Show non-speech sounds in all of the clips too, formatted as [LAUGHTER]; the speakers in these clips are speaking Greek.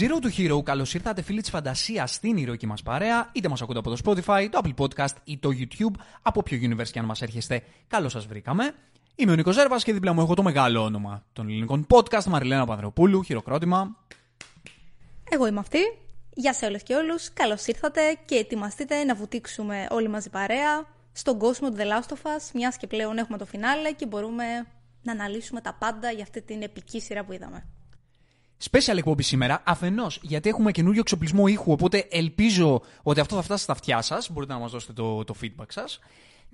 Zero to Hero, καλώς ήρθατε φίλοι της φαντασίας στην ηρωική μας παρέα. Είτε μας ακούτε από το Spotify, το Apple Podcast ή το YouTube, από ποιο universe και αν μας έρχεστε, καλώς σας βρήκαμε. Είμαι ο Νίκος Ζέρβας και δίπλα μου έχω το μεγάλο όνομα των ελληνικών podcast, Μαριλένα Πανδρεοπούλου. Χειροκρότημα. Εγώ είμαι αυτή. Γεια σε όλες και όλους. Καλώς ήρθατε και ετοιμαστείτε να βουτήξουμε όλοι μαζί παρέα στον κόσμο του The Last of Us, μιας και πλέον έχουμε το φινάλε και μπορούμε να αναλύσουμε τα πάντα για αυτή την επική σειρά που είδαμε. Special εκπομπή σήμερα, αφενός γιατί έχουμε καινούριο εξοπλισμό ήχου, οπότε ελπίζω ότι αυτό θα φτάσει στα αυτιά σας. Μπορείτε να μας δώσετε το, το feedback σας.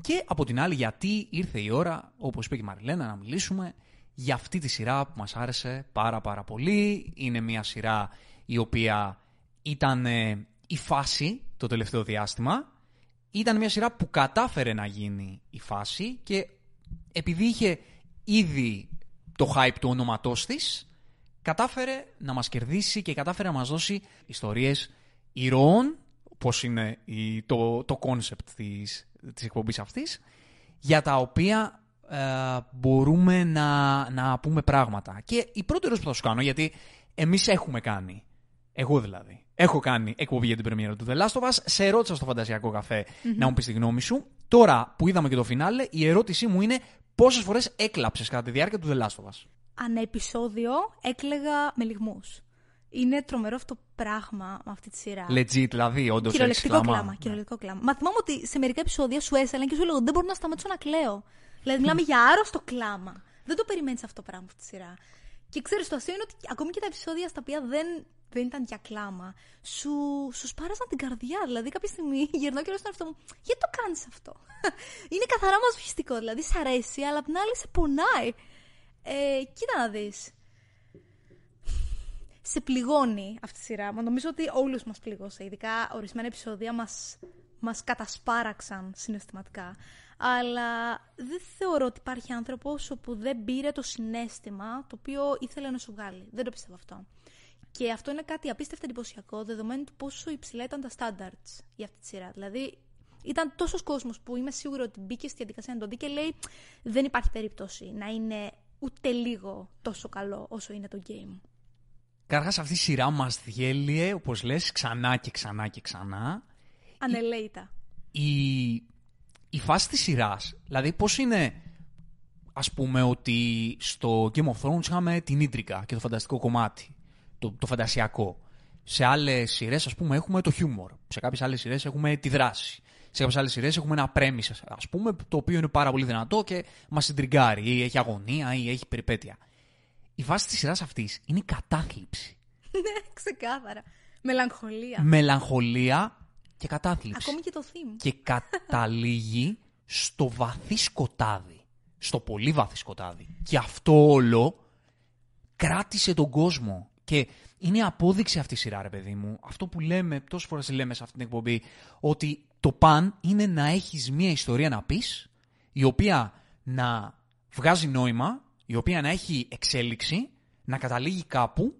Και από την άλλη, γιατί ήρθε η ώρα, όπως είπε και η Μαριλένα, να μιλήσουμε για αυτή τη σειρά που μας άρεσε πάρα πάρα πολύ. Είναι μια σειρά η οποία ήταν ε, η φάση το τελευταίο διάστημα. Ήταν μια σειρά που κατάφερε να γίνει η φάση και επειδή είχε ήδη το hype του ονόματός της, κατάφερε να μας κερδίσει και κατάφερε να μας δώσει ιστορίες ηρώων, πώς είναι η, το, το concept της, της εκπομπής αυτής, για τα οποία ε, μπορούμε να, να πούμε πράγματα. Και η πρώτη ερώτηση που θα σου κάνω, γιατί εμείς έχουμε κάνει, εγώ δηλαδή, έχω κάνει εκπομπή για την πρεμιέρα του The Last of Us, σε ερώτησα στο φαντασιακό καφέ να μου πεις τη γνώμη σου. Τώρα που είδαμε και το φινάλε, η ερώτησή μου είναι πόσες φορές έκλαψες κατά τη διάρκεια του The Last of Us; Ανά επεισόδιο έκλεγα με λιγμούς. Είναι τρομερό αυτό το πράγμα με αυτή τη σειρά. Legit, δηλαδή, όντως. Κυριολεκτικό κλάμα. Κυριολεκτικό κλάμα. Μα θυμάμαι ότι σε μερικά επεισόδια σου έσαλαν και σου λέγανε Δεν μπορώ να σταματήσω να κλαίω. Δηλαδή, μιλάμε για άρρωστο κλάμα. Δεν το περιμένεις αυτό το πράγμα αυτή τη σειρά. Και ξέρεις, το αστείο είναι ότι ακόμη και τα επεισόδια στα οποία δεν, δεν ήταν για κλάμα, σου, σου σπάρασαν την καρδιά. Δηλαδή, κάποια στιγμή [LAUGHS] γυρνάω και λέω στον εαυτό μου, Γιατί το κάνεις αυτό; [LAUGHS] είναι καθαρά μαζοχιστικό. Δηλαδή, σ' αρέσει, αλλά απ' την άλλη σε πονάει. Ε, κοίτα να δεις. Σε πληγώνει αυτή η σειρά. Μα νομίζω ότι όλους μας πληγώσε. Ειδικά ορισμένα επεισόδια μας μας κατασπάραξαν συναισθηματικά. Αλλά δεν θεωρώ ότι υπάρχει άνθρωπος όπου δεν πήρε το συνέστημα το οποίο ήθελε να σου βγάλει. Δεν το πιστεύω αυτό. Και αυτό είναι κάτι απίστευτα εντυπωσιακό, δεδομένου του πόσο υψηλά ήταν τα standards για αυτή τη σειρά. Δηλαδή, ήταν τόσος κόσμος που είμαι σίγουρη ότι μπήκε στη διαδικασία να το δει και λέει: Δεν υπάρχει περίπτωση να είναι ούτε λίγο τόσο καλό όσο είναι το game. Καταρχάς, αυτή η σειρά μας διέλυε, όπως λες, ξανά και ξανά και ξανά. Ανελέητα. Η, η φάση της σειράς, δηλαδή πώς είναι, ας πούμε, ότι στο Game of Thrones είχαμε την ίντρικα και το φανταστικό κομμάτι, το, το φαντασιακό. Σε άλλες σειρές, ας πούμε, έχουμε το χιούμορ. Σε κάποιες άλλες σειρές έχουμε τη δράση. Σε κάποιες άλλες σειρές έχουμε ένα πρέμισε, ας πούμε, το οποίο είναι πάρα πολύ δυνατό και μας συντριγκάρει, ή έχει αγωνία, ή έχει περιπέτεια. Η φάση της σειράς αυτής είναι η κατάθλιψη. ναι, ξεκάθαρα. Μελαγχολία. Μελαγχολία και κατάθλιψη. Ακόμη και το theme. Και καταλήγει στο βαθύ σκοτάδι. Στο πολύ βαθύ σκοτάδι. Και αυτό όλο κράτησε τον κόσμο. Και είναι απόδειξη αυτής η σειράς, ρε παιδί μου. Αυτό που λέμε, τόσες φορές λέμε σε αυτή την εκπομπή, ότι το παν είναι να έχεις μία ιστορία να πεις, η οποία να βγάζει νόημα, η οποία να έχει εξέλιξη, να καταλήγει κάπου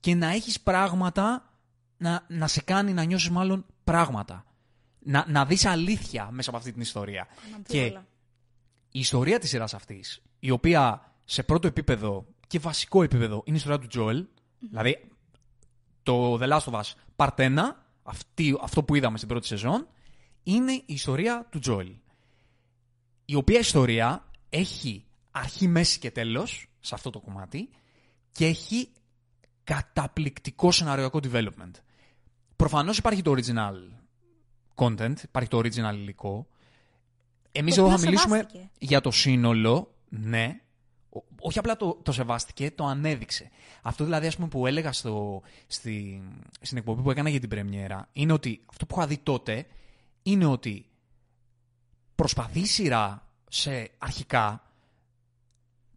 και να έχεις πράγματα να, να σε κάνει να νιώσεις μάλλον πράγματα. Να, να δεις αλήθεια μέσα από αυτή την ιστορία. Και η ιστορία της σειράς αυτής, η οποία σε πρώτο επίπεδο και βασικό επίπεδο είναι η ιστορία του Τζόελ, δηλαδή το The Last of Us Part 1, αυτή, αυτό που είδαμε στην πρώτη σεζόν, είναι η ιστορία του Τζόελ. Η οποία ιστορία έχει αρχή, μέση και τέλος σε αυτό το κομμάτι και έχει καταπληκτικό σεναριακό development. Προφανώς υπάρχει το original content, υπάρχει το original υλικό. Εμείς εδώ θα μιλήσουμε για το σύνολο, ναι, όχι απλά το, το σεβάστηκε, το ανέδειξε. Αυτό δηλαδή ας πούμε, που έλεγα στο, στη, στην εκπομπή που έκανα για την πρεμιέρα είναι ότι αυτό που είχα δει τότε είναι ότι προσπαθεί η σειρά σε αρχικά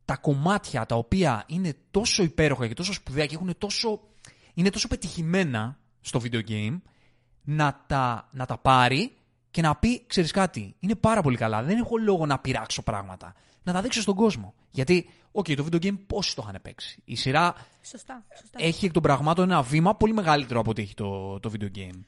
τα κομμάτια τα οποία είναι τόσο υπέροχα και τόσο σπουδαία και έχουν τόσο, είναι τόσο πετυχημένα στο video game να τα, να τα πάρει και να πει, ξέρεις κάτι, είναι πάρα πολύ καλά. Δεν έχω λόγο να πειράξω πράγματα. Να τα δείξω στον κόσμο. Γιατί, ok, okay, το video game πόσοι το είχαν παίξει. Η σειρά σωστά, σωστά. έχει εκ των πραγμάτων ένα βήμα πολύ μεγαλύτερο από ό,τι έχει το, το video game.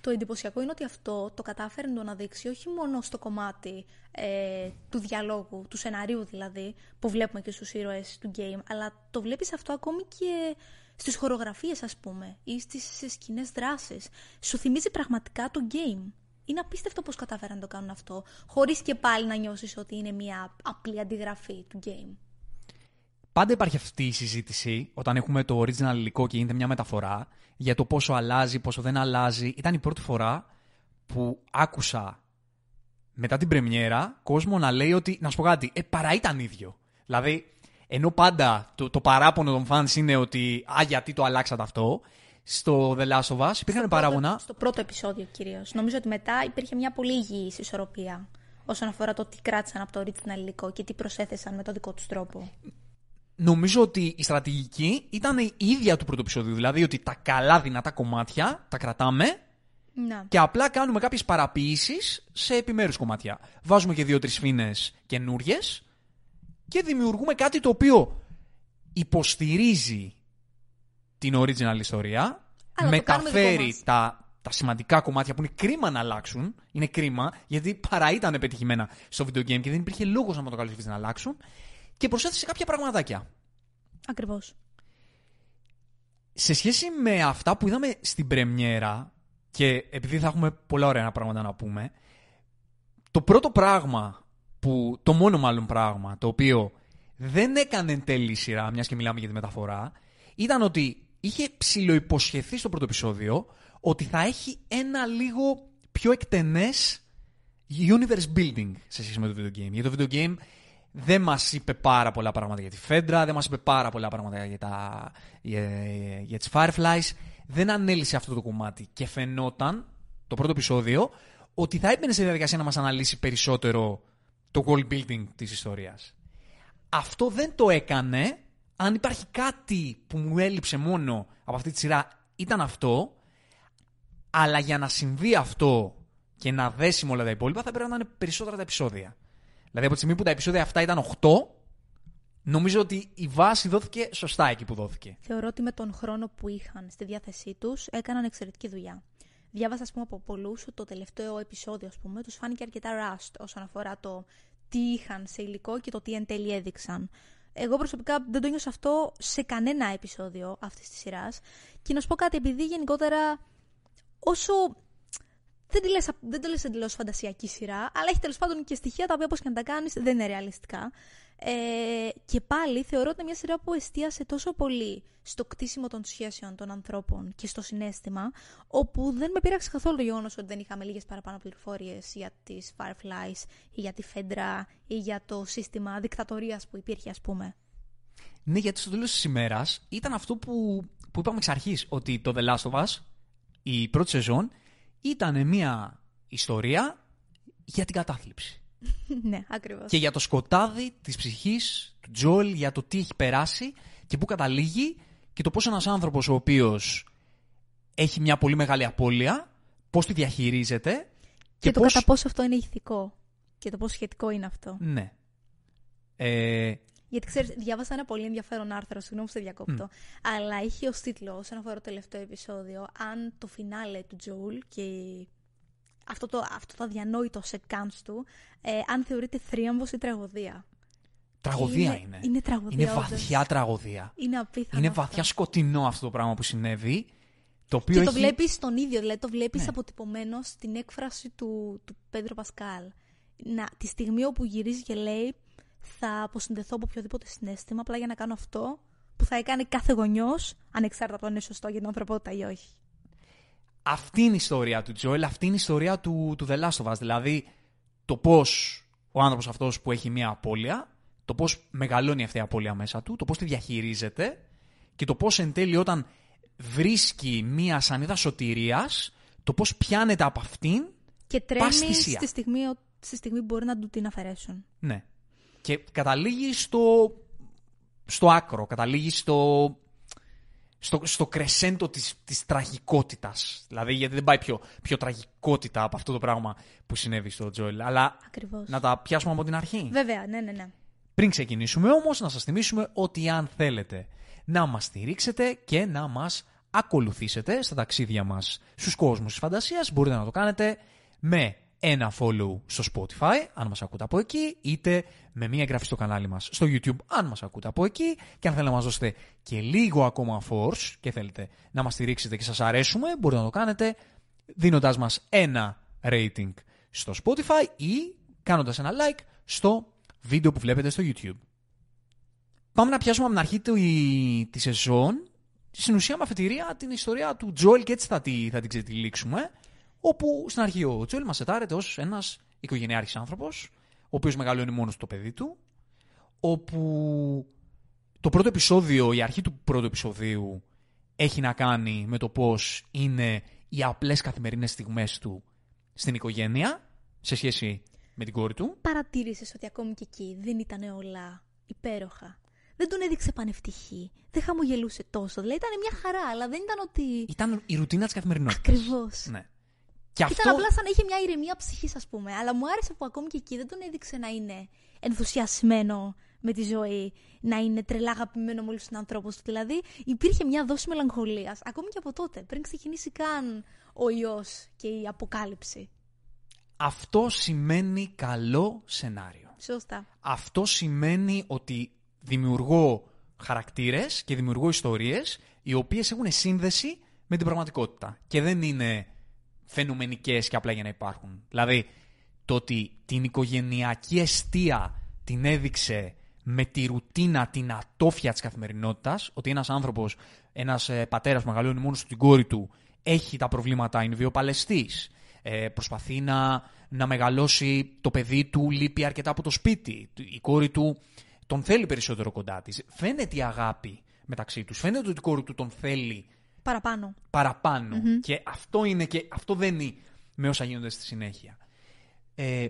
Το εντυπωσιακό είναι ότι αυτό το κατάφερε να το αναδείξει όχι μόνο στο κομμάτι ε, του διαλόγου, του σεναρίου δηλαδή, που βλέπουμε και στους ήρωες του game, αλλά το βλέπεις αυτό ακόμη και στις χορογραφίες ας πούμε ή στις σκηνές δράσεις. Σου θυμίζει πραγματικά το game. Είναι απίστευτο πώς καταφέραν να το κάνουν αυτό, χωρίς και πάλι να νιώσεις ότι είναι μια απλή αντιγραφή του game. Πάντα υπάρχει αυτή η συζήτηση όταν έχουμε το original υλικό και γίνεται μια μεταφορά για το πόσο αλλάζει, πόσο δεν αλλάζει. Ήταν η πρώτη φορά που άκουσα μετά την πρεμιέρα κόσμο να λέει ότι, να σου πω κάτι, ε, παρά ήταν ίδιο. Δηλαδή, ενώ πάντα το, το παράπονο των fans είναι ότι «Α, γιατί το αλλάξατε αυτό», στο The Last of Us υπήρχαν παράπονα... Στο πρώτο επεισόδιο κυρίως. Νομίζω ότι μετά υπήρχε μια πολύ υγιής ισορροπία όσον αφορά το τι κράτησαν από το original υλικό και τι προσέθεσαν με τον δικό τους τρόπο. Νομίζω ότι η στρατηγική ήταν η ίδια του πρώτου επεισόδιου. Δηλαδή ότι τα καλά δυνατά κομμάτια τα κρατάμε Να. και απλά κάνουμε κάποιες παραποίησεις σε επιμέρους κομμάτια. Βάζουμε και δύο-τρεις φίνε καινούριες και δημιουργούμε κάτι το οποίο υποστηρίζει την original ιστορία, Αλλά το κάνουμε μεταφέρει δικό μας. τα, τα σημαντικά κομμάτια που είναι κρίμα να αλλάξουν. Είναι κρίμα, γιατί παρά ήταν πετυχημένα στο video game και δεν υπήρχε λόγος να το καλωσορίσει να αλλάξουν. Και προσέθεσε κάποια πραγματάκια. Ακριβώς. Σε σχέση με αυτά που είδαμε στην πρεμιέρα, και επειδή θα έχουμε πολλά ωραία πράγματα να πούμε, το πρώτο πράγμα, που, το μόνο μάλλον πράγμα, το οποίο δεν έκανε εν τέλει η σειρά, μιας και μιλάμε για τη μεταφορά, ήταν ότι είχε ψηλοϋποσχεθεί στο πρώτο επεισόδιο ότι θα έχει ένα λίγο πιο εκτενές universe building σε σχέση με το video game. Για το video game δεν μας είπε πάρα πολλά πράγματα για τη Fedra, δεν μας είπε πάρα πολλά πράγματα για, τα, για, για τις Fireflies. Δεν ανέλησε αυτό το κομμάτι και φαινόταν το πρώτο επεισόδιο ότι θα έμπαινε σε διαδικασία να μας αναλύσει περισσότερο το world building της ιστορίας. Αυτό δεν το έκανε. Αν υπάρχει κάτι που μου έλειψε μόνο από αυτή τη σειρά ήταν αυτό. Αλλά για να συμβεί αυτό και να δέσει με όλα τα υπόλοιπα θα πρέπει να είναι περισσότερα τα επεισόδια. Δηλαδή από τη στιγμή που τα επεισόδια αυτά ήταν 8, νομίζω ότι η βάση δόθηκε σωστά εκεί που δόθηκε. Θεωρώ ότι με τον χρόνο που είχαν στη διάθεσή τους έκαναν εξαιρετική δουλειά. Διάβασα, ας πούμε, από πολλούς ότι το τελευταίο επεισόδιο, ας πούμε, τους φάνηκε αρκετά rust όσον αφορά το τι είχαν σε υλικό και το τι εν τέλει έδειξαν. Εγώ προσωπικά δεν το νιώσα αυτό σε κανένα επεισόδιο αυτής της σειράς. Και να σου πω κάτι, επειδή γενικότερα όσο δεν, τη λες, δεν το λες εντελώς φαντασιακή σειρά, αλλά έχει τέλος πάντων και στοιχεία τα οποία όπως και να τα κάνεις δεν είναι ρεαλιστικά. Ε, και πάλι θεωρώ ότι είναι μια σειρά που εστίασε τόσο πολύ στο κτίσιμο των σχέσεων των ανθρώπων και στο συνέστημα, όπου δεν με πείραξε καθόλου το γεγονός ότι δεν είχαμε λίγες παραπάνω πληροφορίες για τις Fireflies ή για τη Φέντρα ή για το σύστημα δικτατορίας που υπήρχε ας πούμε. Ναι, γιατί στο τέλος της ημέρας ήταν αυτό που, που είπαμε εξ αρχής, ότι το The Last of Us, η πρώτη σεζόν, ήταν μια ιστορία για την κατάθλιψη. [LAUGHS] ναι, ακριβώς. Και για το σκοτάδι της ψυχής του Τζόελ, για το τι έχει περάσει και πού καταλήγει και το πώς ένας άνθρωπος ο οποίος έχει μια πολύ μεγάλη απώλεια, πώς τη διαχειρίζεται και, το πώς... κατά πόσο αυτό είναι ηθικό και το πόσο σχετικό είναι αυτό. Ναι. Ε, Γιατί ξέρεις, διάβασα ένα πολύ ενδιαφέρον άρθρο, συγγνώμη που σε διακόπτω, αλλά είχε ως τίτλο, όσον αφορά το τελευταίο επεισόδιο, αν το φινάλε του Τζόουλ και αυτό το, αυτό το αδιανόητο σεκάνς του, ε, αν θεωρείται θρίαμβος ή τραγωδία. τραγωδία είναι- είναι. είναι τραγωδία, Είναι όντως. βαθιά τραγωδία. Είναι απίθανο Είναι αυτό. βαθιά σκοτεινό αυτό το πράγμα που συνέβη. Το οποίο Και το έχει... βλέπεις τον ίδιο, δηλαδή το βλέπεις Ναι. αποτυπωμένο στην έκφραση του, του Πέντρο Πασκάλ. Να, τη στιγμή όπου γυρίζει και λέει θα αποσυνδεθώ από οποιοδήποτε συνέστημα απλά για να κάνω αυτό που θα έκανε κάθε γονιός ανεξάρτητα από το αν είναι σωστό για την ανθρωπότητα ή όχι. Αυτή είναι η ιστορία του Τζόελ, αυτή είναι η ιστορία του, του The Last of Us. Δηλαδή, το πώς ο άνθρωπος αυτός που έχει μια απώλεια, το πώς μεγαλώνει αυτή η απώλεια μέσα του, το πώς τη διαχειρίζεται και το πώς εν τέλει όταν βρίσκει μια σανίδα σωτηρίας, το πώς πιάνεται από αυτήν. Και Πας τρέμει θυσία. στη στιγμή, στη στιγμή που μπορεί να του την αφαιρέσουν. Ναι. Και καταλήγει στο, στο άκρο, καταλήγει στο, στο, στο κρεσέντο της, της τραγικότητας. Δηλαδή, γιατί δεν πάει πιο, πιο τραγικότητα από αυτό το πράγμα που συνέβη στο Τζόελ. Αλλά Ακριβώς. να τα πιάσουμε από την αρχή. Βέβαια, ναι, ναι, ναι. Πριν ξεκινήσουμε όμως, να σας θυμίσουμε ότι αν θέλετε να μας στηρίξετε και να μας ακολουθήσετε στα ταξίδια μας στους κόσμους της φαντασίας, μπορείτε να το κάνετε με ένα follow στο Spotify, αν μας ακούτε από εκεί, είτε με μία εγγραφή στο κανάλι μας στο YouTube, αν μας ακούτε από εκεί, και αν θέλετε να μας δώσετε και λίγο ακόμα force και θέλετε να μας στηρίξετε και σας αρέσουμε, μπορείτε να το κάνετε δίνοντας μας ένα rating στο Spotify ή κάνοντας ένα like στο βίντεο που βλέπετε στο YouTube. Πάμε να πιάσουμε από την αρχή τη, τη σεζόν, στην ουσία με αφετηρία την ιστορία του Τζόελ και έτσι θα, τη, θα την ξετυλίξουμε, όπου στην αρχή ο Τζόελ μας ετάρεται ως ένας οικογενειάρχης άνθρωπος, ο οποίος μεγαλώνει μόνος το παιδί του, όπου το πρώτο επεισόδιο, η αρχή του πρώτου επεισοδίου έχει να κάνει με το πώς είναι οι απλές καθημερινές στιγμές του στην οικογένεια, σε σχέση με την κόρη του. Παρατήρησες ότι ακόμη και εκεί δεν ήταν όλα υπέροχα. Δεν τον έδειξε πανευτυχή. Δεν χαμογελούσε τόσο. Δηλαδή ήταν μια χαρά, αλλά δεν ήταν ότι. Ήταν η ρουτίνα της καθημερινότητας. Ακριβώς. Ναι. Και αυτό... Ήταν απλά σαν να είχε μια ηρεμία ψυχής, ας πούμε. Αλλά μου άρεσε που ακόμη και εκεί δεν τον έδειξε να είναι ενθουσιασμένο με τη ζωή, να είναι τρελά αγαπημένο με όλου του ανθρώπου του. Δηλαδή υπήρχε μια δόση μελαγχολίας, ακόμη και από τότε, πριν ξεκινήσει καν ο ιός και η αποκάλυψη. Αυτό σημαίνει καλό σενάριο. Σωστά. Αυτό σημαίνει ότι δημιουργώ χαρακτήρες και δημιουργώ ιστορίες οι οποίες έχουν σύνδεση με την πραγματικότητα και δεν είναι φαινομενικές και απλά για να υπάρχουν. Δηλαδή, το ότι την οικογενειακή αιστεία την έδειξε με τη ρουτίνα, την ατόφια της καθημερινότητας, ότι ένας άνθρωπος, ένας ε, πατέρας που μεγαλώνει μόνος στην κόρη του, έχει τα προβλήματα, είναι βιοπαλαιστής, ε, προσπαθεί να, να μεγαλώσει το παιδί του, λείπει αρκετά από το σπίτι, η κόρη του τον θέλει περισσότερο κοντά της. Φαίνεται η αγάπη μεταξύ τους. Φαίνεται ότι η κόρη του τον θέλει παραπάνω. παραπάνω. Και αυτό είναι και αυτό είναι με όσα γίνονται στη συνέχεια. Ε,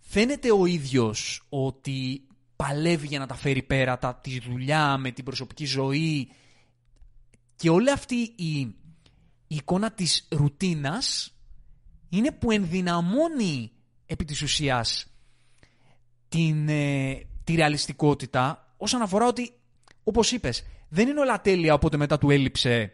φαίνεται ο ίδιος ότι παλεύει για να τα φέρει πέρα τα, τη δουλειά με την προσωπική ζωή και όλη αυτή η, η εικόνα της ρουτίνας είναι που ενδυναμώνει επί της ουσίας την, ε, τη ρεαλιστικότητα όσον αφορά ότι, όπως είπες, δεν είναι όλα τέλεια, οπότε μετά του έλειψε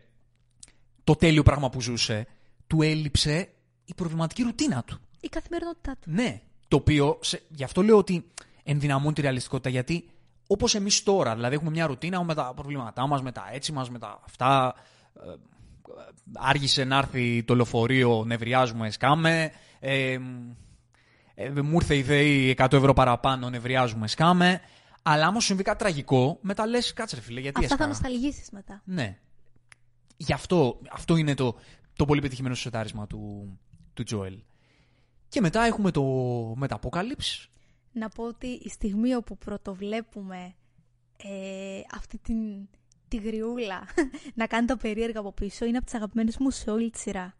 το τέλειο πράγμα που ζούσε. Του έλειψε η προβληματική ρουτίνα του. Η καθημερινότητά του. Ναι. Το οποίο, σε, γι' αυτό λέω ότι ενδυναμώνει τη ρεαλιστικότητα, γιατί όπως εμείς τώρα, δηλαδή έχουμε μια ρουτίνα με τα προβλήματά μας, με τα έτσι μας, με τα αυτά. Ε, άργησε να έρθει το λεωφορείο, νευριάζουμε, σκάμε. Ε, ε, μου ήρθε η ΔΕΗ 100 ευρώ παραπάνω, νευριάζουμε, σκάμε. Αλλά άμα σου συμβεί κάτι τραγικό, μετά λες, κάτσε ρε φίλε, γιατί Αυτά έσκανα. θα νοσταλγήσεις μετά. Ναι. Γι' αυτό, αυτό είναι το, το πολύ πετυχημένο σετάρισμα του, του Τζόελ. Και μετά έχουμε το Metapocalypse. Να πω ότι η στιγμή όπου πρωτοβλέπουμε ε, αυτή την τη γριούλα [LAUGHS] να κάνει τα περίεργα από πίσω είναι από τις αγαπημένες μου σε όλη τη σειρά.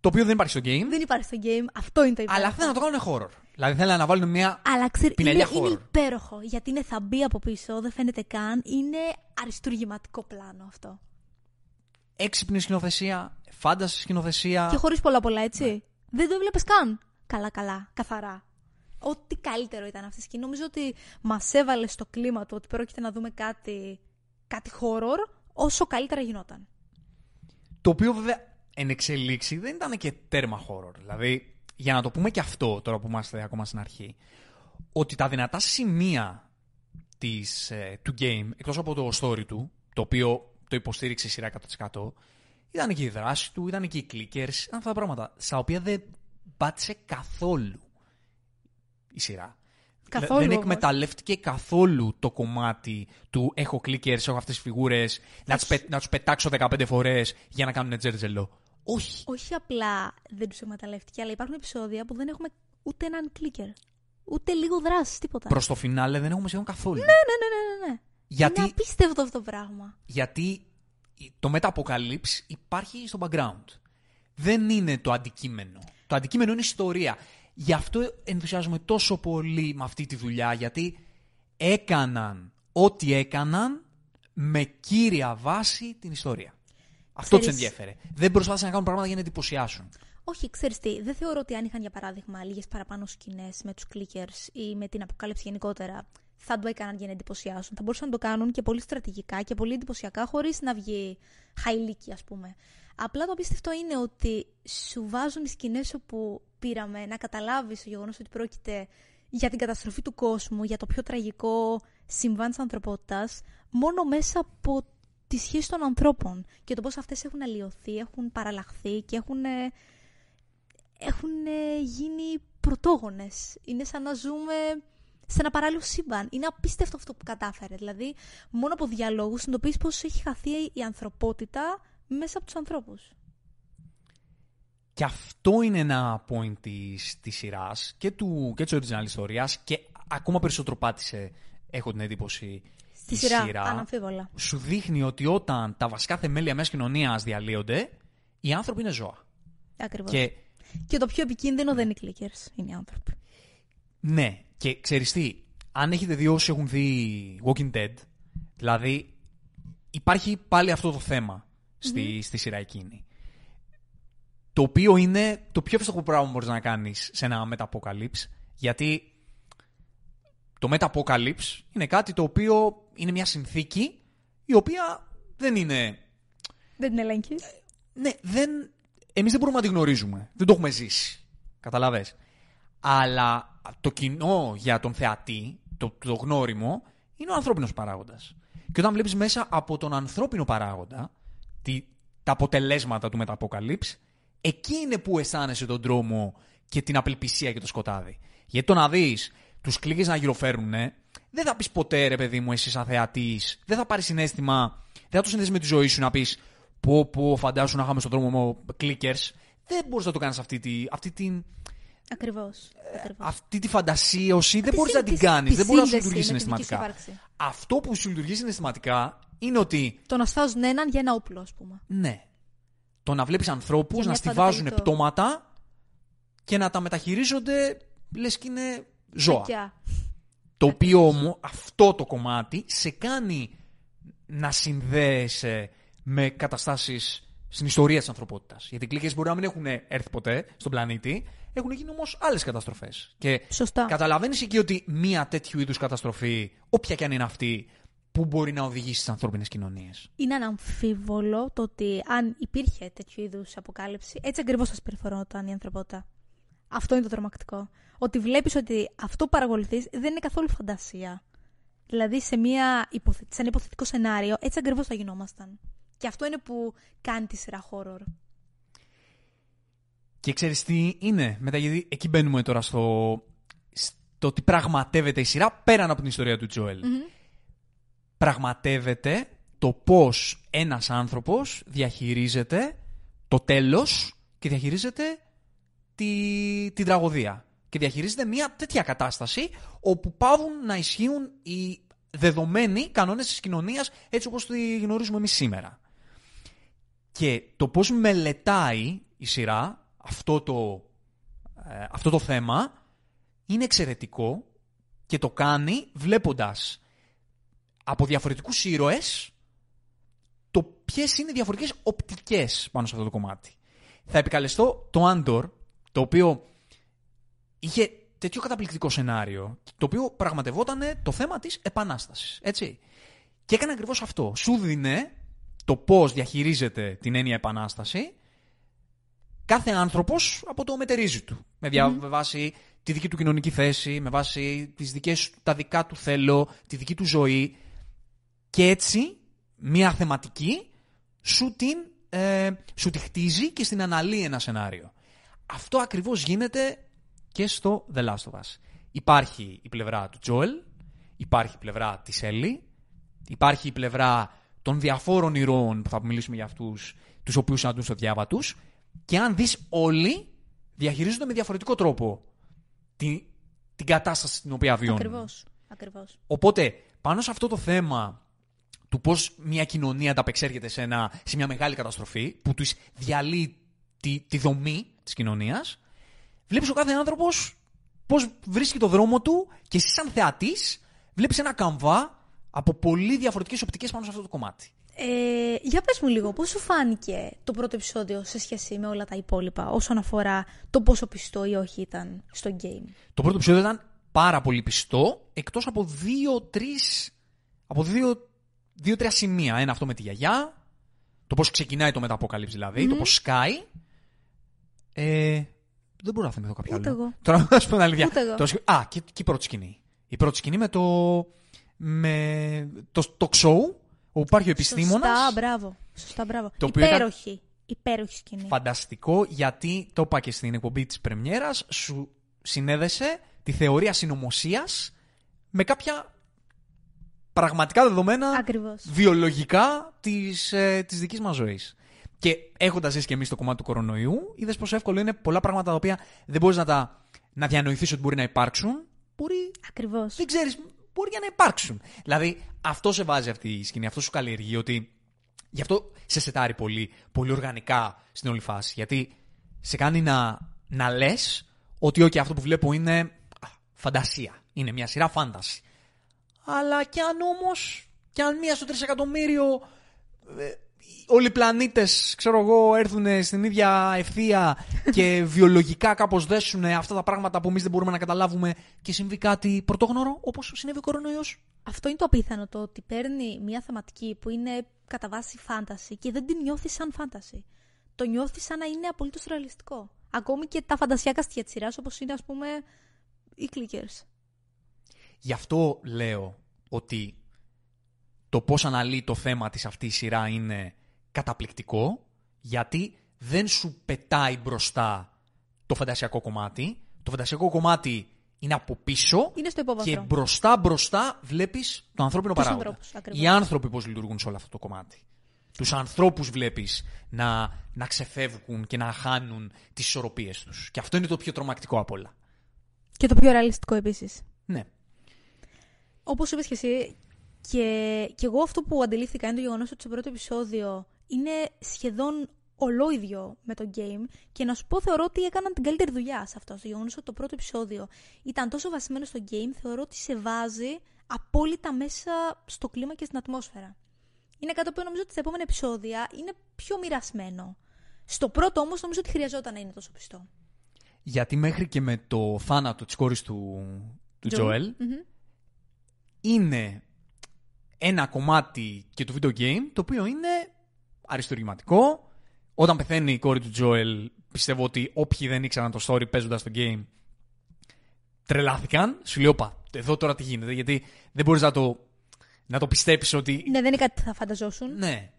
Το οποίο δεν υπάρχει στο game, Δεν υπάρχει στο game, αυτό είναι το υπέροχο. αλλά θέλουν να το κάνουν horror. Δηλαδή θέλουν να βάλουν μια. Αλλά ξέρει, είναι, πινελιά είναι horror. υπέροχο. Γιατί είναι θα μπει από πίσω, δεν φαίνεται καν. Είναι αριστούργηματικό πλάνο αυτό. Έξυπνη σκηνοθεσία, φάνταση σκηνοθεσία. Και χωρίς πολλά πολλά, έτσι. Ναι. Δεν το έβλεπε καν. Καλά-καλά, καθαρά. Ό,τι καλύτερο ήταν αυτή η σκηνή. Νομίζω ότι μας έβαλε στο κλίμα του ότι πρόκειται να δούμε κάτι, κάτι horror όσο καλύτερα γινόταν. Το οποίο βέβαια εν εξελίξη δεν ήταν και τέρμα horror. Δηλαδή, για να το πούμε και αυτό τώρα που είμαστε ακόμα στην αρχή, ότι τα δυνατά σημεία της, ε, του game, εκτός από το story του, το οποίο το υποστήριξε η σειρά 100%, ήταν και η δράση του, ήταν και οι clickers, ήταν αυτά τα πράγματα, στα οποία δεν πάτησε καθόλου η σειρά. Καθόλου δεν όμως. εκμεταλλεύτηκε καθόλου το κομμάτι του έχω clickers, έχω αυτές τις φιγούρες, να τους, πε- να τους πετάξω 15 φορές για να κάνουν τζέρτζελο. Όχι. Όχι απλά δεν τους εκμεταλλεύτηκε, αλλά υπάρχουν επεισόδια που δεν έχουμε ούτε έναν κλίκερ. Ούτε λίγο δράση, τίποτα. Προς το φινάλε δεν έχουμε σχεδόν καθόλου. Ναι, ναι, ναι, ναι, ναι. Γιατί, Είναι απίστευτο αυτό το πράγμα. γιατί το Metapocalypse υπάρχει στο background. Δεν είναι το αντικείμενο. Το αντικείμενο είναι ιστορία. Γι' αυτό ενθουσιάζομαι τόσο πολύ με αυτή τη δουλειά, γιατί έκαναν ό,τι έκαναν με κύρια βάση την ιστορία. Αυτό τους Ξέρεις- ενδιέφερε. Δεν προσπάθησαν να κάνουν πράγματα για να εντυπωσιάσουν. Όχι, ξέρεις τι, δεν θεωρώ ότι αν είχαν για παράδειγμα λίγες παραπάνω σκηνές με τους clickers ή με την αποκάλυψη γενικότερα, θα το έκαναν για να εντυπωσιάσουν. Θα μπορούσαν να το κάνουν και πολύ στρατηγικά και πολύ εντυπωσιακά, χωρίς να βγει χαϊλίκι, ας πούμε. Απλά το απίστευτο είναι ότι σου βάζουν οι σκηνές όπου πήραμε να καταλάβεις το γεγονός ότι πρόκειται για την καταστροφή του κόσμου, για το πιο τραγικό συμβάν της ανθρωπότητας, μόνο μέσα από τη σχέση των ανθρώπων και το πώς αυτές έχουν αλλοιωθεί, έχουν παραλλαχθεί και έχουν, ε, έχουν ε, γίνει πρωτόγονες. Είναι σαν να ζούμε σε ένα παράλληλο σύμπαν. Είναι απίστευτο αυτό που κατάφερε. Δηλαδή, μόνο από διαλόγους συνειδητοποιείς πώς έχει χαθεί η ανθρωπότητα μέσα από τους ανθρώπους. Και αυτό είναι ένα point της, της σειράς και, του, και της original ιστορίας και ακόμα περισσότερο πάτησε, έχω την εντύπωση, Στη σειρά, σειρά αναμφίβολα. Σου δείχνει ότι όταν τα βασικά θεμέλια μιας κοινωνίας διαλύονται, οι άνθρωποι είναι ζώα. Ακριβώς. Και, και το πιο επικίνδυνο δεν είναι οι clickers, είναι οι άνθρωποι. Ναι, και ξέρεις τι, αν έχετε δει όσοι έχουν δει Walking Dead, δηλαδή υπάρχει πάλι αυτό το θέμα στη, στη σειρά εκείνη. Το οποίο είναι το πιο εύστοχο πράγμα που μπορείς να κάνεις σε ένα μεταποκαλύψ, γιατί το μεταποκαλύψ είναι κάτι το οποίο είναι μια συνθήκη η οποία δεν είναι... Δεν την ελέγχεις. Ναι, δεν... εμείς δεν μπορούμε να την γνωρίζουμε. Δεν το έχουμε ζήσει. Καταλαβες. Αλλά το κοινό για τον θεατή, το, το γνώριμο, είναι ο ανθρώπινος παράγοντας. Και όταν βλέπεις μέσα από τον ανθρώπινο παράγοντα τη, τα αποτελέσματα του μεταποκαλύψ, εκεί είναι που αισθάνεσαι τον τρόμο και την απελπισία και το σκοτάδι. Γιατί το να δεις τους κλίκες να γυροφέρουν, δεν θα πεις ποτέ ρε παιδί μου, εσύ σαν θεατής, δεν θα πάρεις συνέστημα, δεν θα το συνδέσει με τη ζωή σου να πεις Πω, πω, φαντάσου να είχαμε στον δρόμο μου clickers. Δεν μπορείς να το κάνεις αυτή, τη, αυτή την. Ακριβώς. Αυτή τη φαντασίωση δεν μπορείς να την κάνεις. Δεν μπορείς να σου λειτουργήσει συναισθηματικά. Αυτό που σου λειτουργεί συναισθηματικά είναι ότι. Το να στάζουν έναν για ένα όπλο, ας πούμε. Ναι. Το να βλέπεις ανθρώπους να στηβάζουν πτώματα και να τα μεταχειρίζονται λες και είναι ζώα. Το οποίο όμω αυτό το κομμάτι σε κάνει να συνδέεσαι με καταστάσεις στην ιστορία της ανθρωπότητας. Γιατί οι κλίκες μπορεί να μην έχουν έρθει ποτέ στον πλανήτη, έχουν γίνει όμως άλλες καταστροφές. Και καταλαβαίνεις εκεί ότι μία τέτοιου είδους καταστροφή, όποια και αν είναι αυτή, που μπορεί να οδηγήσει στις ανθρώπινες κοινωνίες; Είναι αναμφίβολο το ότι αν υπήρχε τέτοιου είδους αποκάλυψη, έτσι ακριβώς θα συμπεριφερόταν η ανθρωπότητα. Αυτό είναι το τρομακτικό. Ότι βλέπεις ότι αυτό που παρακολουθείς δεν είναι καθόλου φαντασία. Δηλαδή, σε, μια υποθε... σε ένα υποθετικό σενάριο, έτσι ακριβώς θα γινόμασταν. Και αυτό είναι που κάνει τη σειρά horror. Και ξέρεις τι είναι, μετά γιατί εκεί μπαίνουμε τώρα στο, στο ότι πραγματεύεται η σειρά πέραν από την ιστορία του Τζοέλ. Πραγματεύεται το πώς ένας άνθρωπος διαχειρίζεται το τέλος και διαχειρίζεται τη, την τραγωδία. Και διαχειρίζεται μια τέτοια κατάσταση όπου πάβουν να ισχύουν οι δεδομένοι κανόνες της κοινωνίας έτσι όπως τη γνωρίζουμε εμείς σήμερα. Και το πώς μελετάει η σειρά αυτό το, ε, αυτό το θέμα είναι εξαιρετικό και το κάνει βλέποντας από διαφορετικούς ήρωες το ποιες είναι οι διαφορετικές οπτικές πάνω σε αυτό το κομμάτι. Θα επικαλεστώ το Άντορ, το οποίο είχε τέτοιο καταπληκτικό σενάριο, το οποίο πραγματευόταν το θέμα της επανάστασης, έτσι. Και έκανε ακριβώς αυτό. Σου δίνε το πώς διαχειρίζεται την έννοια επανάσταση κάθε άνθρωπος από το μετερίζει του. Με, δια... βάση τη δική του κοινωνική θέση, με βάση τις δικές, τα δικά του θέλω, τη δική του ζωή. Και έτσι, μια θεματική σου, την, ε, σου τη χτίζει και στην αναλύει ένα σενάριο. Αυτό ακριβώς γίνεται και στο The Last of Us. Υπάρχει η πλευρά του Τζόελ, υπάρχει η πλευρά της Έλλη, υπάρχει η πλευρά των διαφόρων ηρώων που θα μιλήσουμε για αυτούς, τους οποίους συναντούν στο διάβα τους, και αν δεις όλοι διαχειρίζονται με διαφορετικό τρόπο την, την κατάσταση στην οποία βιώνουν. Ακριβώς. Ακριβώς. Οπότε, πάνω σε αυτό το θέμα του πώς μια κοινωνία ανταπεξέρχεται σε, σε μια μεγάλη καταστροφή που τους διαλύει τη, τη δομή της κοινωνίας, βλέπεις ο κάθε άνθρωπος πώς βρίσκει το δρόμο του και εσύ σαν θεατής βλέπεις ένα καμβά από πολύ διαφορετικές οπτικές πάνω σε αυτό το κομμάτι. Ε, για πες μου λίγο, πώς σου φάνηκε το πρώτο επεισόδιο σε σχέση με όλα τα υπόλοιπα όσον αφορά το πόσο πιστό ή όχι ήταν στο game; Το πρώτο επεισόδιο ήταν πάρα πολύ πιστό, εκτός από δύο-τρεις από δύο, δύο-τρία σημεία. Ένα αυτό με τη γιαγιά, Το πώς ξεκινάει το μεταποκαλύψη δηλαδή, το πώς σκάει. Ε, δεν μπορώ να θυμηθώ κάποιο Ούτε άλλο. εγώ. Τώρα να σου πω την αλήθεια. Ούτε εγώ. Το σκ- Α, και, και η πρώτη σκηνή. Η πρώτη σκηνή με το. με το, το show όπου υπάρχει ο επιστήμονας. Σωστά, μπράβο. Σωστά, μπράβο. Το οποίο ήταν- Υπέροχη. Υπέροχη σκηνή. Φανταστικό γιατί το είπα και στην εκπομπή της πρεμιέρας σου συνέδεσε τη θεωρία συνωμοσίας με κάποια πραγματικά δεδομένα Ακριβώς. βιολογικά της, ε, της δικής μας ζωής. Και έχοντας ζήσει και εμείς το κομμάτι του κορονοϊού, είδες πόσο εύκολο είναι πολλά πράγματα τα οποία δεν μπορείς να τα να διανοηθείς ότι μπορεί να υπάρξουν. Μπορεί, Ακριβώς. δεν ξέρεις, μπορεί για να υπάρξουν. Δηλαδή, αυτό σε βάζει αυτή η σκηνή, αυτό σου καλλιεργεί ότι Γι' αυτό σε σετάρει πολύ, πολύ οργανικά στην όλη φάση. Γιατί σε κάνει να, να λες ότι όχι, αυτό που βλέπω είναι α, φαντασία. Είναι μια σειρά φάνταση. Αλλά κι αν όμως, κι αν μία στο τρισεκατομμύριο ε, όλοι οι πλανήτες, ξέρω εγώ, έρθουν στην ίδια ευθεία και βιολογικά κάπως δέσουν αυτά τα πράγματα που εμείς δεν μπορούμε να καταλάβουμε και συμβεί κάτι πρωτόγνωρο, όπως συνέβη ο κορονοϊός. Αυτό είναι το απίθανο, το ότι παίρνει μια θεματική που είναι κατά βάση φάνταση και δεν την νιώθει σαν φάνταση. Το νιώθεις σαν να είναι απολύτως ρεαλιστικό. Ακόμη και τα φαντασιακά στοιχεία της σειράς, όπως είναι, ας πούμε, οι clickers. Γι' αυτό λέω ότι το πώς αναλύει το θέμα της αυτή η σειρά είναι καταπληκτικό, γιατί δεν σου πετάει μπροστά το φαντασιακό κομμάτι. Το φαντασιακό κομμάτι είναι από πίσω Είναι στο υπόβαθρο. και μπροστά μπροστά βλέπεις το ανθρώπινο Τους παράγοντα. ανθρώπους, ακριβώς. Οι άνθρωποι πώς λειτουργούν σε όλο αυτό το κομμάτι. Τους ανθρώπους βλέπεις να, να ξεφεύγουν και να χάνουν τις ισορροπίες τους. Και αυτό είναι το πιο τρομακτικό απ' όλα. Και το πιο ρεαλιστικό επίσης. Ναι. Όπως είπες και εσύ, και, και εγώ αυτό που αντιλήφθηκα είναι το γεγονός ότι στο πρώτο επεισόδιο είναι σχεδόν ολόιδιο με το game και να σου πω θεωρώ ότι έκαναν την καλύτερη δουλειά σε αυτό. Στο γεγονός ότι το πρώτο επεισόδιο ήταν τόσο βασισμένο στο game, θεωρώ ότι σε βάζει απόλυτα μέσα στο κλίμα και στην ατμόσφαιρα. Είναι κάτι που νομίζω ότι στα επόμενα επεισόδια είναι πιο μοιρασμένο. Στο πρώτο όμως νομίζω ότι χρειαζόταν να είναι τόσο πιστό. Γιατί μέχρι και με το θάνατο της κόρης του, του Joel. Τζοέλ Μμμ. είναι ένα κομμάτι και του video game το οποίο είναι αριστουργηματικό. Όταν πεθαίνει η κόρη του Τζοέλ πιστεύω ότι όποιοι δεν ήξεραν το story παίζοντας το game τρελάθηκαν. Σου λέω πα, εδώ τώρα τι γίνεται γιατί δεν μπορείς να το, να το πιστέψεις ότι Ναι, δεν είναι κάτι που θα φανταζόσουν. ναι.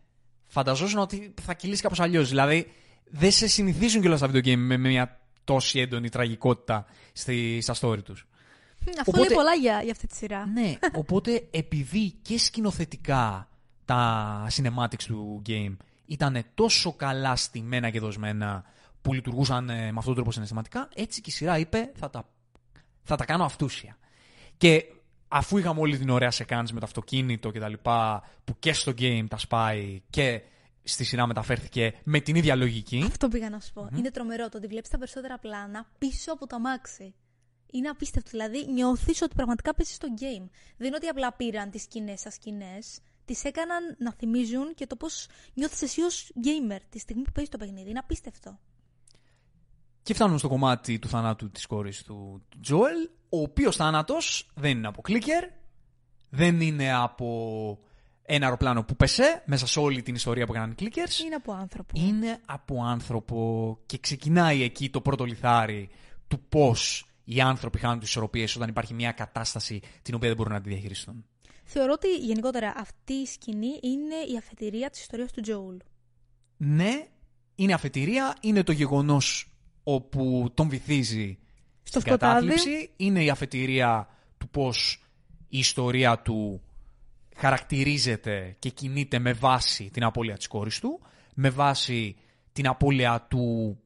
Φανταζόσουν ότι θα κυλήσει κάπως αλλιώς. Δηλαδή, δεν σε συνηθίζουν κιόλας τα video game με μια τόση έντονη τραγικότητα στη, στα story τους. Αυτό Οπότε- λέει πολλά για, για αυτή τη σειρά. Ναι, οπότε επειδή και σκηνοθετικά τα cinematics του game ήταν τόσο καλά στημένα και δοσμένα που λειτουργούσαν ε, με αυτόν τον τρόπο συναισθηματικά, έτσι και η σειρά είπε θα τα, θα τα κάνω αυτούσια. Και αφού είχαμε όλη την ωραία σεκάνς με το αυτοκίνητο και τα λοιπά, που και στο game τα σπάει και στη σειρά μεταφέρθηκε με την ίδια λογική. Αυτό πήγα να σου πω. Είναι τρομερό το ότι βλέπεις τα περισσότερα πλάνα πίσω από το αμάξι. Είναι απίστευτο. Δηλαδή, νιώθεις ότι πραγματικά παίζεις στο game. Δεν είναι ότι απλά πήραν τις σκηνές σαν σκηνές. Τις έκαναν να θυμίζουν και το πώς νιώθεις εσύ ως gamer τη στιγμή που παίζεις το παιχνίδι. Είναι απίστευτο. Και φτάνουμε στο κομμάτι του θανάτου της κόρης του του Τζόελ, ο οποίος θάνατος δεν είναι από κλίκερ, δεν είναι από ένα αεροπλάνο που πέσε μέσα σε όλη την ιστορία που έκαναν οι clickers. Είναι από άνθρωπο. Είναι από άνθρωπο και ξεκινάει εκεί το πρώτο λιθάρι του πώς οι άνθρωποι χάνουν τις ισορροπίες όταν υπάρχει μια κατάσταση την οποία δεν μπορούν να τη διαχειριστούν. Θεωρώ ότι γενικότερα αυτή η σκηνή είναι η αφετηρία της ιστορίας του Τζόουλ. Ναι, είναι αφετηρία, είναι το γεγονός όπου τον βυθίζει Στο στην σκοτάδι. κατάθλιψη. Είναι η αφετηρία του πώς η ιστορία του χαρακτηρίζεται και κινείται με βάση την απώλεια της κόρης του, με βάση την απώλεια του,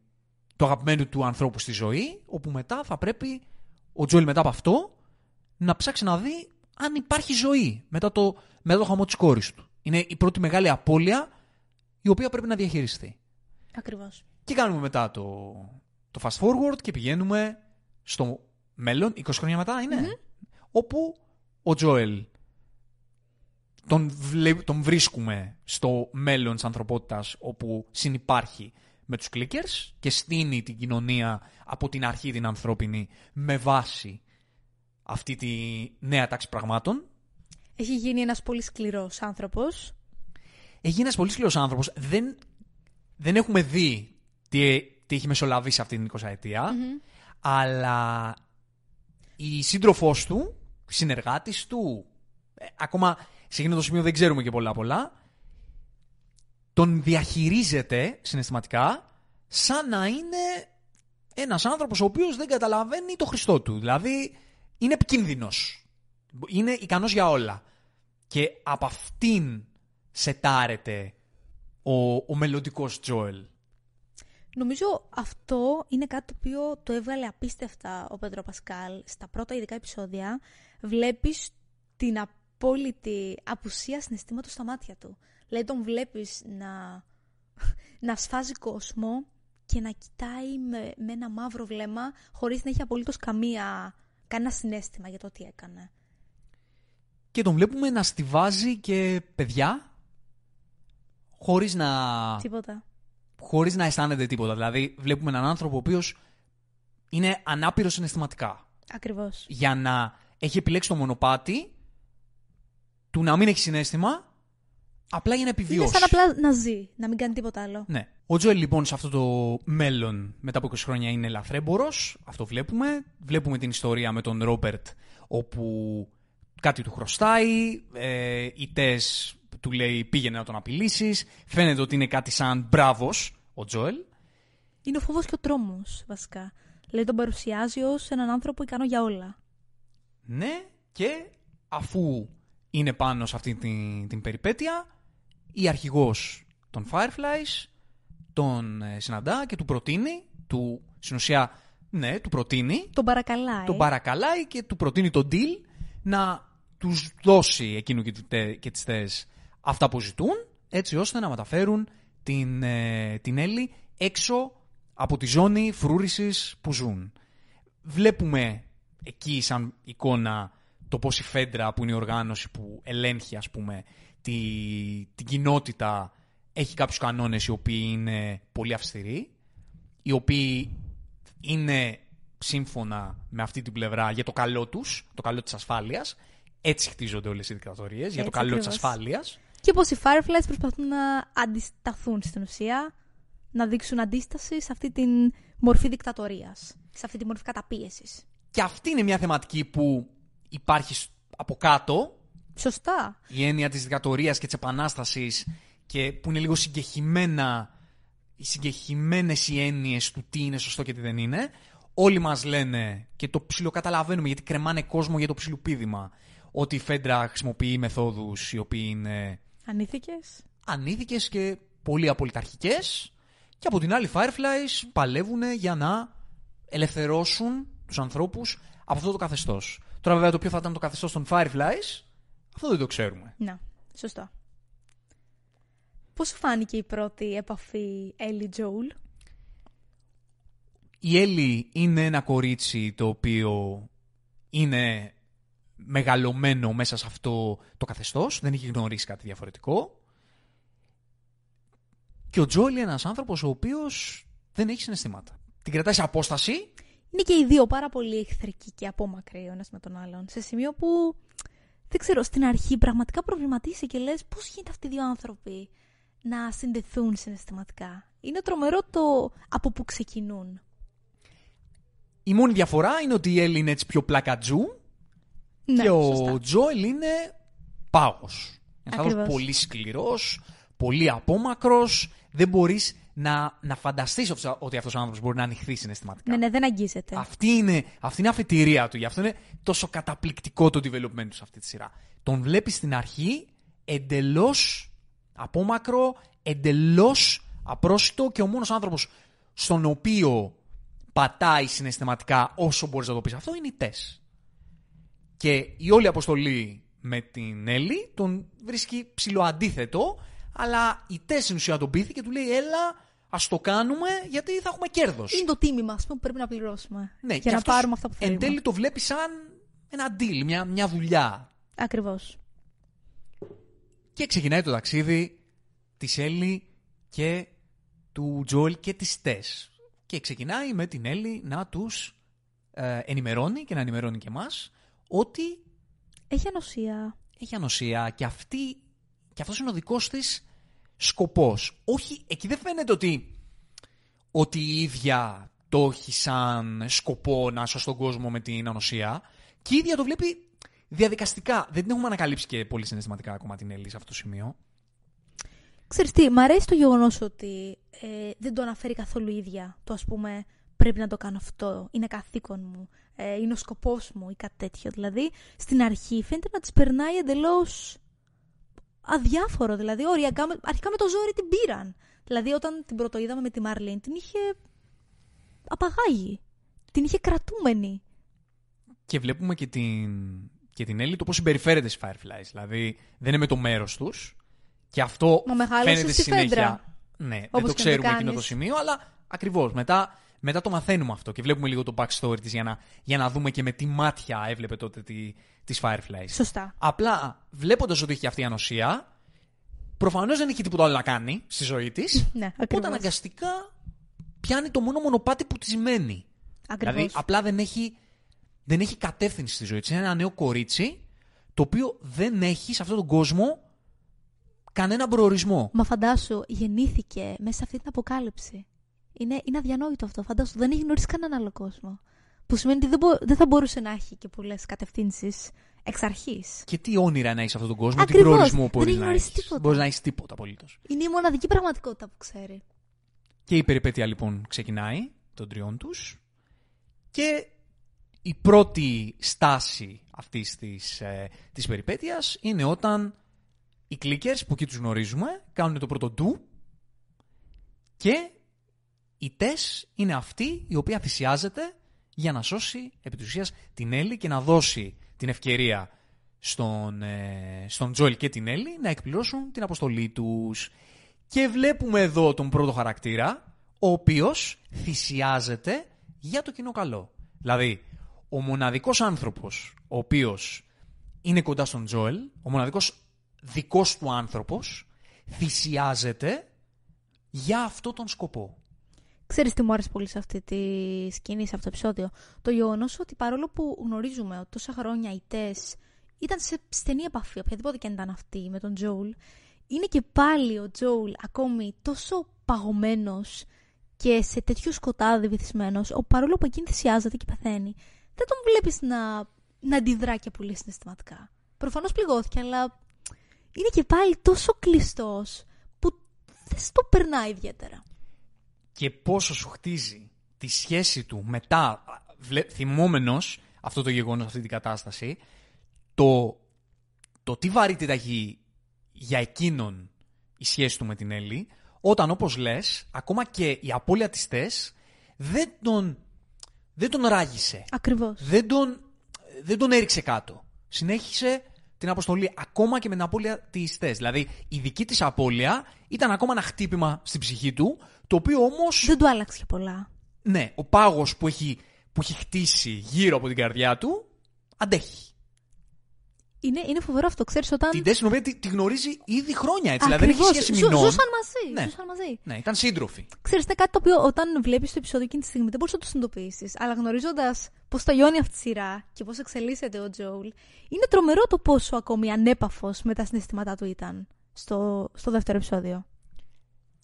του αγαπημένου του ανθρώπου στη ζωή, όπου μετά θα πρέπει ο Τζόελ μετά από αυτό να ψάξει να δει αν υπάρχει ζωή μετά το, μετά το χαμό της κόρης του. Είναι η πρώτη μεγάλη απώλεια η οποία πρέπει να διαχειριστεί. Ακριβώς. Και κάνουμε μετά το, το fast forward και πηγαίνουμε στο μέλλον, 20 χρόνια μετά είναι, όπου ο Τζόελ τον, βλέ- τον βρίσκουμε στο μέλλον της ανθρωπότητας όπου συνυπάρχει με τους clickers και στείνει την κοινωνία από την αρχή την ανθρώπινη με βάση αυτή τη νέα τάξη πραγμάτων. Έχει γίνει ένας πολύ σκληρός άνθρωπος. Έχει ένας πολύ σκληρός άνθρωπος. Δεν, δεν έχουμε δει τι, τι έχει μεσολαβήσει αυτή την 20 ετία. Αλλά η σύντροφός του, συνεργάτης του, ε, ακόμα σε εκείνο το σημείο δεν ξέρουμε και πολλά πολλά, τον διαχειρίζεται συναισθηματικά σαν να είναι ένας άνθρωπος ο οποίος δεν καταλαβαίνει το Χριστό του. Δηλαδή είναι επικίνδυνος. Είναι ικανός για όλα. Και από αυτήν σετάρεται ο, ο μελλοντικός Τζόελ. Νομίζω αυτό είναι κάτι το οποίο το έβγαλε απίστευτα ο Πέντρο Πασκάλ. Στα πρώτα ειδικά επεισόδια βλέπεις την απόλυτη απουσία συναισθήματος στα μάτια του. Δηλαδή τον βλέπεις να, να σφάζει κόσμο και να κοιτάει με, με ένα μαύρο βλέμμα χωρίς να έχει απολύτως καμία, κανένα συνέστημα για το τι έκανε. Και τον βλέπουμε να στηβάζει και παιδιά χωρίς να... Τίποτα. Χωρίς να αισθάνεται τίποτα. Δηλαδή βλέπουμε έναν άνθρωπο ο οποίος είναι ανάπηρος συναισθηματικά. Ακριβώς. Για να έχει επιλέξει το μονοπάτι του να μην έχει συνέστημα απλά για να επιβιώσει. Είναι σαν απλά να ζει, να μην κάνει τίποτα άλλο. Ναι. Ο Τζοέλ λοιπόν σε αυτό το μέλλον μετά από 20 χρόνια είναι ελαφρέμπορος, αυτό βλέπουμε. Βλέπουμε την ιστορία με τον Ρόμπερτ όπου κάτι του χρωστάει, ε, οι τες του λέει πήγαινε να τον απειλήσεις. Φαίνεται ότι είναι κάτι σαν μπράβος ο Τζοέλ. Είναι ο φόβο και ο τρόμος, βασικά. Δηλαδή τον παρουσιάζει ως έναν άνθρωπο ικανό για όλα. Ναι, και αφού είναι πάνω σε αυτή την, την περιπέτεια, η αρχηγός των Fireflies τον ε, συναντά και του προτείνει, του, στην ουσία, ναι, του προτείνει. Τον παρακαλάει. Τον παρακαλάει και του προτείνει τον deal να τους δώσει εκείνου και, και τις θέσεις αυτά που ζητούν, έτσι ώστε να μεταφέρουν την, ε, την Έλλη έξω από τη ζώνη φρούρησης που ζουν. Βλέπουμε εκεί σαν εικόνα το πώς η Φέντρα που είναι η οργάνωση που ελέγχει ας πούμε τη, την κοινότητα έχει κάποιους κανόνες οι οποίοι είναι πολύ αυστηροί, οι οποίοι είναι σύμφωνα με αυτή την πλευρά για το καλό τους, το καλό της ασφάλειας. Έτσι χτίζονται όλες οι δικτατορίες, για το καλό ακριβώς. της ασφάλειας. Και πως οι Fireflies προσπαθούν να αντισταθούν στην ουσία, να δείξουν αντίσταση σε αυτή την μορφή δικτατορίας, σε αυτή τη μορφή καταπίεσης. Και αυτή είναι μια θεματική που υπάρχει από κάτω. Σωστά. Η έννοια της δικτατορίας και της επανάστασης και που είναι λίγο συγκεχημένα οι συγκεχημένες οι έννοιες του τι είναι σωστό και τι δεν είναι. Όλοι μας λένε και το ψιλοκαταλαβαίνουμε γιατί κρεμάνε κόσμο για το ψιλοπίδημα ότι η Φέντρα χρησιμοποιεί μεθόδους οι οποίοι είναι Ανήθικες. Ανήθικες και πολύ απολυταρχικές. Και από την άλλη Fireflies παλεύουν για να ελευθερώσουν τους ανθρώπους από αυτό το καθεστώς. Τώρα βέβαια το ποιο θα ήταν το καθεστώς των Fireflies, αυτό δεν το ξέρουμε. Να, σωστό. Πώς φάνηκε η πρώτη επαφή Ellie Joel? Η Ellie είναι ένα κορίτσι το οποίο είναι μεγαλωμένο μέσα σε αυτό το καθεστώς, δεν έχει γνωρίσει κάτι διαφορετικό. Και ο Τζόιλ είναι ένας άνθρωπος ο οποίος δεν έχει συναισθήματα. Την κρατάει σε απόσταση. Είναι και οι δύο πάρα πολύ εχθρικοί και απόμακροι ο ένας με τον άλλον. Σε σημείο που, δεν ξέρω, στην αρχή πραγματικά προβληματίσει και λες πώς γίνεται αυτοί οι δύο άνθρωποι να συνδεθούν συναισθηματικά. Είναι τρομερό το από που ξεκινούν. Η μόνη διαφορά είναι ότι η Έλλη είναι έτσι πιο πλακατζού ναι, και ο Τζόελ είναι πάγος. Ένα άνθρωπο πολύ σκληρός, πολύ απόμακρος. Δεν μπορείς να, να φανταστείς ότι αυτός ο άνθρωπος μπορεί να ανοιχθεί συναισθηματικά. Ναι, ναι, δεν αγγίζεται. Αυτή είναι, αυτή είναι αφετηρία του. Γι' αυτό είναι τόσο καταπληκτικό το development τους σε αυτή τη σειρά. Τον βλέπεις στην αρχή εντελώς απόμακρο, εντελώς απρόσιτο και ο μόνος άνθρωπος στον οποίο πατάει συναισθηματικά όσο μπορείς να το πεις αυτό είναι η Τess. Και η όλη αποστολή με την Έλλη τον βρίσκει ψηλοαντίθετο, αλλά η Τέσσερι ουσία τον πείθει και του λέει: Έλα, ας το κάνουμε γιατί θα έχουμε κέρδος. Είναι το τίμημα που πρέπει να πληρώσουμε. Ναι, για να πάρουμε αυτά που θέλουμε. Εν τέλει το βλέπει σαν ένα deal, μια, μια δουλειά. Ακριβώς. Και ξεκινάει το ταξίδι της Έλλη και του Τζόελ και της Τες. Και ξεκινάει με την Έλλη να τους ε, ενημερώνει και να ενημερώνει και εμάς ότι... Έχει ανοσία. Έχει ανοσία και, αυτή, και αυτός είναι ο δικός της σκοπός. Όχι, εκεί δεν φαίνεται ότι, ότι η ίδια το έχει σαν σκοπό να σώσει τον κόσμο με την ανοσία. Και η ίδια το βλέπει διαδικαστικά. Δεν την έχουμε ανακαλύψει και πολύ συναισθηματικά ακόμα την Έλλη σε αυτό το σημείο. Ξέρεις τι, μ' αρέσει το γεγονός ότι ε, δεν το αναφέρει καθόλου η ίδια. Το ας πούμε πρέπει να το κάνω αυτό, είναι καθήκον μου, ε, είναι ο σκοπός μου ή κάτι τέτοιο. Δηλαδή, στην αρχή φαίνεται να της περνάει εντελώς αδιάφορο. Δηλαδή, οριακά, με- αρχικά με το ζόρι την πήραν. Δηλαδή, όταν την πρωτοείδαμε με τη Μαρλίν, την είχε απαγάγει. Την είχε κρατούμενη. Και βλέπουμε και την, και την Έλλη το πώς συμπεριφέρεται στις Fireflies. Δηλαδή, δεν είναι με το μέρος τους. Και αυτό Μα μεγάλωσε φαίνεται στη συνέχεια. φέντρα. Ναι, δεν Όπως το και να το ξέρουμε εκείνο το κάνεις. σημείο, αλλά ακριβώς. Μετά, μετά το μαθαίνουμε αυτό και βλέπουμε λίγο το backstory της για να, για να δούμε και με τι μάτια έβλεπε τότε τη, τις Fireflies. Σωστά. Απλά βλέποντας ότι έχει αυτή η ανοσία, προφανώς δεν έχει τίποτα άλλο να κάνει στη ζωή της. [LAUGHS] Ναι, Οπότε ακριβώς. αναγκαστικά πιάνει το μόνο μονοπάτι που της μένει. Ακριβώς. Δηλαδή απλά δεν έχει, δεν έχει κατεύθυνση στη ζωή της. Είναι ένα νέο κορίτσι το οποίο δεν έχει σε αυτόν τον κόσμο κανένα προορισμό. Μα φαντάσου, γεννήθηκε μέσα σε αυτή την αποκάλυψη. Είναι, είναι αδιανόητο αυτό. Φαντάσου, δεν έχει γνωρίσει κανέναν άλλο κόσμο. Που σημαίνει ότι δεν, μπο- δεν θα μπορούσε να έχει και πολλές κατευθύνσεις εξ αρχής. Και τι όνειρα να έχεις σε αυτόν τον κόσμο, τι Ακριβώς. προορισμό Δεν μπορείς έχει να γνωρίσει έχεις. τίποτα. Μπορείς να έχεις τίποτα απολύτως. Είναι η μοναδική πραγματικότητα που ξέρει. Και η περιπέτεια λοιπόν ξεκινάει των τριών τους και η πρώτη στάση αυτής της, ε, της περιπέτειας είναι όταν οι clickers που εκεί τους γνωρίζουμε κάνουν το πρώτο ντου και η Τες είναι αυτή η οποία θυσιάζεται για να σώσει επί της ουσίας την Έλλη και να δώσει την ευκαιρία στον, ε, στον Τζόελ και την Έλλη να εκπληρώσουν την αποστολή τους. Και βλέπουμε εδώ τον πρώτο χαρακτήρα, ο οποίος θυσιάζεται για το κοινό καλό. Δηλαδή, ο μοναδικός άνθρωπος ο οποίος είναι κοντά στον Τζόελ, ο μοναδικός δικός του άνθρωπος, θυσιάζεται για αυτό τον σκοπό. Ξέρεις τι μου άρεσε πολύ σε αυτή τη σκηνή, σε αυτό το επεισόδιο; Το γεγονός ότι παρόλο που γνωρίζουμε ότι τόσα χρόνια οι Τες ήταν σε στενή επαφή, οποιαδήποτε και αν ήταν αυτή, με τον Τζόουλ, είναι και πάλι ο Τζόουλ ακόμη τόσο παγωμένος και σε τέτοιο σκοτάδι βυθισμένος, όπου παρόλο που εκείνη θυσιάζεται και πεθαίνει, δεν τον βλέπεις να, να αντιδρά και πολύ συναισθηματικά. Προφανώς πληγώθηκε, αλλά είναι και πάλι τόσο κλειστός που δεν στο περνάει ιδιαίτερα. Και πόσο σου χτίζει τη σχέση του μετά, βλε- θυμόμενος αυτό το γεγονός, αυτή την κατάσταση, το, το τι βαρύτητα έχει για εκείνον η σχέση του με την Έλλη, όταν όπως λες, ακόμα και η απώλεια της Τες δεν τον, δεν τον ράγισε. Ακριβώς. Δεν τον, δεν τον έριξε κάτω. Συνέχισε την αποστολή ακόμα και με την απώλεια της Τες. Δηλαδή η δική της απώλεια ήταν ακόμα ένα χτύπημα στην ψυχή του, το οποίο όμως... Δεν του άλλαξε και πολλά. Ναι, ο πάγος που έχει, που έχει χτίσει γύρω από την καρδιά του αντέχει. Είναι, είναι φοβερό αυτό, ξέρεις, όταν... Την Τες την οποία τη, τη γνωρίζει ήδη χρόνια έτσι. Δηλαδή δεν έχει Ακριβώς. σχέση Ζου- μηνών. Ζούσαν μαζί. Ναι. Ζούσαν μαζί. Ναι, ήταν σύντροφοι. Ξέρεις, είναι κάτι το οποίο όταν βλέπεις το επεισόδιο εκείνη τη στιγμή δεν μπορείς να το συνειδητοποιήσεις. Αλλά γνωρίζοντας πώς τελειώνει αυτή η σειρά και πώς εξελίσσεται ο Τζόουλ, είναι τρομερό το πόσο ακόμη ανέπαφος με τα συναισθήματά του ήταν στο, στο δεύτερο επεισόδιο.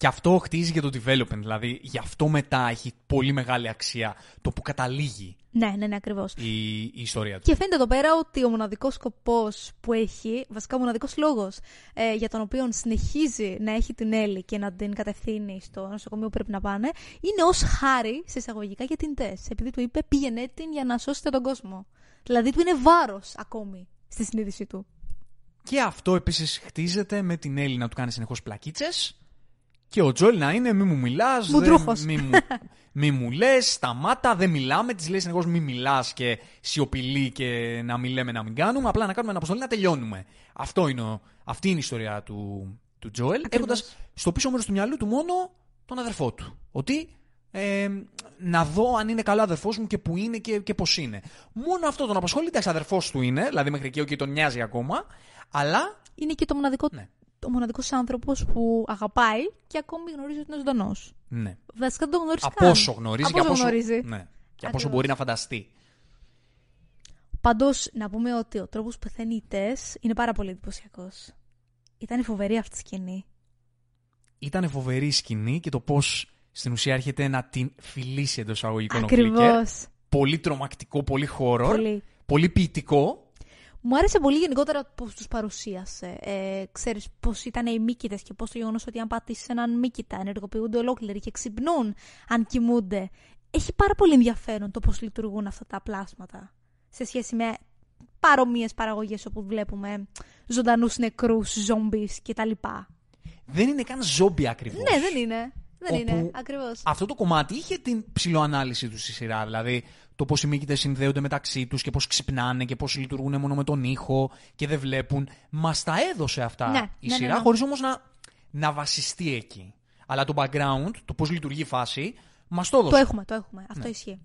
Και αυτό χτίζει και το development. Δηλαδή γι' αυτό μετά έχει πολύ μεγάλη αξία το που καταλήγει Ναι, ναι, ναι, ακριβώς. η, η ιστορία του. Και φαίνεται εδώ πέρα ότι ο μοναδικός σκοπός που έχει, βασικά ο μοναδικός λόγος ε, για τον οποίο συνεχίζει να έχει την Έλλη και να την κατευθύνει στο νοσοκομείο που πρέπει να πάνε, είναι ως χάρη, σε εισαγωγικά, για την Τες. Επειδή του είπε πήγαινε την για να σώσετε τον κόσμο. Δηλαδή του είναι βάρος ακόμη στη συνείδησή του. Και αυτό επίσης χτίζεται με την Έλλη να του κάνει συνεχώς πλακίτσες. Και ο Τζόελ να είναι μη μου μιλάς. Μουντρούχος. Μη μου, [LAUGHS] μη μου λες, σταμάτα, δεν μιλάμε. Της λέει συνεχώς μη μιλάς και σιωπηλή και να μην λέμε να μην κάνουμε. Απλά να κάνουμε ένα αποστολή να τελειώνουμε. Αυτό είναι, ο- αυτή είναι η ιστορία του, του Τζόελ. Ακριβώς. Έχοντας στο πίσω μέρος του μυαλού του μόνο τον αδερφό του. Ότι ε, να δω αν είναι καλό αδερφός μου και που είναι και, και πώς είναι. Μόνο αυτό τον απασχολεί. Εντάξει, αδερφός του είναι, δηλαδή μέχρι εκεί και τον νοιάζει ακόμα. Αλλά Είναι και το μοναδικό, Ναι. Ο μοναδικός άνθρωπος που αγαπάει και ακόμη γνωρίζει ότι είναι ζωντανός. ναι. Βασικά δεν το γνωρίζει Από καν. όσο γνωρίζει Από και από όσο όσο, γνωρίζει. ναι. και από Ακριβώς. όσο μπορεί να φανταστεί. Πάντως, να πούμε ότι ο τρόπος που πεθαίνει η Τες είναι πάρα πολύ εντυπωσιακός. Ήταν φοβερή αυτή η σκηνή. ήταν φοβερή η σκηνή και το πώς στην ουσία έρχεται να την φιλήσει εντός αγωγικών ο Ακριβώς. Clicker. Πολύ τρομακτικό, πολύ horror, Πολύ. πολύ ποιητικό. Μου άρεσε πολύ γενικότερα πώ τους παρουσίασε. Ε, Ξέρεις πώς ήταν οι μύκητες και πώς το γεγονός ότι αν πατήσει έναν μύκητα ενεργοποιούνται ολόκληροι και ξυπνούν αν κοιμούνται. Έχει πάρα πολύ ενδιαφέρον το πώς λειτουργούν αυτά τα πλάσματα σε σχέση με παρομοίε παραγωγές όπου βλέπουμε ζωντανούς νεκρούς, ζόμπις κτλ. Δεν είναι καν ζόμπι ακριβώς. Ναι, δεν είναι. Δεν Όπου είναι. Ακριβώς. Αυτό το κομμάτι είχε την ψηλοανάλυση τους στη σειρά. Δηλαδή το πώς οι μύκητες συνδέονται μεταξύ τους και πώς ξυπνάνε και πώς λειτουργούν μόνο με τον ήχο και δεν βλέπουν. Μας τα έδωσε αυτά Ναι, η ναι, ναι, σειρά, ναι. χωρίς όμως να, να βασιστεί εκεί. Αλλά το background, το πώς λειτουργεί η φάση, μας το έδωσε. Το έχουμε, το έχουμε. Ναι. Αυτό ισχύει.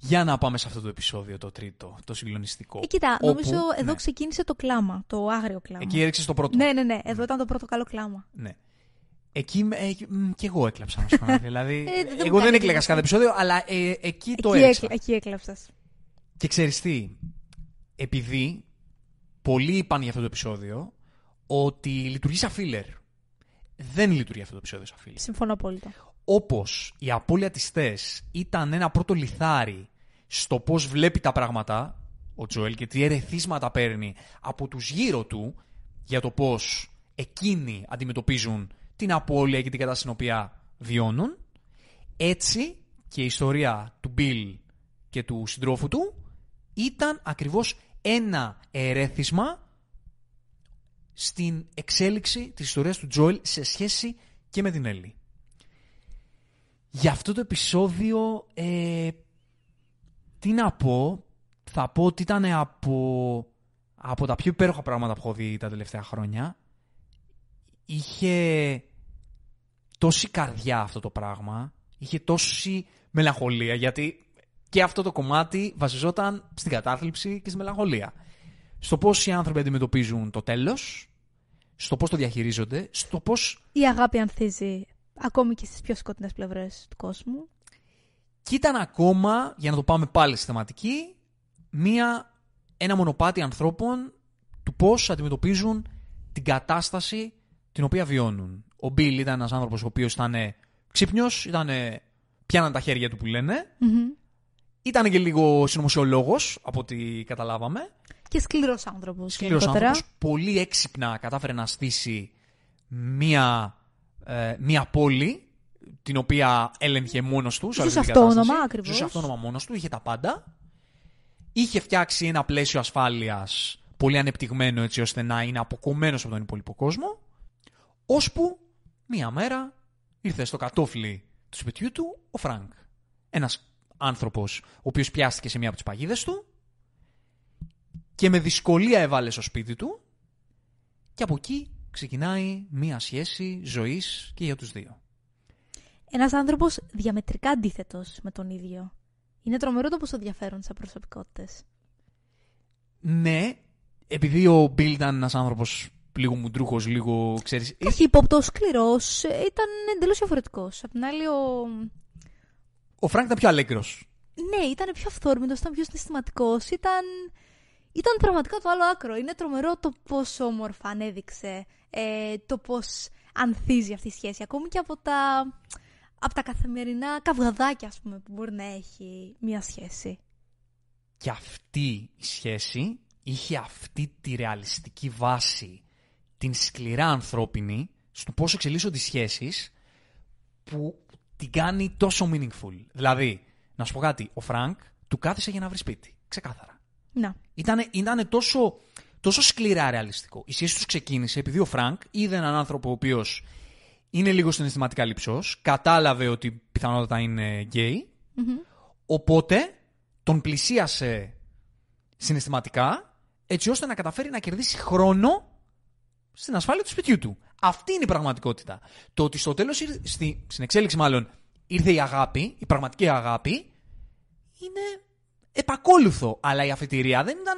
Για να πάμε σε αυτό το επεισόδιο, το τρίτο, το συγκλονιστικό. Ε, κοίτα, Όπου- νομίζω εδώ ναι. ξεκίνησε το κλάμα, το άγριο κλάμα. Εκεί έριξες το πρώτο. Ναι, ναι, ναι. Εδώ ήταν το πρώτο καλό κλάμα. Ναι. Εκεί με- ε, μ, κι εγώ έκλαψα, να σου πω. την [LAUGHS] αλήθεια. δηλαδή, Ε, δεν μου εγώ δεν κάνεις έκλαιγα σε κάθε εντύπωση. επεισόδιο, αλλά ε, εκεί το εκεί, έριξα. έκλα, εκεί έκλαψες. Και ξέρεις τι, επειδή πολλοί είπαν για αυτό το επεισόδιο ότι λειτουργεί σαν filler. Δεν λειτουργεί αυτό το επεισόδιο σαν filler. Συμφωνώ απόλυτα. Όπως η απώλεια της Τες ήταν ένα πρώτο λιθάρι στο πώς βλέπει τα πράγματα ο Τζοέλ και τι ερεθίσματα παίρνει από τους γύρω του για το πώς εκείνοι αντιμετωπίζουν την απώλεια και την κατάσταση στην οποία βιώνουν, έτσι και η ιστορία του Μπιλ και του συντρόφου του ήταν ακριβώς ένα ερέθισμα στην εξέλιξη της ιστορίας του Τζοέλ σε σχέση και με την Έλλη. Για αυτό το επεισόδιο, ε, τι να πω, θα πω ότι ήταν από, από τα πιο υπέροχα πράγματα που έχω δει τα τελευταία χρόνια. Είχε τόση καρδιά αυτό το πράγμα, είχε τόση μελαγχολία, γιατί και αυτό το κομμάτι βασιζόταν στην κατάθλιψη και στη μελαγχολία. Στο πώς οι άνθρωποι αντιμετωπίζουν το τέλος, στο πώς το διαχειρίζονται, στο πώς Η αγάπη ανθίζει ακόμη και στις πιο σκοτεινές πλευρές του κόσμου. Και ήταν ακόμα, για να το πάμε πάλι στη θεματική, μία, ένα μονοπάτι ανθρώπων του πώς αντιμετωπίζουν την κατάσταση την οποία βιώνουν. Ο Μπιλ ήταν ένας άνθρωπος ο οποίος ήταν ξύπνιος, ήταν πιάναν τα χέρια του που λένε, Μμμ. ήταν και λίγο συνωμοσιολόγος από ό,τι καταλάβαμε. Και σκληρός άνθρωπος Σκληρός γενικότερα. άνθρωπος, πολύ έξυπνα κατάφερε να στήσει μία, ε, μία πόλη την οποία έλεγχε μόνος του. σε όλη Ζούσε αυτή την αυτόνομα, κατάσταση. ακριβώς. Ζούσε αυτόνομα μόνος του, είχε τα πάντα. Είχε φτιάξει ένα πλαίσιο ασφάλειας πολύ ανεπτυγμένο έτσι ώστε να είναι αποκομμένος από τον υπόλοιπο κόσμο. Ώσπου μία μέρα ήρθε στο κατώφλι του σπιτιού του ο Φρανκ. Ένας άνθρωπος ο οποίος πιάστηκε σε μία από τις παγίδες του και με δυσκολία έβαλε στο σπίτι του και από εκεί ξεκινάει μία σχέση ζωής και για τους δύο. Ένας άνθρωπος διαμετρικά αντίθετος με τον ίδιο. Είναι τρομερό το πόσο διαφέρουν σαν προσωπικότητες. Ναι, επειδή ο Μπιλ ήταν ένας άνθρωπος λίγο μουντρούχος, λίγο, ξέρεις... Όχι ύποπτος, σκληρός, ε, ήταν εντελώς διαφορετικός. Απ' την άλλη ο... Ο Φρανκ ήταν πιο αλέγκρος. Ναι, ήταν πιο αυθόρμητος, ήταν πιο συναισθηματικός, ήταν... Ήταν πραγματικά το άλλο άκρο. Είναι τρομερό το πόσο όμορφα ανέδειξε, ε, το πώς ανθίζει αυτή η σχέση. Ακόμη και από τα, από τα καθημερινά καυγαδάκια, ας πούμε, που μπορεί να έχει μία σχέση. Και αυτή η σχέση είχε αυτή τη ρεαλιστική βάση, την σκληρά ανθρώπινη, στο πώς εξελίσσονται οι σχέσεις, που την κάνει τόσο meaningful. Δηλαδή, να σου πω κάτι, ο Φρανκ του κάθισε για να βρει σπίτι. Ξεκάθαρα. Να. Ήτανε, ήτανε τόσο, τόσο σκληρά ρεαλιστικό. Η σχέση τους ξεκίνησε επειδή ο Φρανκ είδε έναν άνθρωπο ο οποίος είναι λίγο συναισθηματικά λειψός, κατάλαβε ότι πιθανότατα είναι γκέι, Μμμ. οπότε τον πλησίασε συναισθηματικά έτσι ώστε να καταφέρει να κερδίσει χρόνο στην ασφάλεια του σπιτιού του. Αυτή είναι η πραγματικότητα. Το ότι στο τέλος, ήρθε- στη, στην εξέλιξη μάλλον, ήρθε η αγάπη, η πραγματική αγάπη, είναι επακόλουθο. Αλλά η αφετηρία δεν ήταν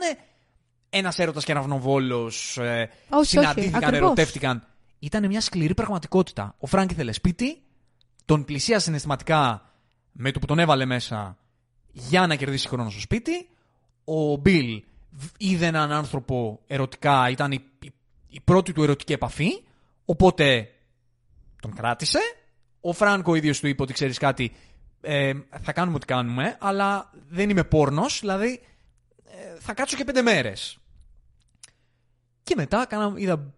ένας έρωτας κεραυνοβόλος, ε, όχι, συναντήθηκαν, ακριβώς. ερωτεύτηκαν. Ήταν μια σκληρή πραγματικότητα. Ο Φρανκ ήθελε σπίτι, τον πλησίασε συναισθηματικά με το που τον έβαλε μέσα για να κερδίσει χρόνο στο σπίτι. Ο Μπιλ β- είδε έναν άνθρωπο ερωτικά, ήταν η, η- η πρώτη του ερωτική επαφή, οπότε τον κράτησε. Ο Φράνκο ο ίδιος του είπε ότι ξέρεις κάτι, ε, θα κάνουμε ό,τι κάνουμε, αλλά δεν είμαι πόρνος, δηλαδή ε, θα κάτσω και πέντε μέρες. Και μετά κάναμε, είδα,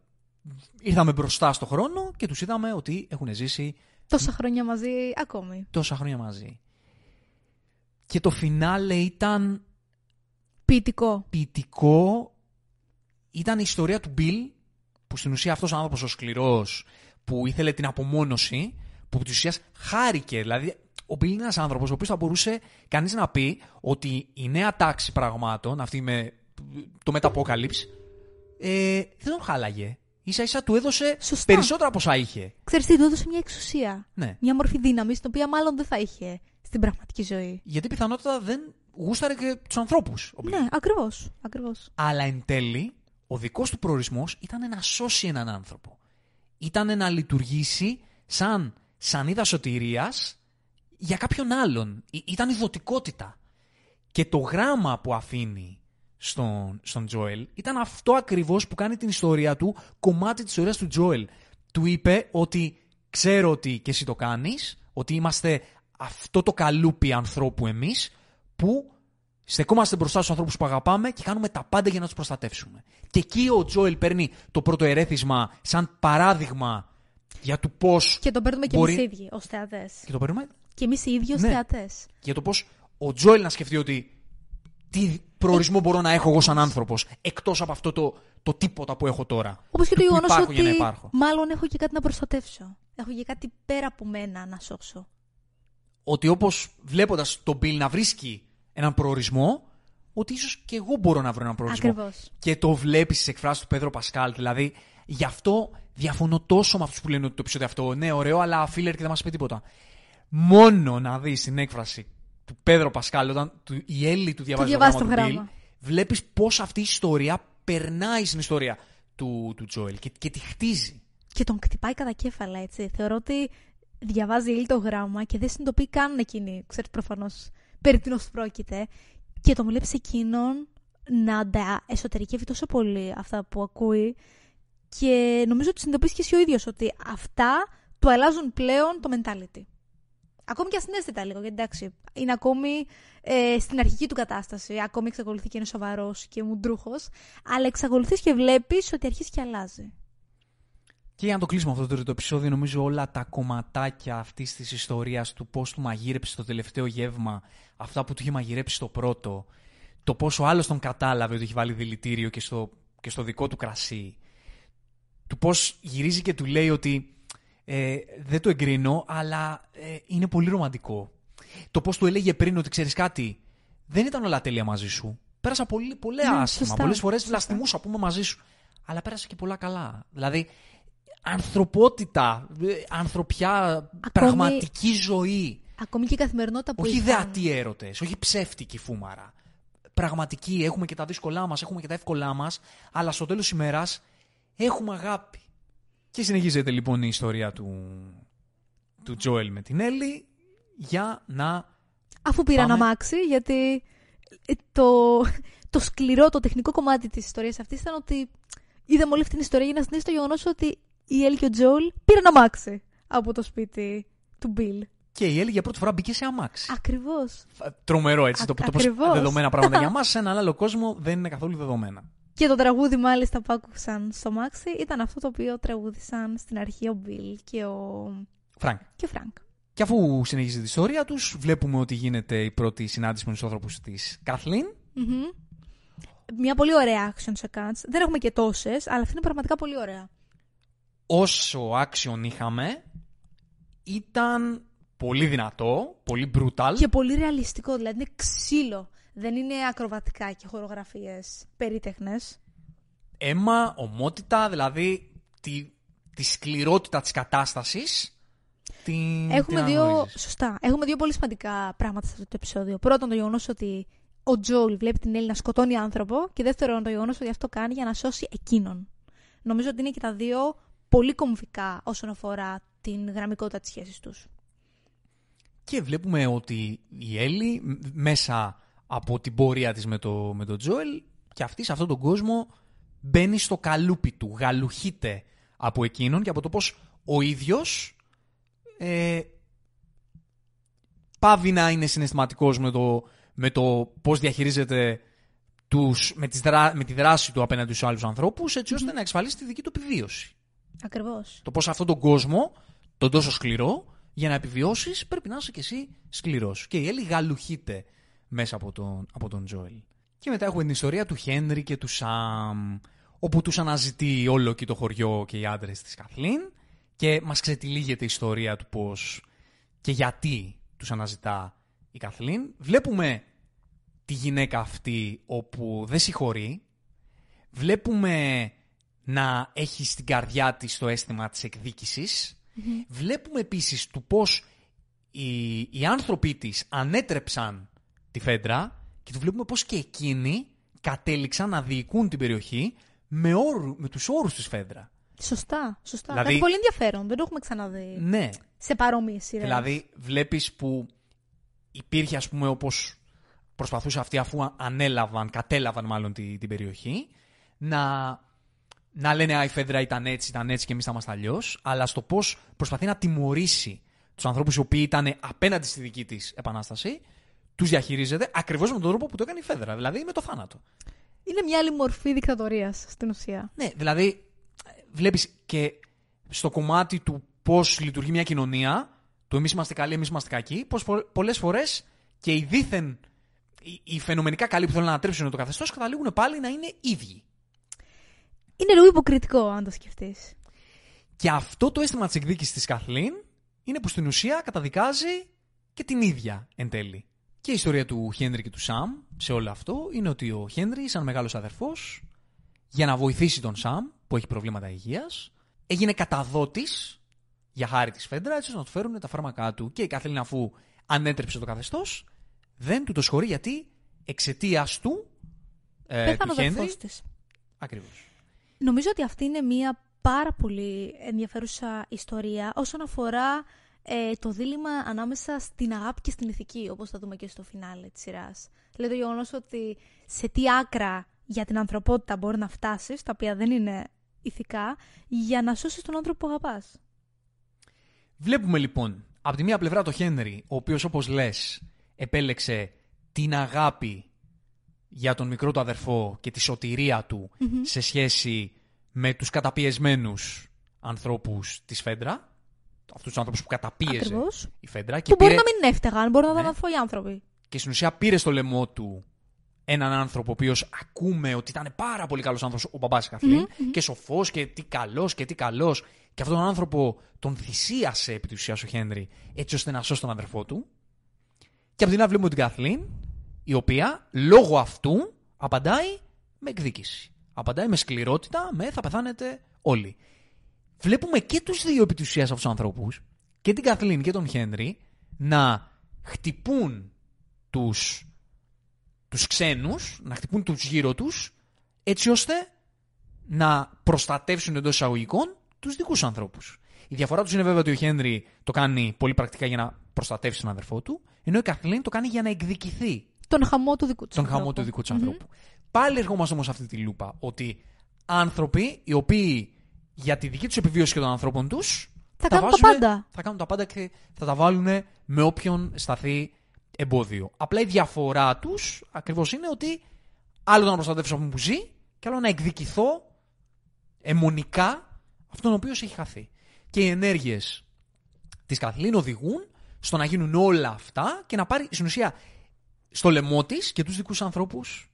ήρθαμε μπροστά στο χρόνο και τους είδαμε ότι έχουν ζήσει Τόσα χρόνια μαζί ακόμη. τόσα χρόνια μαζί. Και το φινάλε ήταν Ποιητικό. ποιητικό. Ήταν η ιστορία του Μπιλ, που στην ουσία αυτός ο άνθρωπος ο σκληρός, που ήθελε την απομόνωση, που στην ουσίας χάρηκε. Δηλαδή, ο Μπιλ είναι ένας άνθρωπος ο οποίος θα μπορούσε κανείς να πει ότι η νέα τάξη πραγμάτων, αυτή με το Metapocalypse, ε, δεν τον χάλαγε. Ίσα ίσα του έδωσε Σωστά. περισσότερα από όσα είχε. Ξέρεις τι, του έδωσε μια εξουσία. Ναι. Μια μορφή δύναμης, την οποία μάλλον δεν θα είχε στην πραγματική ζωή. Γιατί πιθανότατα δεν γούσταρε και τους ανθρώπους. ο Bill. Ναι, ακριβώς. ακριβώς. Αλλά εν τέλει, ο δικός του προορισμός ήταν να σώσει έναν άνθρωπο. Ήταν να λειτουργήσει σαν σανίδα σωτηρίας για κάποιον άλλον. Ή- Ήταν η δοτικότητα. Και το γράμμα που αφήνει στον, στον Τζόελ ήταν αυτό ακριβώς που κάνει την ιστορία του κομμάτι της ιστορίας του Τζόελ. Του είπε ότι ξέρω ότι και εσύ το κάνεις, ότι είμαστε αυτό το καλούπι ανθρώπου εμείς που στεκόμαστε μπροστά στους ανθρώπους που αγαπάμε και κάνουμε τα πάντα για να τους προστατεύσουμε. Και εκεί ο Τζόελ παίρνει το πρώτο ερέθισμα σαν παράδειγμα για το πώς... Και το παίρνουμε και Μπορεί- εμείς οι ίδιοι ως θεατές. Και το παίρνουμε Και εμείς οι ίδιοι ως Ναι. θεατές. για το πώς ο Τζόελ να σκεφτεί ότι τι προορισμό μπορώ να έχω εγώ σαν άνθρωπος εκτός από αυτό το, το τίποτα που έχω τώρα. Όπως και το Που γεγονός υπάρχω για να ότι υπάρχω. μάλλον έχω και κάτι να προστατεύσω. Έχω και κάτι πέρα από μένα να σώσω. Ότι όπως βλέποντας τον Bill να βρίσκει έναν προορισμό, ότι ίσως και εγώ μπορώ να βρω έναν προορισμό. Ακριβώς. Και το βλέπεις στις εκφράσεις του Πέδρο Πασκάλ. Δηλαδή, γι' αυτό διαφωνώ τόσο με αυτούς που λένε ότι το επεισόδιο αυτό, ναι, ωραίο, αλλά φίλερ και δεν μας πει τίποτα. Μόνο να δεις την έκφραση του Πέδρο Πασκάλ, όταν του, η Έλλη του διαβάζει το διαβάζει γράμμα, το του γράμμα. Bill, βλέπεις πώς αυτή η ιστορία περνάει στην ιστορία του, του Τζόελ και, και τη χτίζει. Και τον κτυπάει κατά κέφαλα, έτσι. Θεωρώ ότι διαβάζει η Έλλη το γράμμα και δεν συνειδητοποιεί καν εκείνη. Ξέρεις προφανώς περί τίνος πρόκειται. Και τον βλέπεις εκείνον να τα εσωτερικεύει τόσο πολύ αυτά που ακούει. Και νομίζω ότι συνειδητοποιείς και εσύ ο ίδιος ότι αυτά του αλλάζουν πλέον το mentality. Ακόμη και ασυναίσθητα λίγο, γιατί εντάξει, είναι ακόμη ε, στην αρχική του κατάσταση. Ακόμη εξακολουθεί και είναι σοβαρός και μουντρούχος, αλλά εξακολουθείς και βλέπεις ότι αρχίζει και αλλάζει. Και για να το κλείσουμε αυτό το τρίτο επεισόδιο, νομίζω όλα τα κομματάκια αυτής της ιστορίας του πώς του μαγείρεψε το τελευταίο γεύμα, αυτά που του είχε μαγειρέψει στο πρώτο, το πόσο άλλος τον κατάλαβε ότι έχει βάλει δηλητήριο και στο, και στο δικό του κρασί, του πώς γυρίζει και του λέει ότι ε, δεν το εγκρίνω, αλλά ε, είναι πολύ ρομαντικό. Το πώς του έλεγε πριν ότι ξέρεις κάτι, δεν ήταν όλα τέλεια μαζί σου. Πέρασα πολύ, πολλά Ναι, άσχημα. σωστά, Πολλές φορές σωστά. λαστιμούσα που είμαι μαζί σου. Αλλά πέρασα και πολλά καλά. Δηλαδή, ανθρωπότητα, ε, ανθρωπιά, πραγματική ζωή. Ακόμη και η καθημερινότητα που Όχι είχαν. ιδεατοί έρωτες, όχι ψεύτικη φούμαρα. Πραγματική, έχουμε και τα δύσκολά μας, έχουμε και τα εύκολά μας, αλλά στο τέλος ημέρας έχουμε αγάπη. Και συνεχίζεται λοιπόν η ιστορία του, του Τζόελ με την Έλλη για να. Αφού πήραν Πάμε. αμάξι, γιατί ε, το, το σκληρό, το τεχνικό κομμάτι της ιστορίας αυτής ήταν ότι είδαμε όλη αυτή την ιστορία για να συνδέσει το γεγονός ότι η Έλλη και ο Τζόελ πήραν αμάξι από το σπίτι του Μπιλ. Και η Έλλη για πρώτη φορά μπήκε σε αμάξι. Ακριβώς. Τρομερό έτσι. Α- το, το πώς ακριβώς. δεδομένα πράγματα για [LAUGHS] μας σε έναν άλλο κόσμο δεν είναι καθόλου δεδομένα. Και το τραγούδι μάλιστα που άκουσαν στ' αμάξι ήταν αυτό το οποίο τραγούδισαν στην αρχή ο Μπιλ και ο, Φρανκ. και ο Φρανκ. Και αφού συνεχίζει την ιστορία τους, βλέπουμε ότι γίνεται η πρώτη συνάντηση με τους άνθρωπους της Καθλίν. Μμμ. Μια πολύ ωραία action sequence. Δεν έχουμε και τόσες, αλλά αυτή είναι πραγματικά πολύ ωραία. Όσο action είχαμε, ήταν πολύ δυνατό, πολύ brutal. Και πολύ ρεαλιστικό, δηλαδή είναι ξύλο. Δεν είναι ακροβατικά και χορογραφίες περίτεχνες. Αίμα, ομότητα, δηλαδή τη, τη σκληρότητα της κατάστασης. Την, Έχουμε την δύο, αναγνωρίζεις. σωστά, έχουμε δύο πολύ σημαντικά πράγματα σε αυτό το επεισόδιο. Πρώτον, το γεγονός ότι ο Τζόουλ βλέπει την Έλλη να σκοτώνει άνθρωπο. Και δεύτερον, το γεγονός ότι αυτό κάνει για να σώσει εκείνον. Νομίζω ότι είναι και τα δύο πολύ κομβικά όσον αφορά την γραμμικότητα της σχέσης τους. Και βλέπουμε ότι η Έλλη μ- μέσα από την πορεία της με, το, με τον Τζόελ και αυτή σε αυτόν τον κόσμο μπαίνει στο καλούπι του, γαλουχείται από εκείνον και από το πώς ο ίδιος ε, πάβει να είναι συναισθηματικός με το, με το πώς διαχειρίζεται τους, με, τις δρά, με τη δράση του απέναντι στους άλλους ανθρώπους έτσι ώστε να εξασφαλίσει τη δική του επιβίωση. Ακριβώς. Το πώς αυτόν τον κόσμο, τον τόσο σκληρό, για να επιβιώσεις πρέπει να είσαι κι εσύ σκληρός. Και η Έλλη γαλουχείται μέσα από τον, από τον Τζόελ. Και μετά έχουμε την ιστορία του Χένρι και του Σαμ, όπου τους αναζητεί όλο και το χωριό και οι άντρες της Καθλίν και μας ξετυλίγεται η ιστορία του πώς και γιατί τους αναζητά η Καθλίν. Βλέπουμε τη γυναίκα αυτή όπου δεν συγχωρεί. Βλέπουμε να έχει στην καρδιά της το αίσθημα της εκδίκησης. Βλέπουμε επίσης του πώς οι, οι άνθρωποι της ανέτρεψαν τη Φέντρα και του βλέπουμε πώς και εκείνοι κατέληξαν να διοικούν την περιοχή με, όρου, με τους όρους της Φέντρα. Σωστά, σωστά. Δηλαδή- Δηλαδή... πολύ ενδιαφέρον. Δεν το έχουμε ξαναδεί Ναι, σε παρόμοιες σειρές. δηλαδή βλέπεις που υπήρχε ας πούμε όπως προσπαθούσε αυτοί αφού ανέλαβαν, κατέλαβαν μάλλον τη- την περιοχή, να, να λένε «Α, η Φέντρα ήταν έτσι, ήταν έτσι και εμείς θα είμαστε αλλιώς, αλλά στο πώς προσπαθεί να τιμωρήσει τους ανθρώπους οι οποίοι ήταν απέναντι στη δική της επανάσταση, τους διαχειρίζεται ακριβώς με τον τρόπο που το έκανε η Φέντρα, δηλαδή με το θάνατο. Είναι μια άλλη μορφή δικτατορίας στην ουσία. Ναι, δηλαδή βλέπεις και στο κομμάτι του πώς λειτουργεί μια κοινωνία, το εμείς είμαστε καλοί, εμείς είμαστε κακοί, πως πο- πολλές φορές και οι δίθεν, οι, οι φαινομενικά καλοί που θέλουν να ανατρέψουν το καθεστώς καταλήγουν πάλι να είναι ίδιοι. Είναι λίγο υποκριτικό, αν το σκεφτείς. Και αυτό το αίσθημα της εκδίκησης της Καθλίν είναι που στην ουσία καταδικάζει και την ίδια εν τέλει. Και η ιστορία του Χένρι και του Σαμ σε όλο αυτό είναι ότι ο Χένρι, σαν μεγάλος αδερφός, για να βοηθήσει τον Σαμ, που έχει προβλήματα υγείας, έγινε καταδότης για χάρη της Φέντρα, έτσι ώστε να του φέρουν τα φάρμακά του. Και η Καθλίν, αφού ανέτρεψε το καθεστώς, δεν του το σχωρεί γιατί εξαιτίας του, ε, Πέθανε του ο Χένρι, αδερφό της. ακριβώς. Νομίζω ότι αυτή είναι μια πάρα πολύ ενδιαφέρουσα ιστορία όσον αφορά ε, το δίλημα ανάμεσα στην αγάπη και στην ηθική, όπως θα δούμε και στο φινάλε της σειράς. Δηλαδή το γεγονός ότι σε τι άκρα για την ανθρωπότητα μπορεί να φτάσεις, τα οποία δεν είναι ηθικά, για να σώσεις τον άνθρωπο που αγαπάς. Βλέπουμε λοιπόν από τη μία πλευρά το Χένρι, ο οποίος όπως λες επέλεξε την αγάπη για τον μικρό του αδερφό και τη σωτηρία του σε σχέση με τους καταπιεσμένους ανθρώπους της Φέντρα. Αυτούς τους ανθρώπους που καταπίεζε Ακριβώς. η Φέντρα. Και, Που μπορεί πήρε, να μην έφταγαν, μπορεί να Ναι. ήταν αθώοι άνθρωποι. και στην ουσία πήρε στο λαιμό του έναν άνθρωπο ο οποίος ακούμε ότι ήταν πάρα πολύ καλός άνθρωπος, ο μπαμπάς Καθλίν, και σοφός και τι καλός και τι καλός. Και αυτόν τον άνθρωπο τον θυσίασε επί της ουσίας ο Χένρι έτσι ώστε να σώσει τον αδερφό του. Και από την άλλη βλέπουμε την Καθλίν, η οποία λόγω αυτού απαντάει με εκδίκηση. Απαντάει με σκληρότητα, με θα πεθάνετε όλοι. Βλέπουμε και τους δύο επί της ουσίας αυτούς τους ανθρώπους, και την Καθλίν και τον Χένρι, να χτυπούν τους, τους ξένους, να χτυπούν τους γύρω τους, έτσι ώστε να προστατεύσουν εντός εισαγωγικών τους δικούς ανθρώπους. Η διαφορά τους είναι βέβαια ότι ο Χένρι το κάνει πολύ πρακτικά για να προστατεύσει τον αδερφό του, ενώ η Καθλίν το κάνει για να εκδικηθεί Τον χαμό του δικού τους. τον χαμό του δικού τους ανθρώπου. Πάλι ερχόμαστε όμως σε αυτή τη λούπα. Ότι άνθρωποι οι οποίοι για τη δική τους επιβίωση και των ανθρώπων τους. Θα κάνουν τα πάντα. Θα κάνουν τα πάντα και θα τα βάλουν με όποιον σταθεί εμπόδιο. Απλά η διαφορά τους ακριβώς είναι ότι άλλο το να προστατεύσω αυτόν που ζει και άλλο να εκδικηθώ αιμονικά αυτόν ο οποίος έχει χαθεί. Και οι ενέργειες της Καθλίν οδηγούν στο να γίνουν όλα αυτά και να πάρει στην ουσία στο λαιμό της και τους δικούς ανθρώπους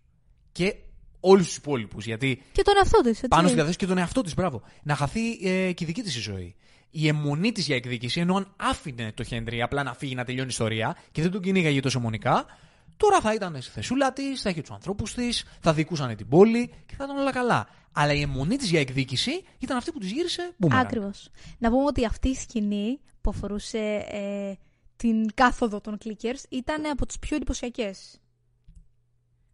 και όλους τους υπόλοιπους. Γιατί Και τον εαυτό της. πάνω στην καθέση και τον εαυτό της, μπράβο. Να χαθεί ε, και η δική της η ζωή. Η αιμονή της για εκδίκηση, ενώ αν άφηνε το Χένρι απλά να φύγει να τελειώνει η ιστορία και δεν τον κυνήγαγε τόσο αιμονικά, τώρα θα ήταν στη θεσούλα της, θα είχε τους ανθρώπους της, θα δικούσαν την πόλη και θα ήταν όλα καλά. Αλλά η αιμονή της για εκδίκηση ήταν αυτή που της γύρισε μπούμεραγκ. Ακριβώς. Να πούμε ότι αυτή η σκηνή που αφορούσε ε, την κάθοδο των clickers ήταν από τις πιο εντυπωσιακές.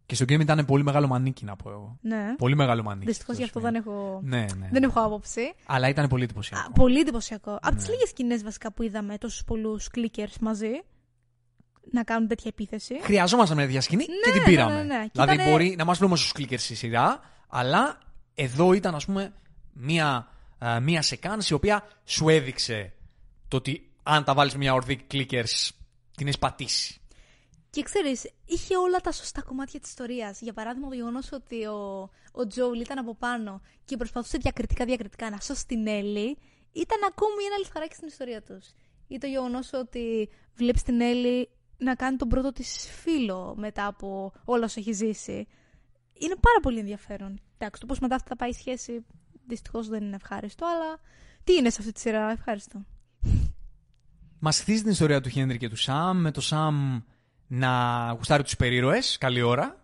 Και στο game ήταν πολύ μεγάλο μανίκι, να πω εγώ. Ναι. Πολύ μεγάλο μανίκι. Δυστυχώς γι' αυτό δεν έχω, Ναι, ναι. δεν έχω άποψη. Αλλά ήταν πολύ Α, εντυπωσιακό. πολύ εντυπωσιακό. Από Ναι. τι λίγες σκηνές βασικά που είδαμε τόσους πολλούς clickers μαζί να κάνουν τέτοια επίθεση. Χρειαζόμασταν μια τέτοια σκηνή και την ναι, πήραμε. ναι, ναι. Και Δηλαδή ήτανε- μπορεί να μας πούμε στους κλίκερ στη σειρά, αλλά εδώ ήταν ας πούμε μια ε, μία σεκάνση η οποία σου έδειξε το ότι αν τα βάλεις μια ορδή clickers την έχεις πατήσει. Και ξέρεις, είχε όλα τα σωστά κομμάτια της ιστορίας. Για παράδειγμα, το γεγονός ότι ο, ο Τζόουλ ήταν από πάνω και προσπαθούσε διακριτικά διακριτικά να σώσει την Έλλη, ήταν ακόμη ένα λιθαράκι στην ιστορία τους. Ή το γεγονός ότι βλέπεις την Έλλη να κάνει τον πρώτο της φίλο μετά από όλα όσα έχει ζήσει. Είναι πάρα πολύ ενδιαφέρον. Εντάξει, το πώς μετά θα πάει η σχέση δυστυχώς δεν είναι ευχάριστο, αλλά τι είναι σε αυτή τη σειρά, ευχάριστο. Μας χτίζει την ιστορία του Χένρι και του Σαμ, με το Σαμ να γουστάρει τους περίρωε, καλή ώρα,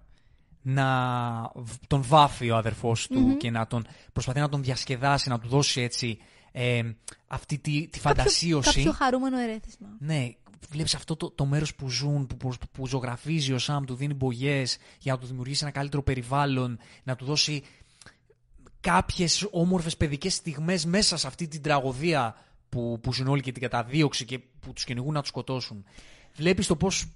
να τον βάφει ο αδερφός του και να τον προσπαθεί να τον διασκεδάσει, να του δώσει έτσι ε, αυτή τη, τη φαντασίωση. Κάποιο χαρούμενο ερέθισμα. Ναι, βλέπεις αυτό το, το μέρος που ζουν, που, που, που ζωγραφίζει ο Σαμ, του δίνει μπογιές για να του δημιουργήσει ένα καλύτερο περιβάλλον, να του δώσει κάποιες όμορφες παιδικές στιγμές μέσα σε αυτή την τραγωδία που, που ζουν όλοι και την καταδίωξη και που τους κυνηγούν να τους σκοτώσουν. Βλέπεις το πώς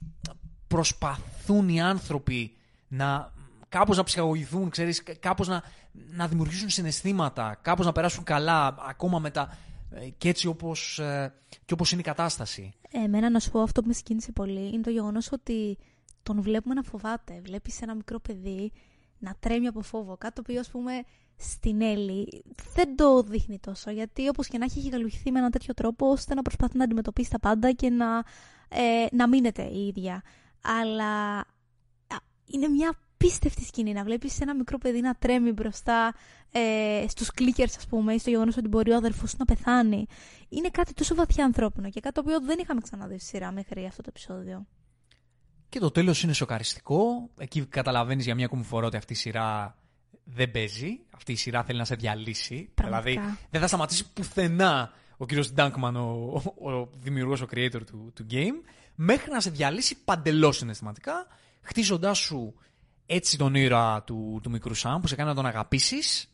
προσπαθούν οι άνθρωποι να κάπως να ψυχαγωγηθούν, ξέρεις, κάπως να, να δημιουργήσουν συναισθήματα, κάπως να περάσουν καλά, ακόμα μετά ε, και έτσι όπως, ε, και όπως είναι η κατάσταση. Εμένα να σου πω αυτό που με συγκίνησε πολύ είναι το γεγονός ότι τον βλέπουμε να φοβάται. Βλέπεις ένα μικρό παιδί να τρέμει από φόβο. Κάτι το οποίο, ας πούμε, στην Έλλη δεν το δείχνει τόσο. Γιατί όπως και να έχει, έχει γαλουχηθεί με έναν τέτοιο τρόπο ώστε να προσπαθεί να αντιμετωπίσει τα πάντα και να, ε, να μείνεται η ίδια. Αλλά είναι μια απίστευτη σκηνή να βλέπεις ένα μικρό παιδί να τρέμει μπροστά ε, στους κλίκερς ας πούμε ή στο γεγονός ότι μπορεί ο αδερφός του να πεθάνει. Είναι κάτι τόσο βαθιά ανθρώπινο και κάτι το οποίο δεν είχαμε ξαναδεί στη σειρά μέχρι αυτό το επεισόδιο. Και το τέλος είναι σοκαριστικό. Εκεί καταλαβαίνεις για μια ακόμη φορά ότι αυτή η σειρά δεν παίζει. Αυτή η σειρά θέλει να σε διαλύσει. Πραγματικά. Δηλαδή δεν θα σταματήσει πουθενά ο κύριος Ντάνκμαν, ο, ο, ο δημιουργός, ο creator του, του game, μέχρι να σε διαλύσει παντελώς συναισθηματικά, χτίζοντάς σου έτσι τον ήρωα του, του μικρού Σαμ που σε κάνει να τον αγαπήσεις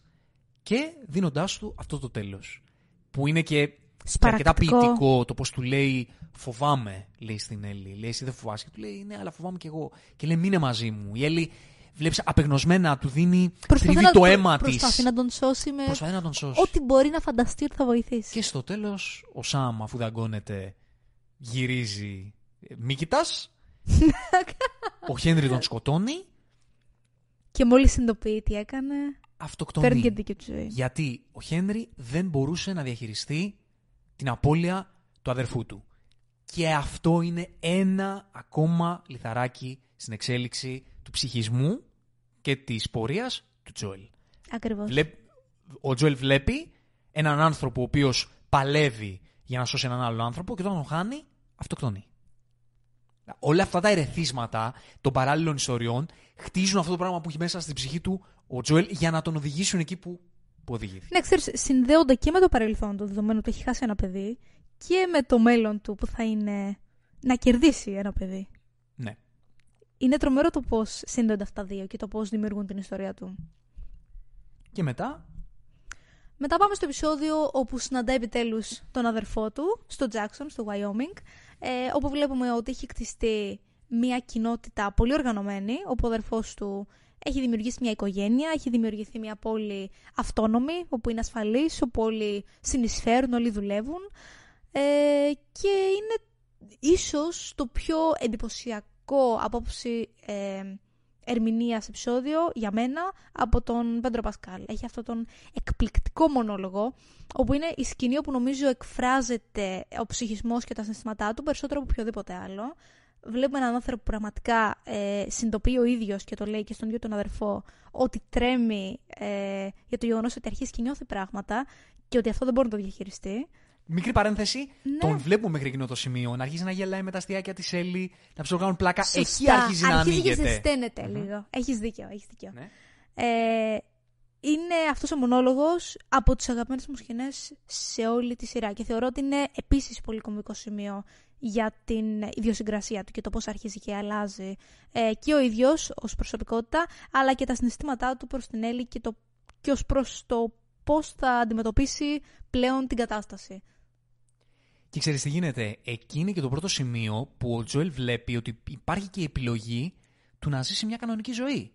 και δίνοντάς του αυτό το τέλος. Που είναι και και αρκετά ποιητικό το πώς του λέει Φοβάμαι, λέει στην Έλλη. Λέει Εσύ δεν φοβάσαι. Και του λέει Ναι, αλλά φοβάμαι κι εγώ. Και λέει Μείνε μαζί μου. Η Έλλη βλέπεις απεγνωσμένα, του δίνει. Τρίβει το αίμα της. Προσπαθεί να τον σώσει με. Προσπαθεί να τον σώσει. Ό,τι μπορεί να φανταστεί ότι θα βοηθήσει. Και στο τέλος, ο Σάμ, αφού δαγκώνεται, γυρίζει. Μη κοιτάς. [LAUGHS] ο Χένρι τον σκοτώνει. Και μόλις συνειδητοποιεί τι έκανε. Αυτοκτονεί. Παίρνει και δίκιο τη ζωή. Γιατί ο Χένρι δεν μπορούσε να διαχειριστεί την απώλεια του αδερφού του. Και αυτό είναι ένα ακόμα λιθαράκι στην εξέλιξη του ψυχισμού και της πορείας του Τζόελ. Ακριβώς. Ο Τζόελ βλέπει έναν άνθρωπο ο οποίος παλεύει για να σώσει έναν άλλο άνθρωπο και όταν τον χάνει, αυτοκτονεί. Όλα αυτά τα ερεθίσματα των παράλληλων ιστοριών χτίζουν αυτό το πράγμα που έχει μέσα στην ψυχή του ο Τζόελ για να τον οδηγήσουν εκεί που που οδηγήθηκε. Ναι, ξέρεις, συνδέονται και με το παρελθόν του, δεδομένου ότι έχει χάσει ένα παιδί, και με το μέλλον του που θα είναι να κερδίσει ένα παιδί. Ναι. Είναι τρομερό το πώς συνδέονται αυτά τα δύο και το πώς δημιουργούν την ιστορία του. Και μετά; Μετά πάμε στο επεισόδιο όπου συναντάει επιτέλους τον αδερφό του, στο Jackson, στο Wyoming, ε, όπου βλέπουμε ότι έχει κτιστεί μια κοινότητα πολύ οργανωμένη, όπου ο αδερφός του έχει δημιουργήσει μια οικογένεια, έχει δημιουργηθεί μια πόλη αυτόνομη, όπου είναι ασφαλής, όπου όλοι συνεισφέρουν, όλοι δουλεύουν. Ε, και είναι ίσως το πιο εντυπωσιακό απόψη ε, ερμηνείας επεισόδιο για μένα από τον Πέντρο Πασκάλ. Έχει αυτόν τον εκπληκτικό μονόλογο, όπου είναι η σκηνή όπου νομίζω εκφράζεται ο ψυχισμός και τα συναισθήματά του περισσότερο από οποιοδήποτε άλλο βλέπουμε έναν άνθρωπο που πραγματικά ε, συνειδητοποιεί ο ίδιος και το λέει και στον ίδιο τον αδερφό ότι τρέμει ε, για το γεγονός ότι αρχίζει και νιώθει πράγματα και ότι αυτό δεν μπορεί να το διαχειριστεί. Μικρή παρένθεση, ναι. τον βλέπουμε μέχρι εκείνο το σημείο να αρχίζει να γελάει με τα αστιάκια τη Έλλη, να ψωγάνουν πλάκα. Σωστά. Εκεί αρχίζει να αρχίζει ανοίγεται. και ζεσταίνεται λίγο. Έχεις δίκιο, έχεις δίκιο. Ναι. Ε, είναι αυτός ο μονόλογος από τις αγαπημένες μου σκηνές σε όλη τη σειρά και θεωρώ ότι είναι επίσης πολύ κομβικό σημείο για την ιδιοσυγκρασία του και το πώς αρχίζει και αλλάζει ε, και ο ίδιος ως προσωπικότητα, αλλά και τα συναισθήματά του προς την Έλλη και, το, και ως προς το πώς θα αντιμετωπίσει πλέον την κατάσταση. Και ξέρεις τι γίνεται, εκεί είναι και το πρώτο σημείο που ο Τζοέλ βλέπει ότι υπάρχει και η επιλογή του να ζήσει μια κανονική ζωή.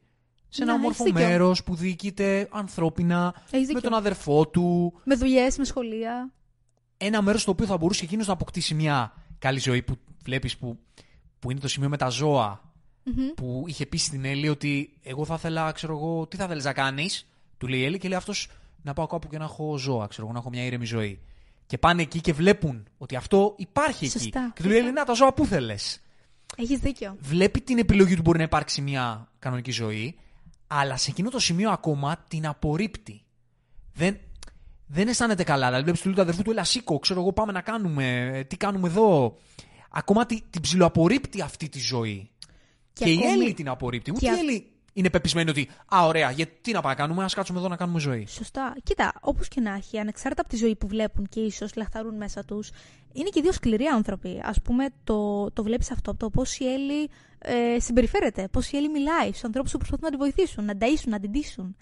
σε ένα Ναι, όμορφο έχεις δίκιο. μέρος που διοικείται ανθρώπινα, Έχεις με δίκιο. τον αδερφό του. Με δουλειές, με σχολεία. Ένα μέρος στο οποίο θα μπορούσε εκείνος να αποκτήσει μια καλή ζωή που βλέπεις που, που είναι το σημείο με τα ζώα. Μμμ. Που είχε πει στην Έλλη ότι εγώ θα ήθελα, ξέρω εγώ, τι θα ήθελε να κάνεις; Του λέει η Έλλη και λέει αυτός να πάω κάπου και να έχω ζώα, ξέρω εγώ, να έχω μια ήρεμη ζωή. Και πάνε εκεί και βλέπουν ότι αυτό υπάρχει Σωστά, εκεί. Και του λέει η Έλλη, να τα ζώα πού θέλες; Έχεις δίκιο. βλέπει την επιλογή του μπορεί να υπάρξει μια κανονική ζωή, αλλά σε εκείνο το σημείο ακόμα την απορρίπτει. Δεν, δεν αισθάνεται καλά. Δηλαδή, βλέπεις του λέει του αδερφού του, Ελά, σήκω, ξέρω εγώ, πάμε να κάνουμε, ε, τι κάνουμε εδώ. Ακόμα τη- την ψιλοαπορρίπτει αυτή τη ζωή. Και, Και η ακόμη- Έλλη την απορρίπτει. Ούτε και η α- Έλλη είναι πεπισμένη ότι, Α, ωραία, γιατί να πάμε να κάνουμε, ας κάτσουμε εδώ να κάνουμε ζωή. Σωστά. Κοίτα, όπως και να έχει, ανεξάρτητα από τη ζωή που βλέπουν και ίσως λαχταρούν μέσα τους, είναι και δύο σκληροί άνθρωποι. Α πούμε, το, το βλέπεις αυτό από το πώς η Έλλη ε, συμπεριφέρεται, πώς η Έλλη μιλάει στους ανθρώπους που προσπαθούν να τη βοηθήσουν, να ταΐσουν, να την τύσουν.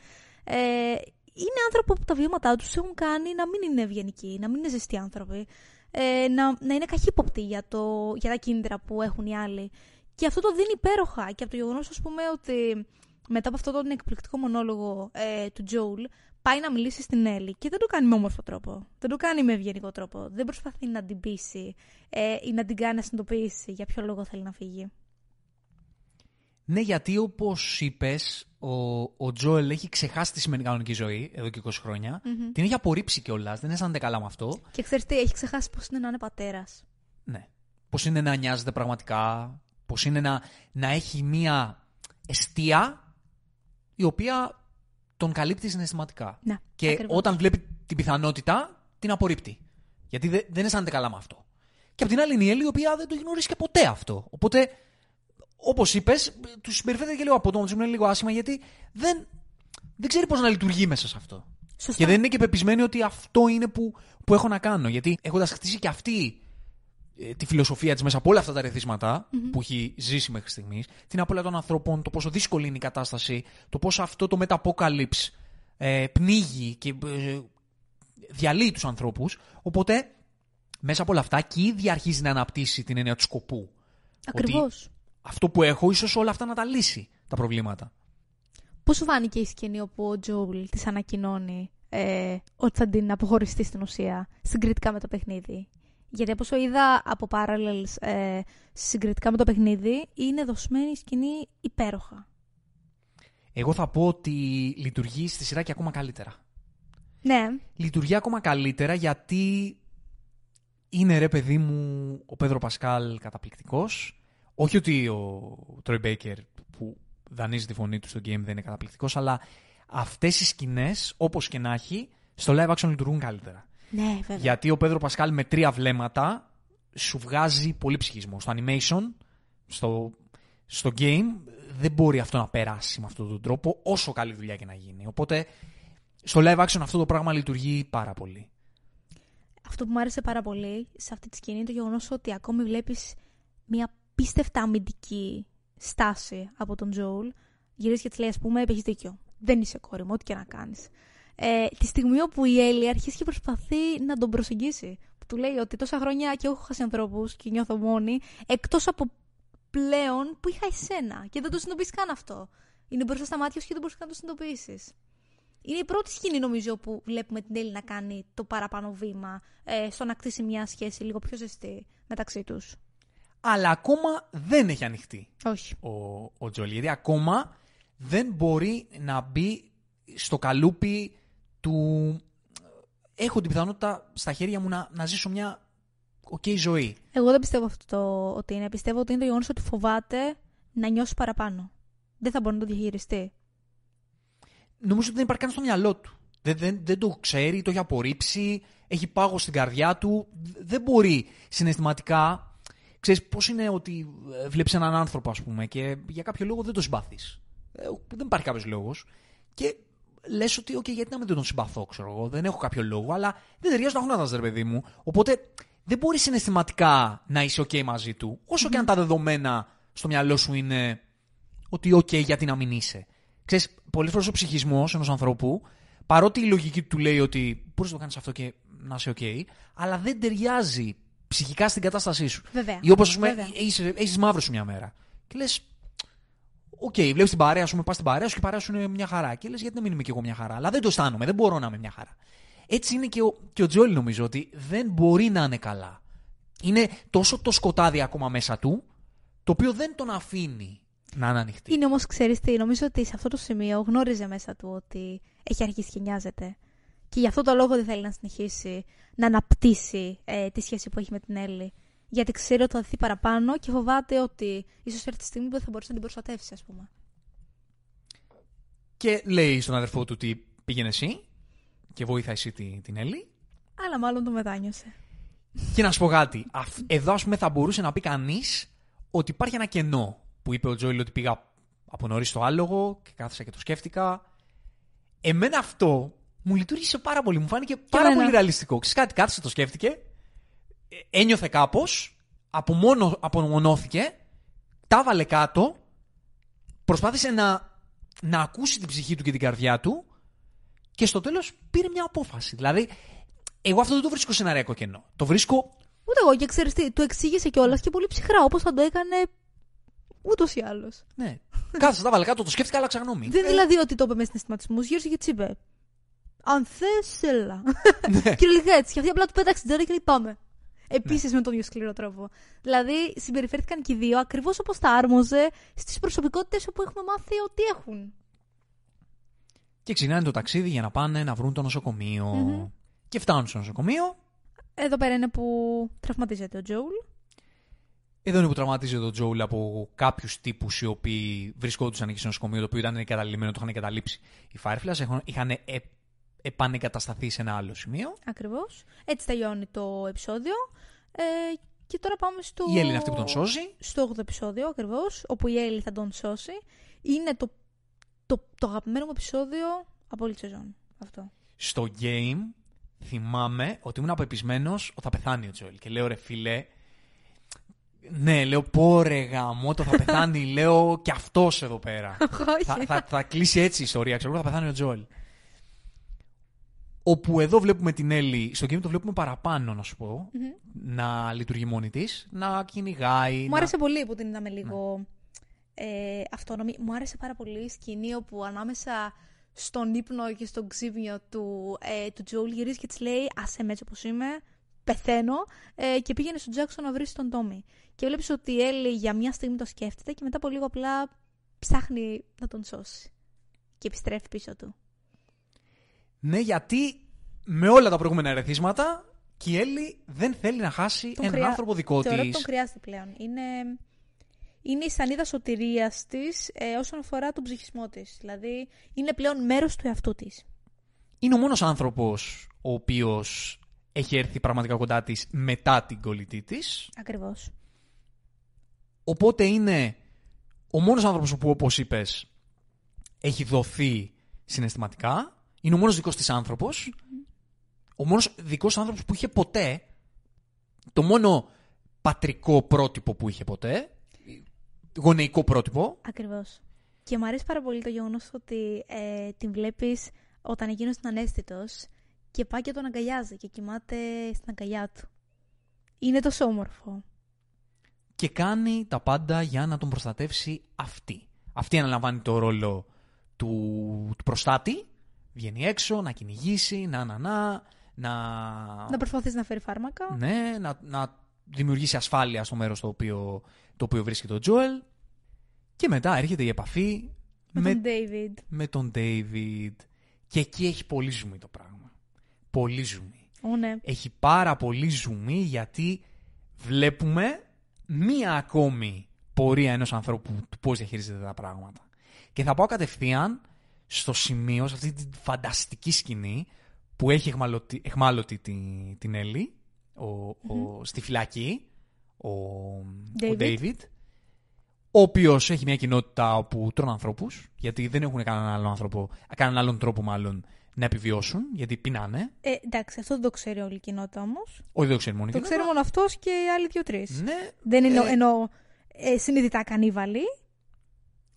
Ε, είναι άνθρωποι που τα βιώματά τους έχουν κάνει να μην είναι ευγενικοί, να μην είναι ζεστοί άνθρωποι, ε, να, να είναι καχύποπτοι για, το, για τα κίνητρα που έχουν οι άλλοι. Και αυτό το δίνει υπέροχα. Και από το γεγονός, ας πούμε, ότι μετά από αυτό τον εκπληκτικό μονόλογο ε, του Τζόουλ, πάει να μιλήσει στην Έλλη και δεν το κάνει με όμορφο τρόπο. Δεν το κάνει με ευγενικό τρόπο. Δεν προσπαθεί να την πείσει ε, ή να την κάνει να συνειδητοποιήσει για ποιο λόγο θέλει να φύγει. Ναι, γιατί όπως είπες, ο, ο Τζόελ έχει ξεχάσει τι σημαίνει κανονική ζωή εδώ και 20 χρονια Μμμ. Την έχει απορρίψει κιόλας, δεν αισθάνεται καλά με αυτό. Και ξέρεις τι, έχει ξεχάσει πώ είναι να είναι πατέρας. Ναι. Πώ είναι να νοιάζεται πραγματικά, πώ είναι να, να έχει μία αιστεία η οποία τον καλύπτει συναισθηματικά. Ναι, και ακριβώς. όταν βλέπει την πιθανότητα, την απορρίπτει. Γιατί δε- δεν αισθάνεται καλά με αυτό. Και απ' την άλλη είναι η Έλλη, η οποία δεν το έχει γνωρίσει και ποτέ αυτό. Οπότε, όπως είπες, τους συμπεριφέρεται και λίγο απότομα, τους είναι λίγο άσχημα, γιατί δεν, δεν ξέρει πώς να λειτουργεί μέσα σε αυτό. Σωστά. Και δεν είναι και πεπισμένη ότι αυτό είναι που, που έχω να κάνω. Γιατί έχοντας χτίσει και αυτή ε, τη φιλοσοφία της μέσα από όλα αυτά τα ρεθίσματα που έχει ζήσει μέχρι στιγμής, την απώλεια των ανθρώπων, το πόσο δύσκολη είναι η κατάσταση, το πόσο αυτό το μεταπόκαλυψ ε, πνίγει και ε, διαλύει τους ανθρώπους. Οπότε, μέσα από όλα αυτά και η ίδια αρχίζει να αναπτύσσει την έννοια του σκοπού. Ακριβώς. Ότι αυτό που έχω, ίσως όλα αυτά να τα λύσει τα προβλήματα. Πώς σου φάνηκε η σκηνή όπου ο Τζόουλ της ανακοινώνει ε, ότι θα την αποχωριστεί στην ουσία συγκριτικά με το παιχνίδι; Γιατί από όσο είδα από parallels ε, συγκριτικά με το παιχνίδι, είναι δοσμένη η σκηνή υπέροχα. Εγώ θα πω ότι λειτουργεί στη σειρά και ακόμα καλύτερα. Ναι, λειτουργεί ακόμα καλύτερα γιατί είναι ρε παιδί μου ο Πέδρο Πασκάλ καταπληκτικός. Όχι ότι ο Τρόι Μπέικερ που δανείζει τη φωνή του στο game δεν είναι καταπληκτικός, αλλά αυτές οι σκηνές, όπως και να έχει, στο live action λειτουργούν καλύτερα. Ναι, βέβαια. Γιατί ο Πέδρο Πασκάλ με τρία βλέμματα σου βγάζει πολύ ψυχισμό. Στο animation, στο, στο game, δεν μπορεί αυτό να περάσει με αυτόν τον τρόπο, όσο καλή δουλειά και να γίνει. Οπότε, στο live action αυτό το πράγμα λειτουργεί πάρα πολύ. Αυτό που μου άρεσε πάρα πολύ σε αυτή τη σκηνή είναι το γεγονός ότι ακόμη βλέπεις μια πίστευτα αμυντική στάση από τον Τζόουλ. Γυρίζεις και της λέει: Α πούμε, έχει δίκιο. Δεν είσαι κόρη μου, ό,τι και να κάνεις. Ε, τη στιγμή όπου η Έλλη αρχίζει και προσπαθεί να τον προσεγγίσει. Που του λέει ότι τόσα χρόνια και εγώ έχω χάσει ανθρώπους και νιώθω μόνη, εκτός από πλέον που είχα εσένα. Και δεν το συνειδητοποιείς καν αυτό. Είναι μπροστά στα μάτια σου και δεν μπορείς καν να το συνειδητοποιήσεις. Είναι η πρώτη σκηνή, νομίζω, που βλέπουμε την Έλλη να κάνει το παραπάνω βήμα ε, στο να κτίσει μια σχέση λίγο πιο ζεστή μεταξύ τους. Αλλά ακόμα δεν έχει ανοιχτεί Όχι. ο, ο Τζόελ. Γιατί ακόμα δεν μπορεί να μπει στο καλούπι του. Έχω την πιθανότητα στα χέρια μου να, να ζήσω μια οκ ζωή. Εγώ δεν πιστεύω αυτό το ότι είναι. Πιστεύω ότι είναι το γεγονός ότι φοβάται να νιώσει παραπάνω. Δεν θα μπορεί να το διαχειριστεί. νομίζω ότι δεν υπάρχει καν στο μυαλό του. Δεν, δεν, δεν το ξέρει, το έχει απορρίψει, έχει πάγο στην καρδιά του. Δεν μπορεί συναισθηματικά. Ξέρεις πώς είναι ότι ε, βλέπεις έναν άνθρωπο, ας πούμε, και για κάποιο λόγο δεν τον συμπαθείς. Ε, δεν υπάρχει κάποιος λόγος. Και λες ότι, «OK, γιατί να μην τον συμπαθώ, ξέρω εγώ, δεν έχω κάποιο λόγο, αλλά δεν ταιριάζουν τα χνώτα ρε παιδί μου. Οπότε δεν μπορεί συναισθηματικά να είσαι οκ μαζί του, όσο και αν τα δεδομένα στο μυαλό σου είναι ότι οκ, γιατί να μην είσαι. Ξέρεις, πολλές φορές ο ψυχισμός ενός ανθρώπου, παρότι η λογική του λέει ότι μπορείς να το κάνεις αυτό και να είσαι οκ, αλλά δεν ταιριάζει ψυχικά στην κατάστασή σου. Βέβαια. Ή όπως, ας πούμε, Βέβαια. έχεις, έχεις μαύρες σου μια μέρα. Και λες, OK, okay, βλέπεις την παρέα σου, πας στην παρέα σου και η παρέα σου είναι μια χαρά. Και λες, γιατί να μην είμαι κι εγώ μια χαρά; Αλλά δεν το αισθάνομαι, δεν μπορώ να είμαι μια χαρά. Έτσι είναι και ο, και ο Τζόλι, νομίζω, ότι δεν μπορεί να είναι καλά. Είναι τόσο το σκοτάδι ακόμα μέσα του, το οποίο δεν τον αφήνει να είναι ανοιχτή. Είναι όμως, ξέρεις τι, νομίζω ότι σε αυτό το σημείο γνώριζε μέσα του ότι έχει αρχίσει και νοιάζεται. Και γι' αυτό το λόγο δεν θέλει να συνεχίσει να αναπτύσσει ε, τη σχέση που έχει με την Έλλη. Γιατί ξέρει ότι θα δει παραπάνω και φοβάται ότι ίσως έρθει τη στιγμή που δεν θα μπορέσει να την προστατεύσει, ας πούμε. Και λέει στον αδερφό του ότι πήγαινε εσύ και βοήθα εσύ την, την Έλλη. Αλλά μάλλον το μετάνιωσε. Και να σου πω κάτι. Εδώ, ας πούμε, θα μπορούσε να πει κανείς ότι υπάρχει ένα κενό που είπε ο Τζόιλ ότι πήγα από νωρίς στο άλογο και κάθισα και το σκέφτηκα. Εμένα αυτό μου λειτουργήσε πάρα πολύ. Μου φάνηκε πάρα πολύ ρεαλιστικό. Ξέρεις κάτι, κάθισε, το σκέφτηκε. Ε, ένιωθε κάπως. Απομόνο, απομονώθηκε. Τα βάλε κάτω. Προσπάθησε να, να ακούσει την ψυχή του και την καρδιά του. Και στο τέλος πήρε μια απόφαση. Δηλαδή, εγώ αυτό δεν το βρίσκω σεναριακό κενό. Το βρίσκω. Ούτε εγώ και ξέρεις τι, του εξήγησε κιόλας και πολύ ψυχρά, όπως θα το έκανε ούτως ή άλλως. Ναι. Κάτσε, τα βάλε κάτω, το σκέφτηκα, αλλά γνώμη. Δεν δηλαδή ότι το είπε με συναισθηματισμούς, γύρω και τσίπε. Αν θες, έλα. [LAUGHS] Ναι. Κυριολεκτικά έτσι. Και αυτή απλά του πέταξε την τζέρα και λέει πάμε. Επίσης ναι. με τον ίδιο σκληρό τρόπο. Δηλαδή συμπεριφέρθηκαν και οι δύο ακριβώς όπως τα άρμοζε στις προσωπικότητες όπου έχουμε μάθει ότι έχουν. Και ξεκινάνε το ταξίδι για να πάνε να βρουν το νοσοκομείο. Mm-hmm. Και φτάνουν στο νοσοκομείο. Εδώ πέρα είναι που τραυματίζεται ο Τζόουλ. Εδώ είναι που τραυματίζεται ο Τζόουλ από κάποιους τύπους οι οποίοι βρισκόντουσαν εκεί στο νοσοκομείο, το οποίο ήταν εγκαταλειμμένο, το είχαν εγκαταλείψει οι Fireflies. Είχαν ε, επανεγκατασταθεί σε ένα άλλο σημείο. Ακριβώς. Έτσι τελειώνει το επεισόδιο. Ε, και τώρα πάμε στο. Η Έλλη είναι αυτή που τον σώζει. Στο 8ο επεισόδιο, ακριβώς. Όπου η Έλλη θα τον σώσει. Είναι το, το, το αγαπημένο μου επεισόδιο από όλη τη σεζόν. Αυτό. Στο game θυμάμαι ότι ήμουν απεπισμένος ότι θα πεθάνει ο Τζόελ. Και λέω ρε φίλε. Ναι, λέω πω ρε γαμό, το θα πεθάνει. λέω και αυτός εδώ πέρα. [LAUGHS] θα, θα, θα, κλείσει έτσι η ιστορία. Ξέρω θα πεθάνει ο Τζόελ. Όπου εδώ βλέπουμε την Έλλη, στο game το βλέπουμε παραπάνω, να σου πω, να λειτουργεί μόνη της, να κυνηγάει. Μου να... άρεσε πολύ που την είδαμε λίγο ναι. ε, αυτόνομη. Μου άρεσε πάρα πολύ η σκηνή όπου ανάμεσα στον ύπνο και στον ξύπνιο του, ε, του Τζόουλ γυρίζει και της λέει Άσε με έτσι όπως είμαι, πεθαίνω. Ε, και πήγαινε στον Τζάξον να βρει τον Τόμι. Και βλέπεις ότι η Έλλη για μια στιγμή το σκέφτεται και μετά από λίγο απλά ψάχνει να τον σώσει. Και επιστρέφει πίσω του. Ναι, γιατί με όλα τα προηγούμενα ερεθίσματα και η Έλλη δεν θέλει να χάσει τον έναν άνθρωπο δικό τη. Θεωρώ ότι τον χρειάζεται πλέον. Είναι, είναι η σανίδα σωτηρίας της ε, όσον αφορά τον ψυχισμό της. Δηλαδή, είναι πλέον μέρος του εαυτού της. Είναι ο μόνος άνθρωπος ο οποίος έχει έρθει πραγματικά κοντά της μετά την κολλητή της. Ακριβώς. Οπότε είναι ο μόνος άνθρωπος που, όπως είπες, έχει δοθεί συναισθηματικά είναι ο μόνος δικός της άνθρωπος. Ο μόνος δικός άνθρωπος που είχε ποτέ. Το μόνο πατρικό πρότυπο που είχε ποτέ. Γονεϊκό πρότυπο. Ακριβώς. Και μου αρέσει πάρα πολύ το γεγονός ότι ε, την βλέπεις όταν εκείνος είναι ανέστητο και πάει και τον αγκαλιάζει και κοιμάται στην αγκαλιά του. Είναι τόσο όμορφο. Και κάνει τα πάντα για να τον προστατεύσει αυτή. Αυτή αναλαμβάνει το ρόλο του, του προστάτη βγαίνει έξω, να κυνηγήσει, να να να. Να, να προσπαθήσει να φέρει φάρμακα. Ναι, να, να δημιουργήσει ασφάλεια στο μέρος το οποίο, το οποίο βρίσκεται ο Τζόελ. Και μετά έρχεται η επαφή με, με τον David. Με τον David. Και εκεί έχει πολύ ζουμί το πράγμα. Πολύ ζουμί. ναι. Έχει πάρα πολύ ζουμί γιατί βλέπουμε μία ακόμη πορεία ενός ανθρώπου του πώς διαχειρίζεται τα πράγματα. Και θα πάω κατευθείαν στο σημείο, σε αυτή τη φανταστική σκηνή που έχει εχμαλωτη, εχμάλωτη την, την Έλλη ο, στη φυλακή, ο David, ο, οποίος έχει μια κοινότητα όπου τρώνε ανθρώπους, γιατί δεν έχουν κανέναν άλλον, άνθρωπο, κανέναν άλλον τρόπο μάλλον να επιβιώσουν, γιατί πεινάνε. Ε, εντάξει, αυτό δεν το ξέρει όλη η κοινότητα όμως. Όχι, δεν το ξέρει μόνο η Το ξέρει μόνο αυτός και οι άλλοι δύο-τρεις. Ναι, δεν είναι ε... εννοώ ε, συνειδητά κανίβαλοι.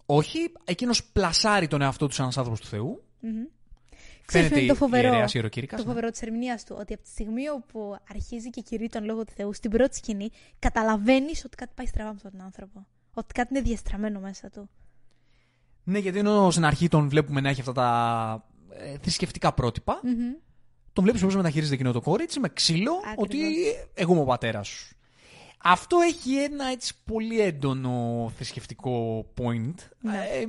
Όχι, εκείνος πλασάρει τον εαυτό τους σαν ένας άνθρωπος του Θεού. Mm-hmm. Φαίνεται το φοβερό, Το ναι. φοβερό της ερμηνείας του. Ότι από τη στιγμή όπου αρχίζει και κηρύττει τον λόγο του Θεού, στην πρώτη σκηνή, καταλαβαίνεις ότι κάτι πάει στραβά με τον άνθρωπο. Ότι κάτι είναι διαστραμμένο μέσα του. Ναι, γιατί ενώ στην αρχή τον βλέπουμε να έχει αυτά τα ε, θρησκευτικά πρότυπα, Μμμ. τον βλέπεις πώ μεταχειρίζεται εκείνο το κορίτσι με ξύλο, Ακριβώς. ότι εγώ είμαι ο πατέρας σου. Αυτό έχει ένα έτσι πολύ έντονο θρησκευτικό point. Ναι. ε,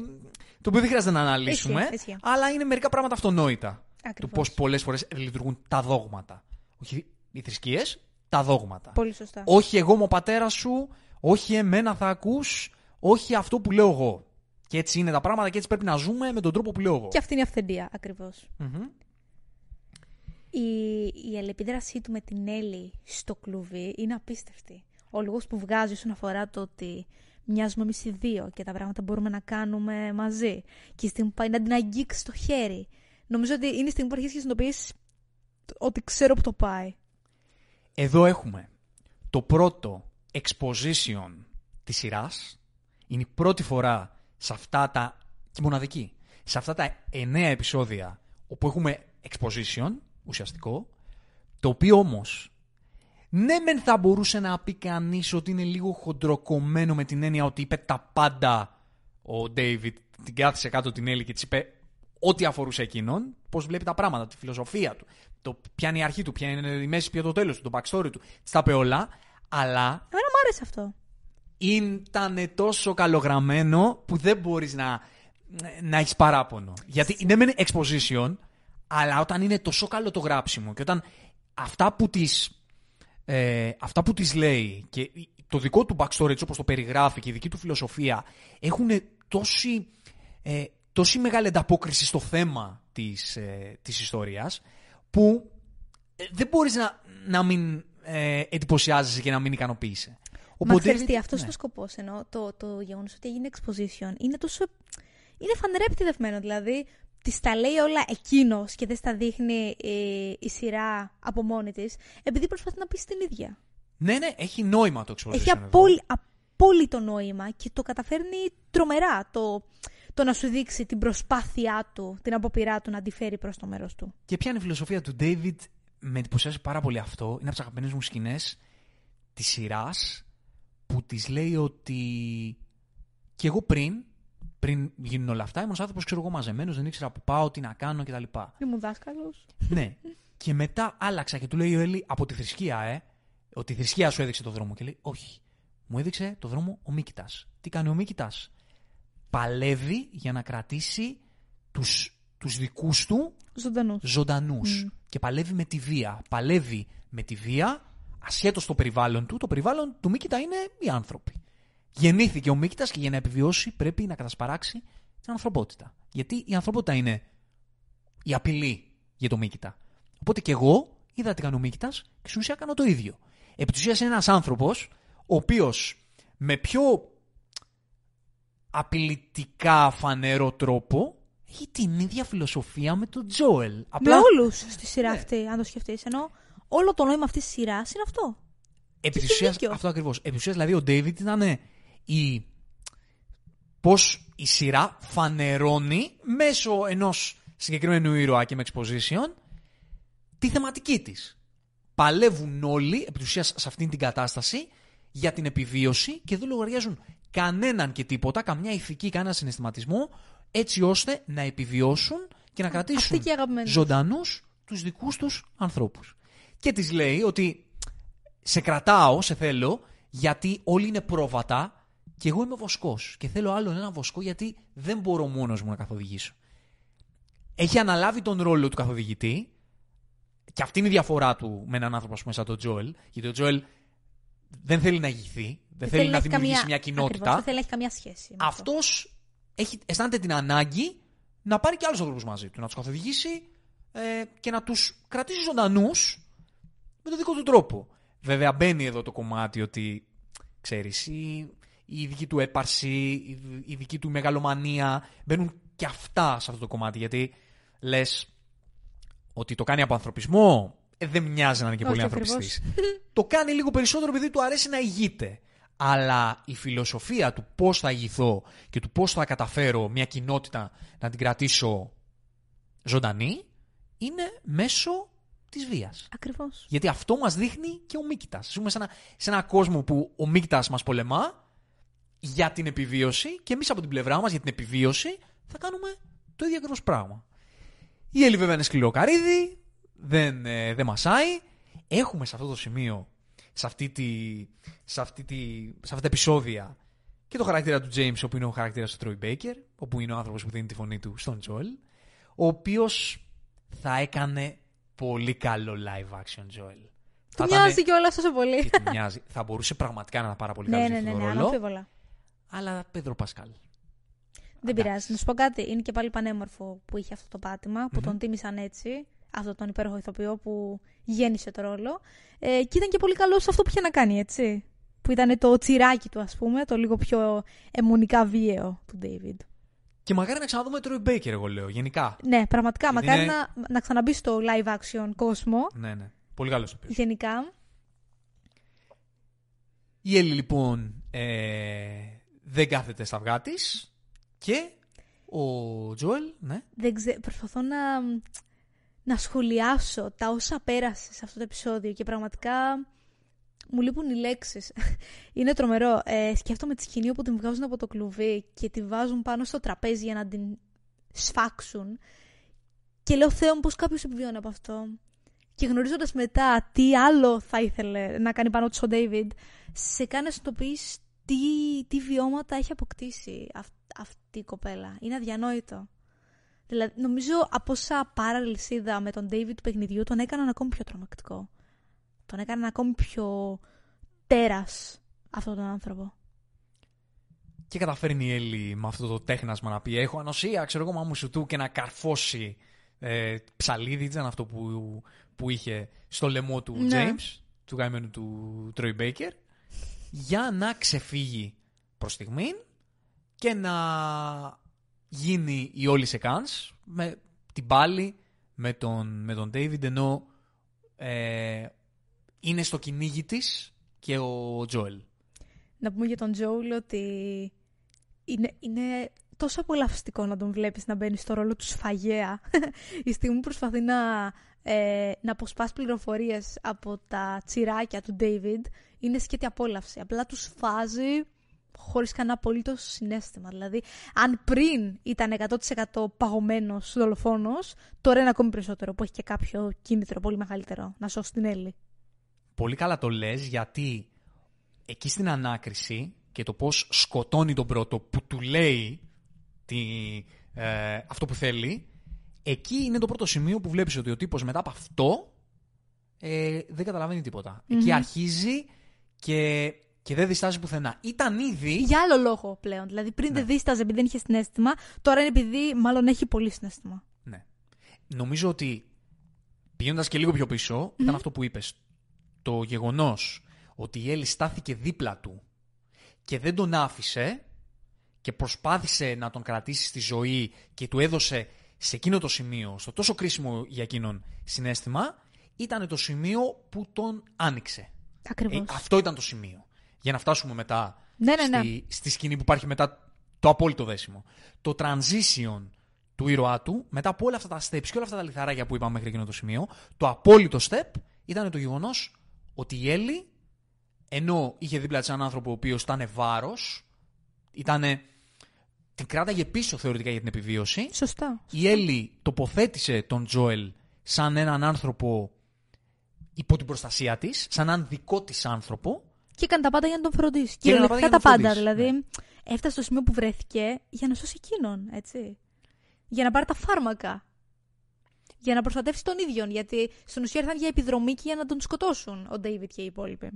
το οποίο δεν χρειάζεται να αναλύσουμε, Ισχύει, ισχύει. αλλά είναι μερικά πράγματα αυτονόητα. Ακριβώς. Του πώς πολλές φορές λειτουργούν τα δόγματα. Όχι οι θρησκείες, τα δόγματα. Πολύ σωστά. Όχι εγώ είμαι ο πατέρας σου, όχι εμένα θα ακούς, όχι αυτό που λέω εγώ. Και έτσι είναι τα πράγματα και έτσι πρέπει να ζούμε με τον τρόπο που λέω εγώ. Και αυτή είναι η αυθεντία, ακριβώς. Μμμ. Η, η αλληλεπίδρασή του με την Έλλη στο κλουβί είναι απίστευτη. Ο λόγος που βγάζει όσον αφορά το ότι μοιάζουμε εμείς οι δύο και τα πράγματα μπορούμε να κάνουμε μαζί. Και η στιγμή που πάει να την αγγίξει στο χέρι. Νομίζω ότι είναι η στιγμή που αρχίσει και συνειδητοποιήσει ότι ξέρω που το πάει. Εδώ έχουμε το πρώτο exposition της σειράς. Είναι η πρώτη φορά σε αυτά τα... και μοναδική. Σε αυτά τα εννέα επεισόδια όπου έχουμε exposition, ουσιαστικό, το οποίο όμως ναι μεν θα μπορούσε να πει κανείς ότι είναι λίγο χοντροκομμένο με την έννοια ότι είπε τα πάντα ο Ντέιβιτ, την κάθισε κάτω την Έλλη και της είπε ό,τι αφορούσε εκείνον, πώς βλέπει τα πράγματα, τη φιλοσοφία του, το ποια είναι η αρχή του, ποια είναι η μέση, ποιο είναι το τέλος του, το backstory του. Τι τα είπε όλα, αλλά Εμένα μου άρεσε αυτό. ήταν τόσο καλογραμμένο που δεν μπορείς να, να έχεις παράπονο. Γιατί είναι μεν exposition, αλλά όταν είναι τόσο καλό το γράψιμο και όταν αυτά που τις, ε, αυτά που τις λέει και το δικό του backstory έτσι όπως το περιγράφει και η δική του φιλοσοφία έχουν τόση, ε, τόση μεγάλη ανταπόκριση στο θέμα της, ε, της ιστορίας που ε, δεν μπορείς να, να μην ε, εντυπωσιάζεσαι και να μην ικανοποιείσαι. Μα ξέρεις τι, αυτός ναι. είναι ο σκοπός, ενώ το, το γεγονός ότι έγινε exposition είναι τόσο... Είναι φανερά επιτεδευμένο, δηλαδή της τα λέει όλα εκείνος και δεν στα δείχνει ε, η σειρά από μόνη της, επειδή προσπαθεί να πει στην ίδια. Ναι, ναι, έχει νόημα το exposition. Έχει εδώ. απόλυ, απόλυτο νόημα και το καταφέρνει τρομερά το, το να σου δείξει την προσπάθειά του, την αποπειρά του να αντιφέρει προς το μέρος του. Και ποια είναι η φιλοσοφία του David, με εντυπωσιάζει πάρα πολύ αυτό. Είναι από τις αγαπημένες μου σκηνές της σειράς που της λέει ότι. Και εγώ πριν, πριν γίνουν όλα αυτά, ήμουν άνθρωπος, ξέρω εγώ, μαζεμένος, δεν ήξερα που πάω, τι να κάνω κτλ. Ήμουν δάσκαλος. ναι. Και μετά άλλαξα και του λέει ο Έλλη από τη θρησκεία, ε, ότι η θρησκεία σου έδειξε το δρόμο. Και λέει, Όχι. Μου έδειξε το δρόμο ο Μίκητας. Τι κάνει ο Μίκητας; Παλεύει για να κρατήσει τους, τους δικούς του Ζωντανούς. ζωντανούς. Και παλεύει με τη βία. Παλεύει με τη βία, ασχέτως το περιβάλλον του. Το περιβάλλον του Μίκητα είναι οι άνθρωποι. Γεννήθηκε ο Μίκητα και για να επιβιώσει πρέπει να κατασπαράξει την ανθρωπότητα. Γιατί η ανθρωπότητα είναι η απειλή για το Μίκητα. Οπότε και εγώ είδα τι κάνει ο Μίκητα και στην ουσία κάνω το ίδιο. Επί της ουσίας είναι ένας άνθρωπος ο οποίος με πιο απειλητικά φανερό τρόπο έχει την ίδια φιλοσοφία με τον Τζόελ. Με Απλά όλους στη σειρά Ναι. αυτή, αν το σκεφτείς. Ενώ όλο το νόημα αυτής της σειράς είναι αυτό. Επί έχει της ουσίας, δίκιο. αυτό ακριβώς. Επί της ουσίας, δηλαδή, ο Ντέιβιτ ήταν η... πώς η σειρά φανερώνει μέσω ενός συγκεκριμένου ήρωα και με exposition τη θεματική της. Παλεύουν όλοι, επί της ουσίας, σε αυτήν την κατάσταση για την επιβίωση και δεν λογαριάζουν κανέναν και τίποτα, καμιά ηθική, κανένα συναισθηματισμό, έτσι ώστε να επιβιώσουν και να κρατήσουν Αυτή και η αγαπημένη τους. ζωντανούς τους δικούς τους ανθρώπους. Και της λέει ότι σε κρατάω, σε θέλω, γιατί όλοι είναι πρόβατα και εγώ είμαι βοσκός. Και θέλω άλλον ένα βοσκό γιατί δεν μπορώ μόνος μου να καθοδηγήσω. Έχει αναλάβει τον ρόλο του καθοδηγητή και αυτή είναι η διαφορά του με έναν άνθρωπο ας πούμε, σαν τον Τζόελ. Γιατί ο Τζόελ δεν θέλει να ηγηθεί, δεν, θέλει να έχει δημιουργήσει καμία- μια κοινότητα. Ακριβώς, δεν θέλει να έχει καμία σχέση. με αυτό. Αυτός αισθάνεται την ανάγκη να πάρει και άλλους ανθρώπους μαζί του, να τους καθοδηγήσει ε, και να τους κρατήσει ζωντανούς με τον δικό του τρόπο. Βέβαια, μπαίνει εδώ το κομμάτι ότι ξέρεις, η, η δική του έπαρση, η, η δική του μεγαλομανία μπαίνουν και αυτά σε αυτό το κομμάτι. Γιατί λες ότι το κάνει από ανθρωπισμό, ε, δεν μοιάζει να είναι και Όχι πολύ ακριβώς. ανθρωπιστής. [LAUGHS] το κάνει λίγο περισσότερο επειδή του αρέσει να ηγείται. Αλλά η φιλοσοφία του πώς θα ηγηθώ και του πώς θα καταφέρω μια κοινότητα να την κρατήσω ζωντανή είναι μέσω της βίας. Ακριβώς. Γιατί αυτό μας δείχνει και ο Μίκητας. Ζούμε σε ένα, σε ένα κόσμο που ο Μίκητας μας πολεμά για την επιβίωση και εμείς από την πλευρά μας για την επιβίωση θα κάνουμε το ίδιο ακριβώς πράγμα. Η Έλλη βέβαια είναι σκληρό καρύδι, δεν, ε, δεν μασάει. Έχουμε σε αυτό το σημείο, σε, αυτή τη, σε, αυτή τη, σε αυτά τα επεισόδια, και το χαρακτήρα του James, όπου είναι ο χαρακτήρας του Troy Baker, όπου είναι ο άνθρωπος που δίνει τη φωνή του στον Joel, ο οποίος θα έκανε πολύ καλό live action Joel. Του μοιάζει κιόλας τόσο πολύ. Και του μοιάζει. θα μπορούσε πραγματικά να είναι πάρα πολύ ναι, καλό ναι, σε ναι, αυτό ναι, το ρόλο. Αναμφίβολα. Αλλά Πέδρο Πασκάλ. Δεν πειράζει. Να σου πω κάτι. Είναι και πάλι πανέμορφο που είχε αυτό το πατημα που Μμμ. τον τίμησαν έτσι. Αυτό τον υπέροχο ηθοποιό που γέννησε το ρόλο. Ε, και ήταν και πολύ καλός σε αυτό που είχε να κάνει, έτσι. Που ήταν το τσιράκι του, ας πούμε, το λίγο πιο αιμονικά βίαιο του David. Και μακάρι να ξαναδούμε τον Troy Baker, εγώ λέω, γενικά. Ναι, πραγματικά. Γιατί Μακάρι είναι- να, να ξαναμπείς στο live action κόσμο. Ναι, ναι. Πολύ καλός το οποίο. Γενικά. Η Έλλη λοιπόν ε, δεν κάθεται στα αυγά τη και ο Τζόελ, ναι. Δεν ξέ... Προσπαθώ να, να σχολιάσω τα όσα πέρασε σε αυτό το επεισόδιο και πραγματικά μου λείπουν οι λέξεις. [LAUGHS] Είναι τρομερό. Ε, σκέφτομαι τη σκηνή όπου την βγάζουν από το κλουβί και τη βάζουν πάνω στο τραπέζι για να την σφάξουν και λέω Θεό μου πώς κάποιος επιβιώνει από αυτό. Και γνωρίζοντας μετά τι άλλο θα ήθελε να κάνει πάνω του ο Ντέιβιντ, σε κάνει να συνειδητοποιείς τι, τι βιώματα έχει αποκτήσει αυ- αυτή η κοπέλα. Είναι αδιανόητο. Δηλαδή, νομίζω από όσα parallels είδα με τον David του παιχνιδιού, τον έκαναν ακόμη πιο τρομακτικό. Τον έκαναν ακόμη πιο τέρας αυτόν τον άνθρωπο. Και καταφέρνει η Έλλη με αυτό το τέχνασμα να πει: Έχω ανοσία, ξέρω εγώ, μάμου σου του και να καρφώσει ε, ψαλίδι. Ήταν αυτό που, που είχε στο λαιμό του Ναι. James, του γαμμένου του Troy Baker, για να ξεφύγει προς στιγμή και να γίνει η όλη σεκάνς με την πάλι με τον, με τον David ενώ ε, είναι στο κυνήγι της και ο Joel. Να πούμε για τον Τζόουλ ότι είναι, είναι τόσο απολαυστικό να τον βλέπεις να μπαίνει στο ρόλο του σφαγέα. [LAUGHS] Η στιγμή που προσπαθεί να, ε, να αποσπάσει πληροφορίες από τα τσιράκια του David είναι σκέτη απόλαυση. Απλά τους σφάζει χωρίς κανένα απολύτως συνέστημα. Δηλαδή, αν πριν ήταν 100% παγωμένος δολοφόνος, τώρα είναι ακόμη περισσότερο που έχει και κάποιο κίνητρο πολύ μεγαλύτερο να σώσει την Έλλη. Πολύ καλά το λες γιατί εκεί στην ανάκριση και το πώς σκοτώνει τον πρώτο που του λέει τι, ε, αυτό που θέλει, εκεί είναι το πρώτο σημείο που βλέπεις ότι ο τύπος μετά από αυτό ε, δεν καταλαβαίνει τίποτα. Εκεί αρχίζει και, και δεν διστάζει πουθενά. Ήταν ήδη... Για άλλο λόγο πλέον. Δηλαδή πριν Ναι. δεν δίσταζε επειδή δεν είχε συνέστημα, τώρα είναι επειδή μάλλον έχει πολύ συνέστημα. Ναι. Νομίζω ότι πηγαίνοντας και λίγο πιο πίσω, ήταν αυτό που είπες. Το γεγονός ότι η Έλλη στάθηκε δίπλα του και δεν τον άφησε και προσπάθησε να τον κρατήσει στη ζωή και του έδωσε σε εκείνο το σημείο, στο τόσο κρίσιμο για εκείνον συνέστημα, ήταν το σημείο που τον άνοιξε. Ακριβώς. Ε, αυτό ήταν το σημείο. Για να φτάσουμε μετά Ναι, ναι, ναι. στη, στη σκηνή που υπάρχει μετά το απόλυτο δέσιμο. Το transition του ήρωά του, μετά από όλα αυτά τα steps και όλα αυτά τα λιθαράκια που είπαμε μέχρι εκείνο το σημείο, το απόλυτο step ήταν το γεγονός ότι η Έλλη, ενώ είχε δίπλα της έναν άνθρωπο ο οποίος ήταν βάρος, ήταν. Την κράταγε πίσω θεωρητικά για την επιβίωση. Σωστά. Η Έλλη τοποθέτησε τον Τζόελ σαν έναν άνθρωπο υπό την προστασία της, σαν έναν δικό της άνθρωπο Και έκανε τα πάντα για να τον φροντίσει. Και έκανε τα Κυριολεκτικά πάντα τα για να τον πάντα. φροντίσει, Δηλαδή έφτασε στο σημείο που βρέθηκε για να σώσει εκείνον, έτσι. Για να πάρει τα φάρμακα. Για να προστατεύσει τον ίδιο. Γιατί στην ουσία ήρθαν για επιδρομή και για να τον σκοτώσουν ο Ντέιβιτ και οι υπόλοιποι.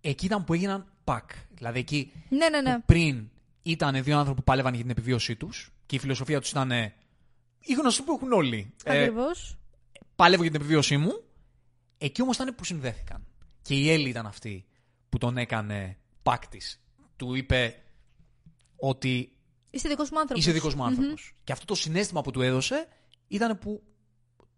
εκεί ήταν που έγιναν πακ. Δηλαδή εκεί Ναι, ναι, ναι. που πριν ήταν δύο άνθρωποι που πάλευαν για την επιβίωσή τους και η φιλοσοφία τους ήταν ε, η γνωστή που έχουν όλοι. Ε, Ακριβώς. πάλευω για την επιβίωσή μου. Εκεί όμως ήταν που συνδέθηκαν. Και η Έλλη ήταν αυτή που τον έκανε πακ της. Του είπε ότι Είσαι δικός μου άνθρωπος. είσαι δικός μου άνθρωπος. Και αυτό το συνέστημα που του έδωσε ήταν που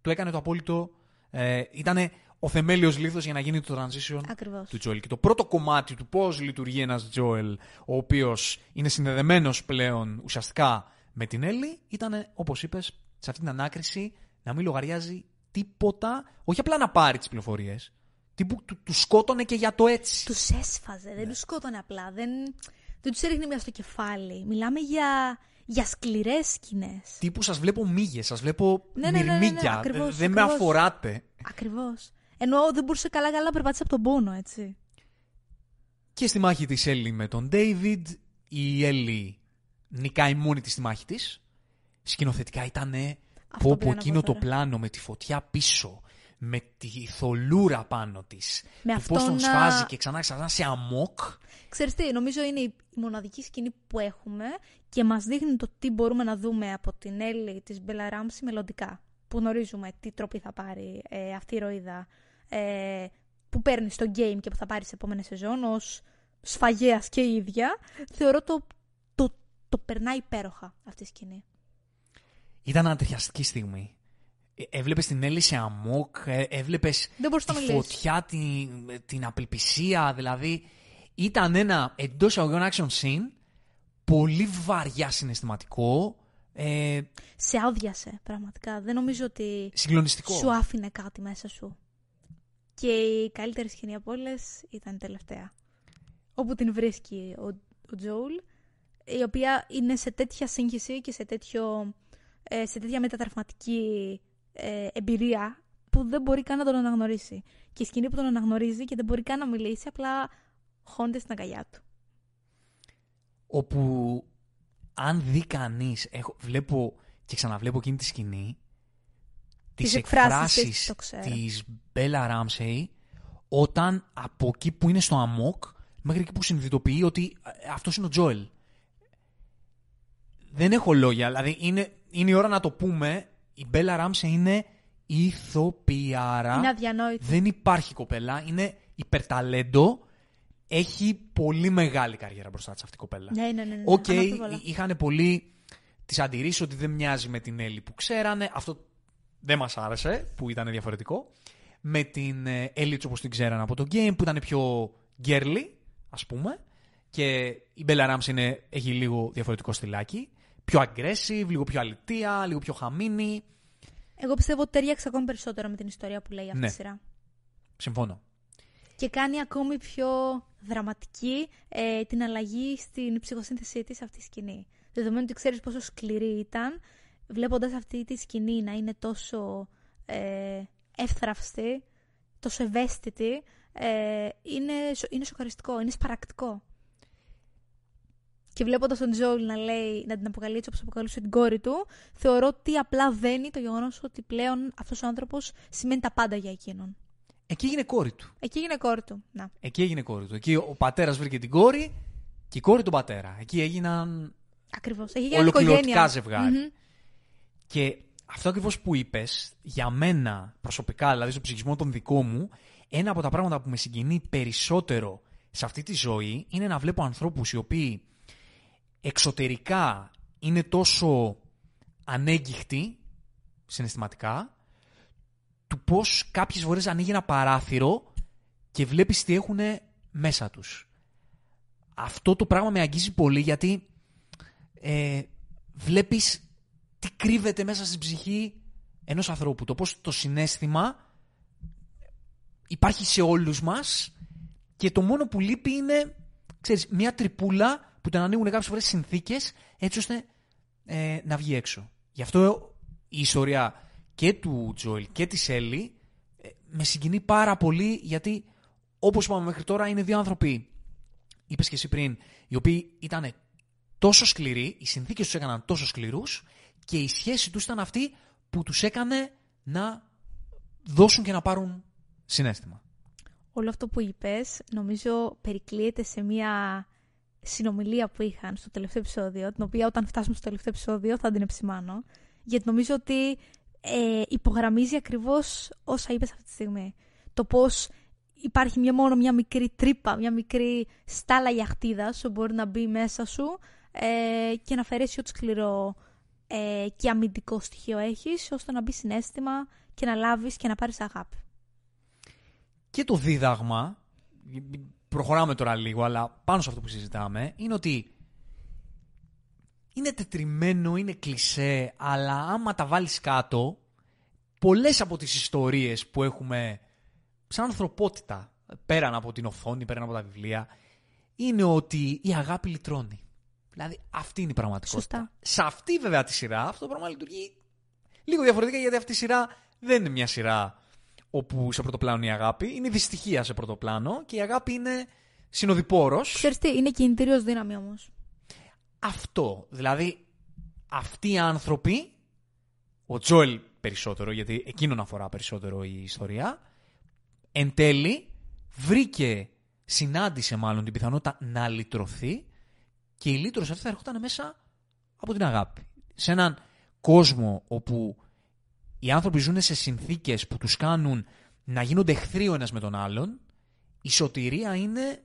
του έκανε το απόλυτο. Ε, ήταν ο θεμέλιος λίθος για να γίνει το transition Ακριβώς. του Τζόελ. Και το πρώτο κομμάτι του πώς λειτουργεί ένας Τζόελ, ο οποίος είναι συνδεδεμένος πλέον ουσιαστικά με την Έλλη, ήταν, όπως είπες, σε αυτή την ανάκριση να μην λογαριάζει τίποτα, όχι απλά να πάρει τις πληροφορίες. Τύπου του, του σκότωνε και για το έτσι. Τους έσφαζε, δεν τους σκότωνε απλά. Δεν, δεν τους έριχνε μια στο κεφάλι. Μιλάμε για, για σκληρές σκηνές. Τύπου σας βλέπω μύγες, σας βλέπω Ναι, ναι, ναι, ναι, ναι, μυρμήγκια. ακριβώς, δεν με ακριβώς. αφοράτε. Ακριβώς. Ενώ δεν μπορούσε καλά-καλά να περπατήσει από τον πόνο, έτσι. Και στη μάχη της Έλλη με τον David, η Έλλη νικάει μόνη της στη μάχη της. Σκηνοθετικά ήταν Αυτό πω πήγα πω να εκείνο πω το τώρα. πλάνο με τη φωτιά πίσω, με τη θολούρα πάνω της, Με του πώς αυτό τον να- σφάζει και ξανά ξανά σε αμόκ. Ξέρεις τι, νομίζω είναι η μοναδική σκηνή που έχουμε και μας δείχνει το τι μπορούμε να δούμε από την Έλλη της Μπέλα Ράμψη μελλοντικά. Που γνωρίζουμε τι τρόπη θα πάρει ε, αυτή η ροίδα ε, που παίρνεις στο game και που θα πάρεις σε επόμενη σεζόν ως σφαγέας και η ίδια. Θεωρώ το, το, το περνάει υπέροχα αυτή η σκηνή. Ήταν ανατριχιαστική στιγμή. Ε, Έβλεπες την Έλλη σε αμόκ, ε, έβλεπες Δεν μπορείς τη να μιλήσεις. φωτιά, την, την απελπισία, δηλαδή ήταν ένα εντός αγωγών action scene, πολύ βαριά συναισθηματικό, ε, Σε άδειασε πραγματικά. Δεν νομίζω ότι συγκλονιστικό. σου άφηνε κάτι μέσα σου. Και η καλύτερη σκηνή από όλες ήταν η τελευταία. Όπου την βρίσκει ο, ο Τζόουλ, η οποία είναι σε τέτοια σύγχυση και σε, τέτοιο, ε, σε τέτοια μετατραυματική ε, εμπειρία που δεν μπορεί καν να τον αναγνωρίσει. Και η σκηνή που τον αναγνωρίζει και δεν μπορεί καν να μιλήσει, απλά χώνεται στην αγκαλιά του. όπου αν δει κανείς, βλέπω και ξαναβλέπω εκείνη τη σκηνή, Τις τις εκφράσεις της, εκφράσεις το ξέρω. της Μπέλα Ράμσεϊ, όταν από εκεί που είναι στο αμόκ, μέχρι εκεί που συνειδητοποιεί ότι ε, αυτός είναι ο Τζόελ. Δεν έχω λόγια, δηλαδή είναι, είναι η ώρα να το πούμε, η Μπέλα Ράμσεϊ είναι ηθοποιάρα. Είναι αδιανόητο. Δεν υπάρχει κοπέλα, είναι υπερταλέντο, έχει πολύ μεγάλη καριέρα μπροστά της αυτή η κοπέλα. Ναι, ναι, ναι. ναι, Οκ, αναμφίβολα. είχαν πολύ τις αντιρρήσεις ότι δεν μοιάζει με την Έλλη που ξέρανε. Αυτό δεν μας άρεσε, που ήταν διαφορετικό. Με την ε, Έλλη όπως την ξέρανε από το game, που ήταν πιο girly, ας πούμε. Και η Bella Ramsey είναι, έχει λίγο διαφορετικό στυλάκι. Πιο aggressive, λίγο πιο αλητία, λίγο πιο χαμίνη. Εγώ πιστεύω ότι ταιριάξε ακόμη περισσότερο με την ιστορία που λέει αυτή Ναι. η σειρά. Συμφωνώ. και κάνει ακόμη πιο δραματική ε, την αλλαγή στην ψυχοσύνθεσή της αυτή τη σκηνή. Δεδομένου ότι ξέρεις πόσο σκληρή ήταν, βλέποντας αυτή τη σκηνή να είναι τόσο ε, εύθραυστη, τόσο ευαίσθητη, ε, είναι, σο- είναι σοκαριστικό, είναι σπαρακτικό. Και βλέποντας τον Τζόουλ να λέει, να την αποκαλεί όπως αποκαλούσε την κόρη του, θεωρώ ότι απλά δένει το γεγονός ότι πλέον αυτός ο άνθρωπος σημαίνει τα πάντα για εκείνον. Εκεί έγινε κόρη του. Εκεί έγινε κόρη του. Να. Εκεί έγινε κόρη του. Εκεί ο πατέρας βρήκε την κόρη και η κόρη τον πατέρα. Εκεί έγιναν Ακριβώς. Έχει γίνει ολοκληρωτικά οικογένεια. ζευγάρι. Μμμ. Και αυτό ακριβώς που είπες, για μένα προσωπικά, δηλαδή στο ψυχισμό τον δικό μου, ένα από τα πράγματα που με συγκινεί περισσότερο σε αυτή τη ζωή είναι να βλέπω ανθρώπους οι οποίοι εξωτερικά είναι τόσο ανέγκυχτοι συναισθηματικά, του πώς κάποιες φορές ανοίγει ένα παράθυρο και βλέπεις τι έχουν μέσα τους. Αυτό το πράγμα με αγγίζει πολύ γιατί ε, βλέπεις τι κρύβεται μέσα στην ψυχή ενός ανθρώπου. Το πώς το συνέστημα υπάρχει σε όλους μας και το μόνο που λείπει είναι ξέρεις, μια τρυπούλα που την ανοίγουν κάποιες φορές συνθήκες έτσι ώστε ε, να βγει έξω. Γι' αυτό η ιστορία και του Τζόελ και της Έλλη ε, με συγκινεί πάρα πολύ γιατί όπως είπαμε μέχρι τώρα είναι δύο άνθρωποι είπες και εσύ πριν οι οποίοι ήταν τόσο σκληροί, οι συνθήκες τους έκαναν τόσο σκληρούς και η σχέση τους ήταν αυτή που τους έκανε να δώσουν και να πάρουν συνέστημα. Όλο αυτό που είπες νομίζω περικλείεται σε μια συνομιλία που είχαν στο τελευταίο επεισόδιο, την οποία όταν φτάσουμε στο τελευταίο επεισόδιο θα την επισημάνω, γιατί νομίζω ότι ε, υπογραμμίζει ακριβώς όσα είπες αυτή τη στιγμή. Το πώς υπάρχει μια, μόνο μια μικρή τρύπα, μια μικρή στάλα γιαχτίδας που μπορεί να μπει μέσα σου ε, και να αφαιρέσει ό,τι σκληρό ε, και αμυντικό στοιχείο έχεις, ώστε να μπει συνέστημα και να λάβεις και να πάρεις αγάπη. Και το δίδαγμα, προχωράμε τώρα λίγο, αλλά πάνω σε αυτό που συζητάμε, είναι ότι είναι τετριμένο, είναι κλισέ, αλλά άμα τα βάλεις κάτω, πολλές από τις ιστορίες που έχουμε σαν ανθρωπότητα, πέραν από την οθόνη, πέραν από τα βιβλία, είναι ότι η αγάπη λυτρώνει. Δηλαδή αυτή είναι η πραγματικότητα. Σωστά. Σε αυτή βέβαια τη σειρά αυτό το πράγμα λειτουργεί λίγο διαφορετικά γιατί αυτή η σειρά δεν είναι μια σειρά όπου σε πρώτο πλάνο είναι η αγάπη. Είναι η δυστυχία σε πρώτο πλάνο και η αγάπη είναι συνοδοιπόρος. Ξέρεις τι, είναι κινητήριος δύναμη όμως. Αυτό. Δηλαδή αυτοί οι άνθρωποι, ο Τζόελ περισσότερο, γιατί εκείνον αφορά περισσότερο η ιστορία, εν τέλει βρήκε, συνάντησε μάλλον την πιθανότητα να λυτρωθεί και η λύτρωση αυτή θα ερχόταν μέσα από την αγάπη. Σε έναν κόσμο όπου οι άνθρωποι ζουν σε συνθήκες που τους κάνουν να γίνονται εχθροί ο ένας με τον άλλον, η σωτηρία είναι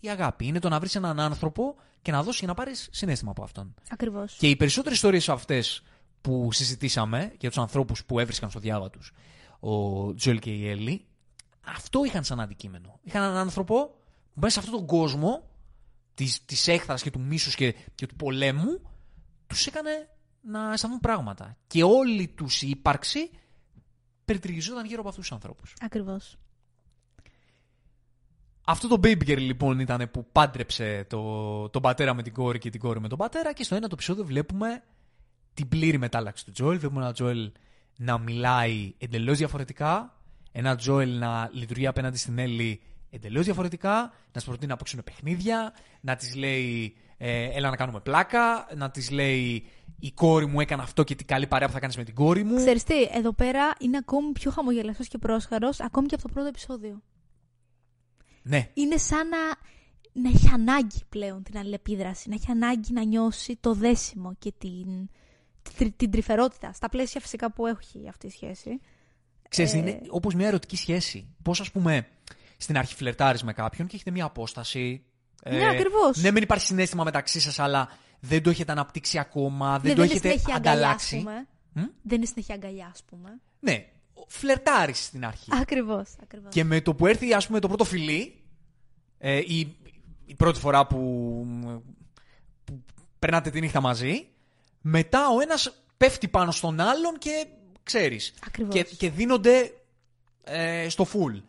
η αγάπη. Είναι το να βρεις έναν άνθρωπο και να δώσεις και να πάρεις συνέστημα από αυτόν. Ακριβώς. Και οι περισσότερες ιστορίες αυτές που συζητήσαμε για τους ανθρώπους που έβρισκαν στο διάβα τους ο Τζοέλ και η Έλλη, αυτό είχαν σαν αντικείμενο. Είχαν έναν άνθρωπο που μέσα σε αυτόν τον κόσμο της, της έχθρας και του μίσους και, και του πολέμου τους έκανε να αισθανθούν πράγματα. Και όλη τους η ύπαρξη περιτριγιζόταν γύρω από αυτούς τους ανθρώπους. Ακριβώς. Αυτό το baby girl λοιπόν ήταν που πάντρεψε το, τον πατέρα με την κόρη και την κόρη με τον πατέρα και στο ένα το επεισόδιο βλέπουμε την πλήρη μετάλλαξη του Τζόελ. Βλέπουμε ένα Τζόελ να μιλάει εντελώς διαφορετικά, ένα Τζόελ να λειτουργεί απέναντι στην Έλλη εντελώς διαφορετικά, να σου προτείνει να παίξουν παιχνίδια, να της λέει ε, έλα να κάνουμε πλάκα, να της λέει η κόρη μου έκανε αυτό και τι καλή παρέα που θα κάνεις με την κόρη μου. Ξέρεις τι, εδώ πέρα είναι ακόμη πιο χαμογελαστός και πρόσχαρος, ακόμη και από το πρώτο επεισόδιο. Ναι, Είναι σαν να, να έχει ανάγκη πλέον την αλληλεπίδραση, να έχει ανάγκη να νιώσει το δέσιμο και την, την, την τρυφερότητα, στα πλαίσια φυσικά που έχει αυτή η σχέση. Ξέρεις, Ε, είναι όπως μια ερωτική σχέση. Πώς ας πούμε στην αρχή φλερτάρεις με κάποιον και έχετε μια απόσταση. ε, Ναι, ακριβώς. Ναι, μην υπάρχει συνέστημα μεταξύ σας, αλλά δεν το έχετε αναπτύξει ακόμα, δεν Ναι, το είναι έχετε συνέχεια αγκαλιά, ας ανταλλάξει. πούμε. Μμ; Δεν είναι συνέχεια αγκαλιά, ας πούμε. Ναι, φλερτάρεις στην αρχή. Ακριβώς, ακριβώς. Και με το που έρθει ας πούμε το πρώτο φιλί, ε, η, η πρώτη φορά που, που περνάτε τη νύχτα μαζί, μετά ο ένας πέφτει πάνω στον άλλον και ξέρεις. Ακριβώς. Και, και δίνονται ε, στο full.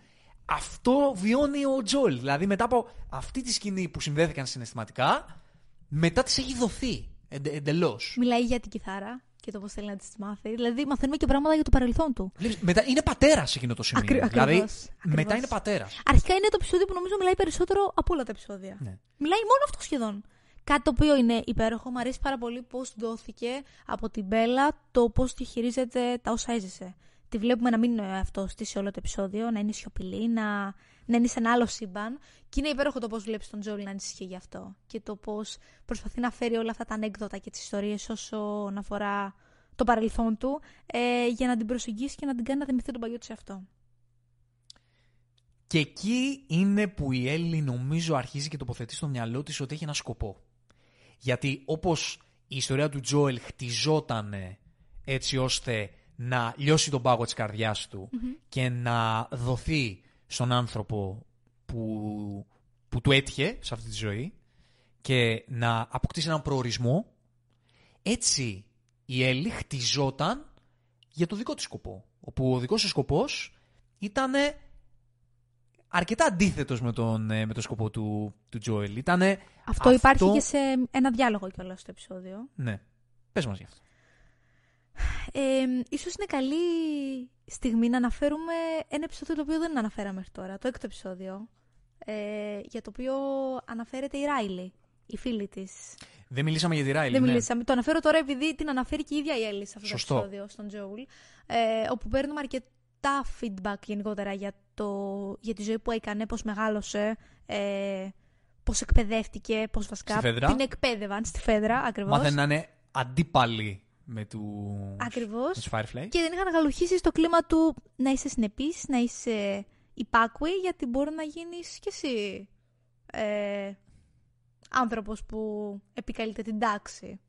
Αυτό βιώνει ο Τζολ. Δηλαδή μετά από αυτή τη σκηνή που συνδέθηκαν συναισθηματικά, μετά της έχει δοθεί εντε, εντελώς. Μιλάει για την κιθάρα και το πώς θέλει να της μάθει. Δηλαδή, μαθαίνουμε και πράγματα για το παρελθόν του. Βλέπεις, μετά είναι πατέρας σε εκείνο το σημείο. Ακρι- δηλαδή ακριβώς, μετά ακριβώς. είναι πατέρας. Αρχικά είναι το επεισόδιο που νομίζω μιλάει περισσότερο από όλα τα επεισόδια. Ναι. Μιλάει μόνο αυτό σχεδόν. Κάτι το οποίο είναι υπέροχο. Μου αρέσει πάρα πολύ πώς δόθηκε από την Μπέλα το πώς διαχειρίζεται τα όσα έζησε. Τη βλέπουμε να μην είναι ο εαυτό τη σε όλο το επεισόδιο, να είναι σιωπηλή, να, να είναι σε ένα άλλο σύμπαν. Και είναι υπέροχο το πώς βλέπεις τον Τζόλι να ανησυχεί γι' αυτό. Και το πώς προσπαθεί να φέρει όλα αυτά τα ανέκδοτα και τις ιστορίες όσον αφορά το παρελθόν του, ε, για να την προσεγγίσει και να την κάνει να θυμηθεί τον παλιό της αυτό. Και εκεί είναι που η Έλλη νομίζω αρχίζει και τοποθετεί στο μυαλό της ότι έχει ένα σκοπό. Γιατί όπως η ιστορία του Τζόελ χτιζόταν έτσι ώστε να λιώσει τον πάγο της καρδιάς του και να δοθεί στον άνθρωπο που, που του έτυχε σε αυτή τη ζωή και να αποκτήσει έναν προορισμό, έτσι η Έλλη χτιζόταν για το δικό της σκοπό. Όπου ο δικός της σκοπός ήταν αρκετά αντίθετος με τον, ε, με τον σκοπό του, του Τζόελ. Ήτανε Αυτό, υπάρχει και σε ένα διάλογο κιόλας στο επεισόδιο. Ναι. Πες μας γι' αυτό. Ε, ίσως είναι καλή στιγμή να αναφέρουμε ένα επεισόδιο το οποίο δεν αναφέραμε μέχρι τώρα, το έκτο επεισόδιο, ε, για το οποίο αναφέρεται η Ράιλι, η φίλη της. Δεν μιλήσαμε για τη Ράιλι. Δεν ναι. μιλήσαμε. Το αναφέρω τώρα επειδή την αναφέρει και η ίδια η Έλλη σε αυτό Σωστό. το επεισόδιο, στον Τζόουλ, ε, όπου παίρνουμε αρκετά feedback γενικότερα για, το, για τη ζωή που έκανε, πώς μεγάλωσε, ε, πώς εκπαιδεύτηκε, πώς βασικά Στη Φέδρα. την εκπαίδευαν στη Φέδρα, ακριβώς. Μάθαινε να είναι αντίπαλοι με, του... Ακριβώς. με τους Firefly. Και δεν είχαν αγαλουχήσει στο κλίμα του να είσαι συνεπής, να είσαι υπάκουη, γιατί μπορεί να γίνεις κι εσύ ε, άνθρωπος που επικαλείται την τάξη.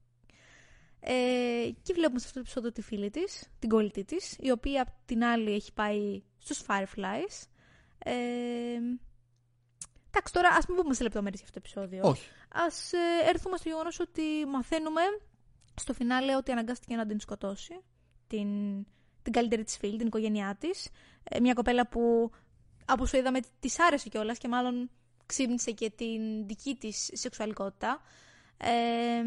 Ε, και βλέπουμε σε αυτό το επεισόδιο τη φίλη της, την κολλητή της, η οποία απ' την άλλη έχει πάει στους Fireflies. Ε, εντάξει, τώρα ας μην πούμε σε λεπτομέρειες για αυτό το επεισόδιο. Όχι. Ας ε, έρθουμε στο γεγονός ότι μαθαίνουμε στο φινάλε ότι αναγκάστηκε να την σκοτώσει. Την, την καλύτερη της φίλη, την οικογένειά της. Ε, μια κοπέλα που, από όσο είδαμε, της άρεσε κιόλας και μάλλον ξύπνησε και την δική της σεξουαλικότητα. Ε,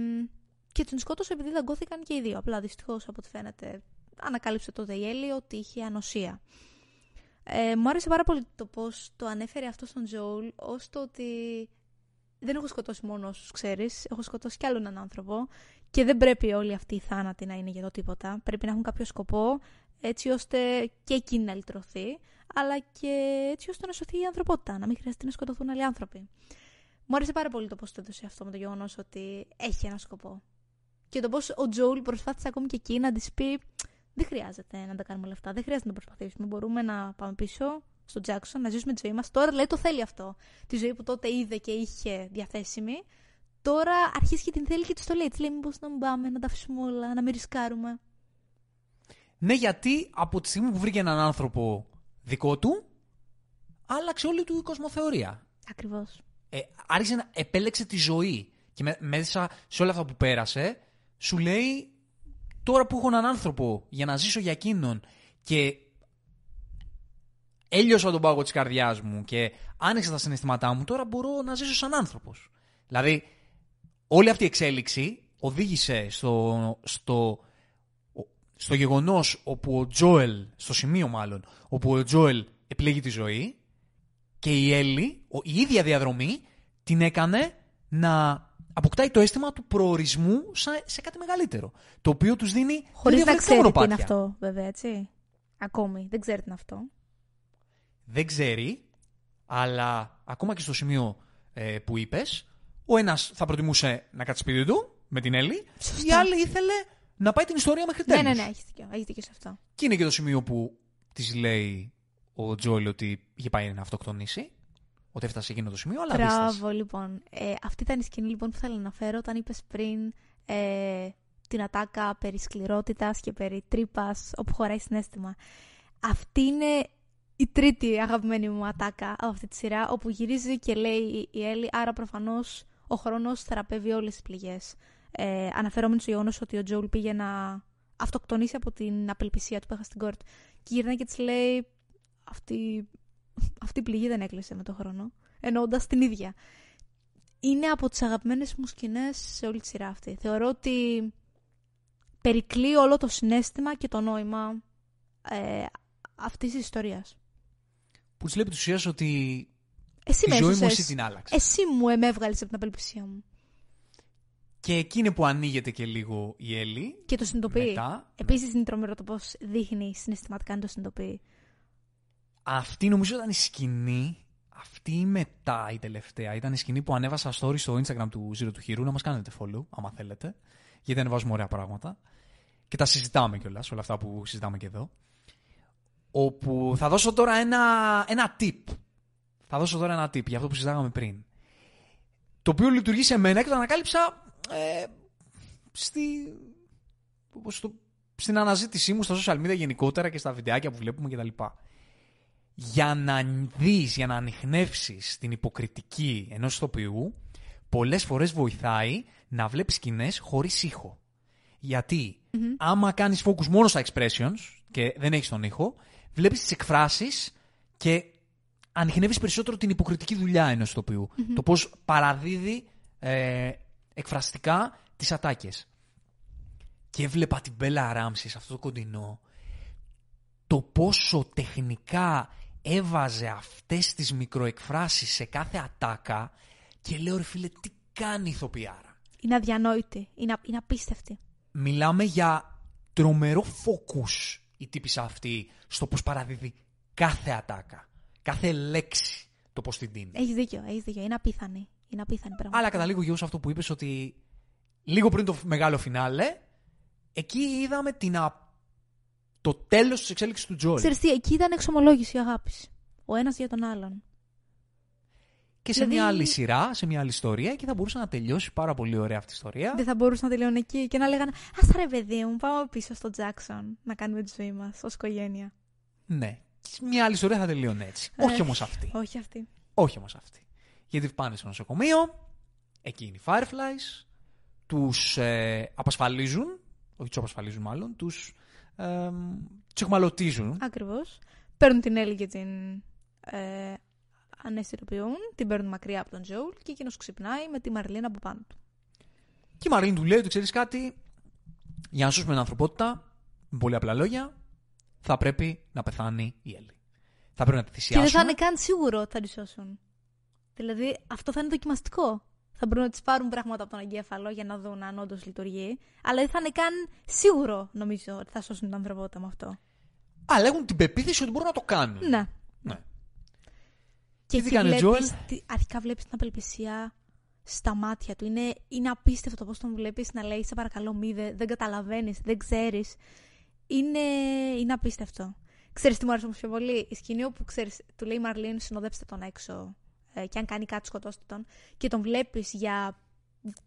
και τον σκότωσε επειδή δαγκώθηκαν και οι δύο. Απλά δυστυχώς από ό,τι φαίνεται ανακάλυψε τότε η Έλλη ότι είχε ανοσία. Ε, μου άρεσε πάρα πολύ το πώς το ανέφερε αυτό στον Τζόουλ ως το ότι δεν έχω σκοτώσει μόνο όσους ξέρεις, έχω σκοτώσει κι άλλον έναν άνθρωπο και δεν πρέπει όλοι αυτοί οι θάνατοι να είναι για το τίποτα. Πρέπει να έχουν κάποιο σκοπό έτσι ώστε και εκείνη να λυτρωθεί, αλλά και έτσι ώστε να σωθεί η ανθρωπότητα, να μην χρειαστεί να σκοτωθούν άλλοι άνθρωποι. Μου άρεσε πάρα πολύ το πώς το έδωσε αυτό με το γεγονός ότι έχει ένα σκοπό. Και το πώς ο Τζόουλ προσπάθησε ακόμη και εκεί να της πει: Δεν χρειάζεται να τα κάνουμε όλα αυτά, δεν χρειάζεται να προσπαθήσουμε. Μπορούμε να πάμε πίσω στον Τζάξον, να ζήσουμε τη ζωή μας. Τώρα λέει το θέλει αυτό. Τη ζωή που τότε είδε και είχε διαθέσιμη. Τώρα αρχίζει και την θέλει και τη το λέει. Τη λέει: Μήπως να μην πάμε, να τα αφήσουμε όλα, να μην ρισκάρουμε. Ναι, γιατί από τη στιγμή που βρήκε έναν άνθρωπο δικό του, άλλαξε όλη του η κοσμοθεωρία. Ακριβώς. Ε, άρχισε να επέλεξε τη ζωή. Και μέσα σε όλα αυτά που πέρασε, σου λέει τώρα που έχω έναν άνθρωπο για να ζήσω για εκείνον και έλειωσα τον πάγο της καρδιάς μου και άνοιξα τα συναισθήματά μου, τώρα μπορώ να ζήσω σαν άνθρωπος. Δηλαδή, όλη αυτή η εξέλιξη οδήγησε στο, στο, στο γεγονός όπου ο Τζόελ, στο σημείο μάλλον, όπου ο Τζόελ επιλέγει τη ζωή και η Έλλη, η ίδια διαδρομή, την έκανε να αποκτάει το αίσθημα του προορισμού σε κάτι μεγαλύτερο. Το οποίο τους δίνει. Χωρίς να ξέρει τι είναι αυτό, βέβαια, έτσι. Ακόμη. Δεν ξέρει τι είναι αυτό. Δεν ξέρει, αλλά ακόμα και στο σημείο ε, που είπες, ο ένας θα προτιμούσε να κάτσει σπίτι του με την Έλλη, η άλλη ήθελε να πάει την ιστορία μέχρι τέλου. Ναι, ναι, ναι, έχεις δίκιο, έχεις δίκιο σε αυτό. Και είναι και το σημείο που της λέει ο Τζόιλ ότι είχε πάει να αυτοκτονήσει ότι έφτασε εκείνο το σημείο, αλλά Μπράβο, λοιπόν. Ε, αυτή ήταν η σκηνή λοιπόν, που θέλω να αναφέρω όταν είπες πριν ε, την ατάκα περί σκληρότητας και περί τρύπας όπου χωράει συνέστημα. Αυτή είναι η τρίτη αγαπημένη μου ατάκα από αυτή τη σειρά, όπου γυρίζει και λέει η Έλλη, άρα προφανώς ο χρόνος θεραπεύει όλες τις πληγές. Ε, αναφερόμενος στο γεγονός ότι ο Τζόουλ πήγε να αυτοκτονήσει από την απελπισία του που έχασε στην κόρτ. Και γυρνάει και της λέει, αυτή αυτή η πληγή δεν έκλεισε με τον χρόνο. Εννοώντας την ίδια. Είναι από τις αγαπημένες μου σκηνές σε όλη τη σειρά αυτή. Θεωρώ ότι περικλεί όλο το συνέστημα και το νόημα ε, αυτής της ιστορίας. Που της λέει ουσίας ότι εσύ η ζωή μου εσύ την άλλαξες. Εσύ μου έβγαλε από την απελπισία μου. Και εκείνη που ανοίγεται και λίγο η Έλλη. Και το συνειδητοποιεί. Επίσης είναι τρομερό το πώς δείχνει συναισθηματικά να το συνειδητοποιεί. Αυτή νομίζω ήταν η σκηνή. Αυτή η μετά η τελευταία ήταν η σκηνή που ανέβασα story στο Instagram του Zero του Hero. Να μας κάνετε follow, άμα θέλετε. Γιατί ανεβάζουμε ωραία πράγματα. Και τα συζητάμε κιόλας, όλα αυτά που συζητάμε και εδώ. Όπου θα δώσω τώρα ένα, ένα tip. Θα δώσω τώρα ένα tip για αυτό που συζητάγαμε πριν. Το οποίο λειτουργεί σε μένα και το ανακάλυψα ε, στη, στο, στην αναζήτησή μου στα social media γενικότερα και στα βιντεάκια που βλέπουμε κτλ για να δεις, για να ανοιχνεύσεις την υποκριτική ενός ηθοποιού, πολλές φορές βοηθάει να βλέπεις σκηνές χωρίς ήχο. Γιατί άμα κάνεις focus μόνο στα expressions και δεν έχεις τον ήχο, βλέπεις τις εκφράσεις και ανοιχνεύεις περισσότερο την υποκριτική δουλειά ενός Το πώς παραδίδει ε, εκφραστικά τις ατάκες. Και έβλεπα την Μπέλα Ράμψη σε αυτό το κοντινό το πόσο τεχνικά έβαζε αυτές τις μικροεκφράσεις σε κάθε ατάκα και λέω ρε φίλε τι κάνει η ηθοποιάρα; Είναι αδιανόητη, είναι, είναι απίστευτη. Μιλάμε για τρομερό φόκους η τύπησα αυτή στο πώς παραδίδει κάθε ατάκα, κάθε λέξη το πώς την δίνει. Έχεις δίκιο, έχεις δίκιο, είναι απίθανη. Είναι απίθανη πραγματικά. Αλλά καταλήγω γύρω σε αυτό που είπες ότι λίγο πριν το μεγάλο φινάλε, εκεί είδαμε την το τέλος της εξέλιξης του Τζόελ. Ξέρεις τι, εκεί ήταν εξομολόγηση αγάπης. Ο ένας για τον άλλον. Και σε δηλαδή... μια άλλη σειρά, σε μια άλλη ιστορία, και θα μπορούσε να τελειώσει πάρα πολύ ωραία αυτή η ιστορία. Δεν θα μπορούσε να τελειώνει εκεί και να λέγανε Α ρε παιδί μου, πάμε πίσω στο Τζάξον να κάνουμε τη ζωή μας ως οικογένεια. Ναι. Μια άλλη ιστορία θα τελειώνει έτσι. Ε, όχι όμως αυτή. Όχι αυτή. Όχι όμως αυτή. Γιατί πάνε στο νοσοκομείο, εκεί είναι οι Fireflies, τους ε, απασφαλίζουν, όχι τους απασφαλίζουν μάλλον, τους ε, τσεχμαλωτίζουν. Ακριβώς. Παίρνουν την Έλλη και την ε, αναισθητοποιούν, την παίρνουν μακριά από τον Τζόουλ και εκείνος ξυπνάει με τη Μαρλίνα από πάνω του. Και η Μαρλίν του λέει ότι ξέρεις κάτι, για να σώσουμε την ανθρωπότητα, με πολύ απλά λόγια, θα πρέπει να πεθάνει η Έλλη. Θα πρέπει να τη Και θυσιάσουμε. δεν θα είναι καν σίγουρο ότι θα τη σώσουν. Δηλαδή, αυτό θα είναι δοκιμαστικό. Θα μπορούν να τη πάρουν πράγματα από τον εγκέφαλο για να δουν αν όντως λειτουργεί. Αλλά δεν θα είναι καν σίγουρο, νομίζω, ότι θα σώσουν την ανθρωπότητα με αυτό. Αλλά έχουν την πεποίθηση ότι μπορούν να το κάνουν. Ναι. Ναι. Και τι εκεί κάνει ο βλέπεις, Τζόελ; τι- αρχικά βλέπεις την απελπισία στα μάτια του. Είναι, είναι απίστευτο πώς τον βλέπεις να λέει: Σε παρακαλώ, μη δε, δεν καταλαβαίνεις, δεν ξέρεις. Είναι, είναι απίστευτο. Ξέρεις τι μου άρεσε όμως πιο πολύ; Η σκηνή όπου ξέρεις, του λέει η Μαρλίν: Συνοδέψτε τον έξω. Ε, και αν κάνει κάτι, σκοτώστε τον. Και τον βλέπεις για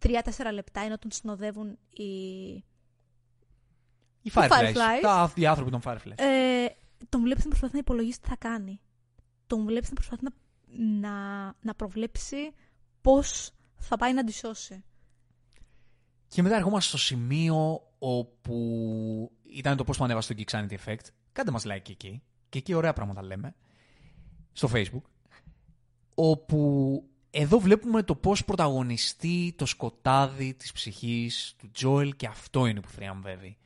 3-4 λεπτά ενώ τον συνοδεύουν οι. Οι Fireflies. Fireflies. Τα, οι άνθρωποι των Fireflies. Ε, τον βλέπεις να προσπαθεί να υπολογίσει τι θα κάνει. Τον βλέπεις να προσπαθεί να, να, να προβλέψει πώς θα πάει να τη σώσει. Και μετά ερχόμαστε στο σημείο όπου ήταν το πώς το ανέβασε το Geek Sanity Effect. Κάντε μας like εκεί. Και εκεί ωραία πράγματα λέμε. Στο Facebook. Όπου εδώ βλέπουμε το πώς πρωταγωνιστεί το σκοτάδι της ψυχής του Τζόελ και αυτό είναι που θριαμβεύει.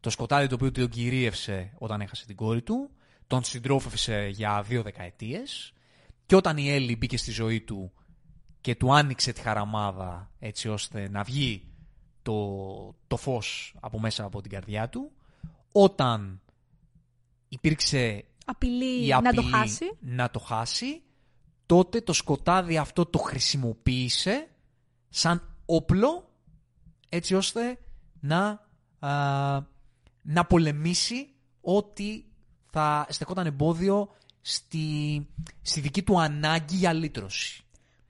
Το σκοτάδι το οποίο τον κυρίευσε όταν έχασε την κόρη του, τον συντρόφευσε για δύο δεκαετίες και όταν η Έλλη μπήκε στη ζωή του και του άνοιξε τη χαραμάδα έτσι ώστε να βγει το, το φως από μέσα από την καρδιά του, όταν υπήρξε Απειλεί, η να απειλή το χάσει. να το χάσει, τότε το σκοτάδι αυτό το χρησιμοποίησε σαν όπλο έτσι ώστε να, α, να πολεμήσει ό,τι θα στεκόταν εμπόδιο στη, στη δική του ανάγκη για λύτρωση.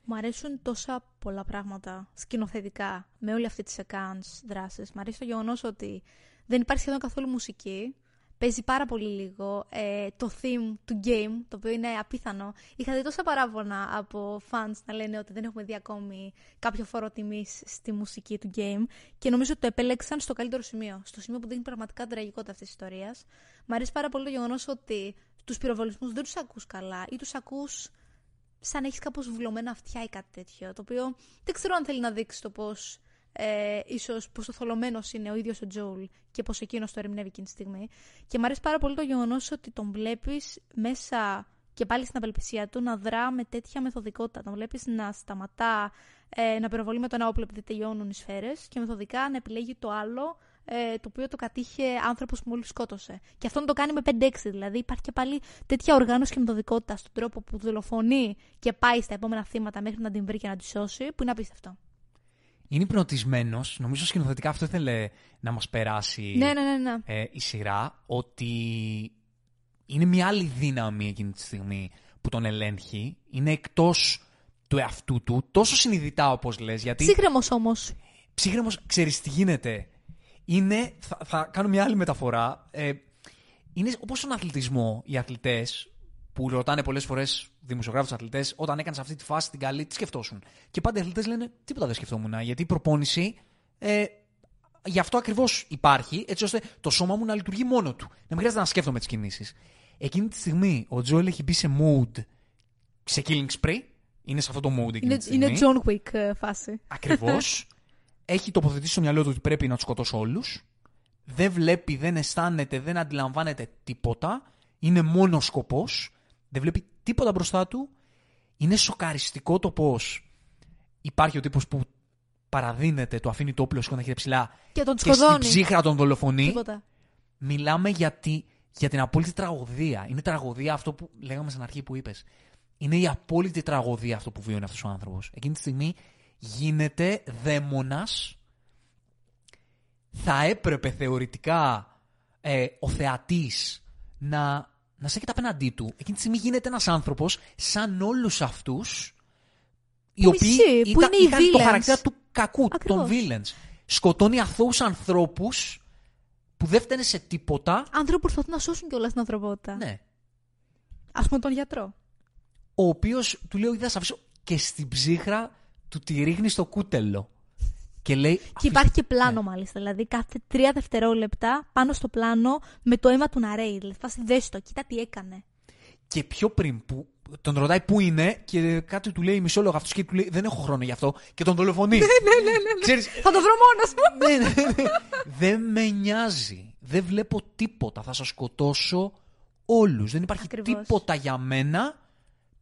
Μου αρέσουν τόσα πολλά πράγματα σκηνοθετικά με όλη αυτή της accounts δράσεις. Μ' αρέσει το γεγονός ότι δεν υπάρχει σχεδόν καθόλου μουσική. Παίζει πάρα πολύ λίγο ε, το theme του game, το οποίο είναι απίθανο. Είχα δει τόσα παράπονα από fans να λένε ότι δεν έχουμε δει ακόμη κάποιο φόρο τιμής στη μουσική του game και νομίζω ότι το επέλεξαν στο καλύτερο σημείο. Στο σημείο που δίνει πραγματικά την τραγικότητα αυτής της ιστορίας. Μ' αρέσει πάρα πολύ το γεγονός ότι τους πυροβολισμούς δεν τους ακούς καλά ή τους ακούς σαν να έχεις κάπως βουλωμένα αυτιά ή κάτι τέτοιο. Το οποίο δεν ξέρω αν θέλει να δείξει το πώς. Ε, ίσως πόσο θολωμένος είναι ο ίδιος ο Τζόουλ και πως εκείνος το ερμηνεύει εκείνη τη στιγμή. Και μου αρέσει πάρα πολύ το γεγονός ότι τον βλέπεις μέσα και πάλι στην απελπισία του να δρά με τέτοια μεθοδικότητα. Τον βλέπεις να σταματά ε, να πυροβολεί με το ένα όπλο επειδή τελειώνουν οι σφαίρες και μεθοδικά να επιλέγει το άλλο ε, το οποίο το κατήχε άνθρωπος που μόλις σκότωσε. Και αυτόν το κάνει με 5-6, δηλαδή υπάρχει και πάλι τέτοια οργάνωση και μεθοδικότητα στον τρόπο που δολοφονεί και πάει στα επόμενα θύματα μέχρι να την βρει και να τη σώσει, που είναι απίστευτο. Είναι υπνοτισμένος, νομίζω σκηνοθετικά αυτό ήθελε να μας περάσει Ναι, ναι, ναι. ναι. ε, η σειρά, ότι είναι μια άλλη δύναμη εκείνη τη στιγμή που τον ελέγχει. Είναι εκτός του εαυτού του, τόσο συνειδητά όπως λες, γιατί Ψύχρεμος όμως. ψύχρεμος, ξέρεις τι γίνεται. Είναι, θα, θα κάνω μια άλλη μεταφορά, ε, είναι όπως στον αθλητισμό οι αθλητές που ρωτάνε πολλές φορές δημοσιογράφους αθλητές όταν έκανες αυτή τη φάση την καλή, τι σκεφτόσουν; Και πάντα οι αθλητές λένε τίποτα δεν σκεφτόμουν, γιατί η προπόνηση ε, γι' αυτό ακριβώς υπάρχει, έτσι ώστε το σώμα μου να λειτουργεί μόνο του. Να μην χρειάζεται να σκέφτομαι τις κινήσεις. Εκείνη τη στιγμή ο Τζόελ έχει μπει σε mood, σε killing spree, είναι σε αυτό το mood εκείνη Είναι, τη στιγμή. είναι John Wick ε, φάση. Ακριβώς. [LAUGHS] έχει τοποθετήσει στο μυαλό του ότι πρέπει να τους σκοτώσω όλους. Δεν βλέπει, δεν αισθάνεται, δεν αντιλαμβάνεται τίποτα. Είναι μόνος σκοπός. Δεν βλέπει τίποτα μπροστά του. Είναι σοκαριστικό το πώς υπάρχει ο τύπος που παραδίνεται, το αφήνει το όπλο σηκώντα ψηλά Και τον και στην σκοτώνει. ψύχρα τον δολοφονεί. Τίποτα. Μιλάμε για, τη- για την απόλυτη τραγωδία. Είναι τραγωδία αυτό που λέγαμε στην αρχή που είπες. Είναι η απόλυτη τραγωδία αυτό που βιώνει αυτός ο άνθρωπος. Εκείνη τη στιγμή γίνεται δαίμονας. Θα έπρεπε θεωρητικά ε, ο θεατής να, να στέκεται απέναντί του. Εκείνη τη στιγμή γίνεται ένας άνθρωπος σαν όλους αυτούς οι Που οποίοι μισεί, που ήταν, είναι οι είχαν το villains. χαρακτήρα του κακού, Ακριβώς. των villains. Σκοτώνει αθώους ανθρώπους που δεν φταίνε σε τίποτα. Άνθρωποι που προσπαθούν να σώσουν κιόλας την ανθρωπότητα. Ναι. Α πούμε τον γιατρό. Ο οποίος του λέει: Όχι, θα σε αφήσω. Και στην ψύχρα του τη ρίχνει στο κούτελο. Και λέει. Και υπάρχει και Ναι. πλάνο μάλιστα. Δηλαδή κάθε τρία δευτερόλεπτα πάνω στο πλάνο με το αίμα του να ρέει. Δηλαδή φάση δες το, κοίτα τι έκανε. Και πιο πριν που τον ρωτάει πού είναι και κάτι του λέει μισόλογο αυτός και του λέει Δεν έχω χρόνο γι' αυτό και τον δολοφονεί. [LAUGHS] ναι, ναι, ναι. Ξέρεις, Θα το βρω μόνος μου. ναι, ναι, ναι. Δεν με νοιάζει. Δεν βλέπω τίποτα. Θα σας σκοτώσω όλους. Δεν υπάρχει Ακριβώς. τίποτα για μένα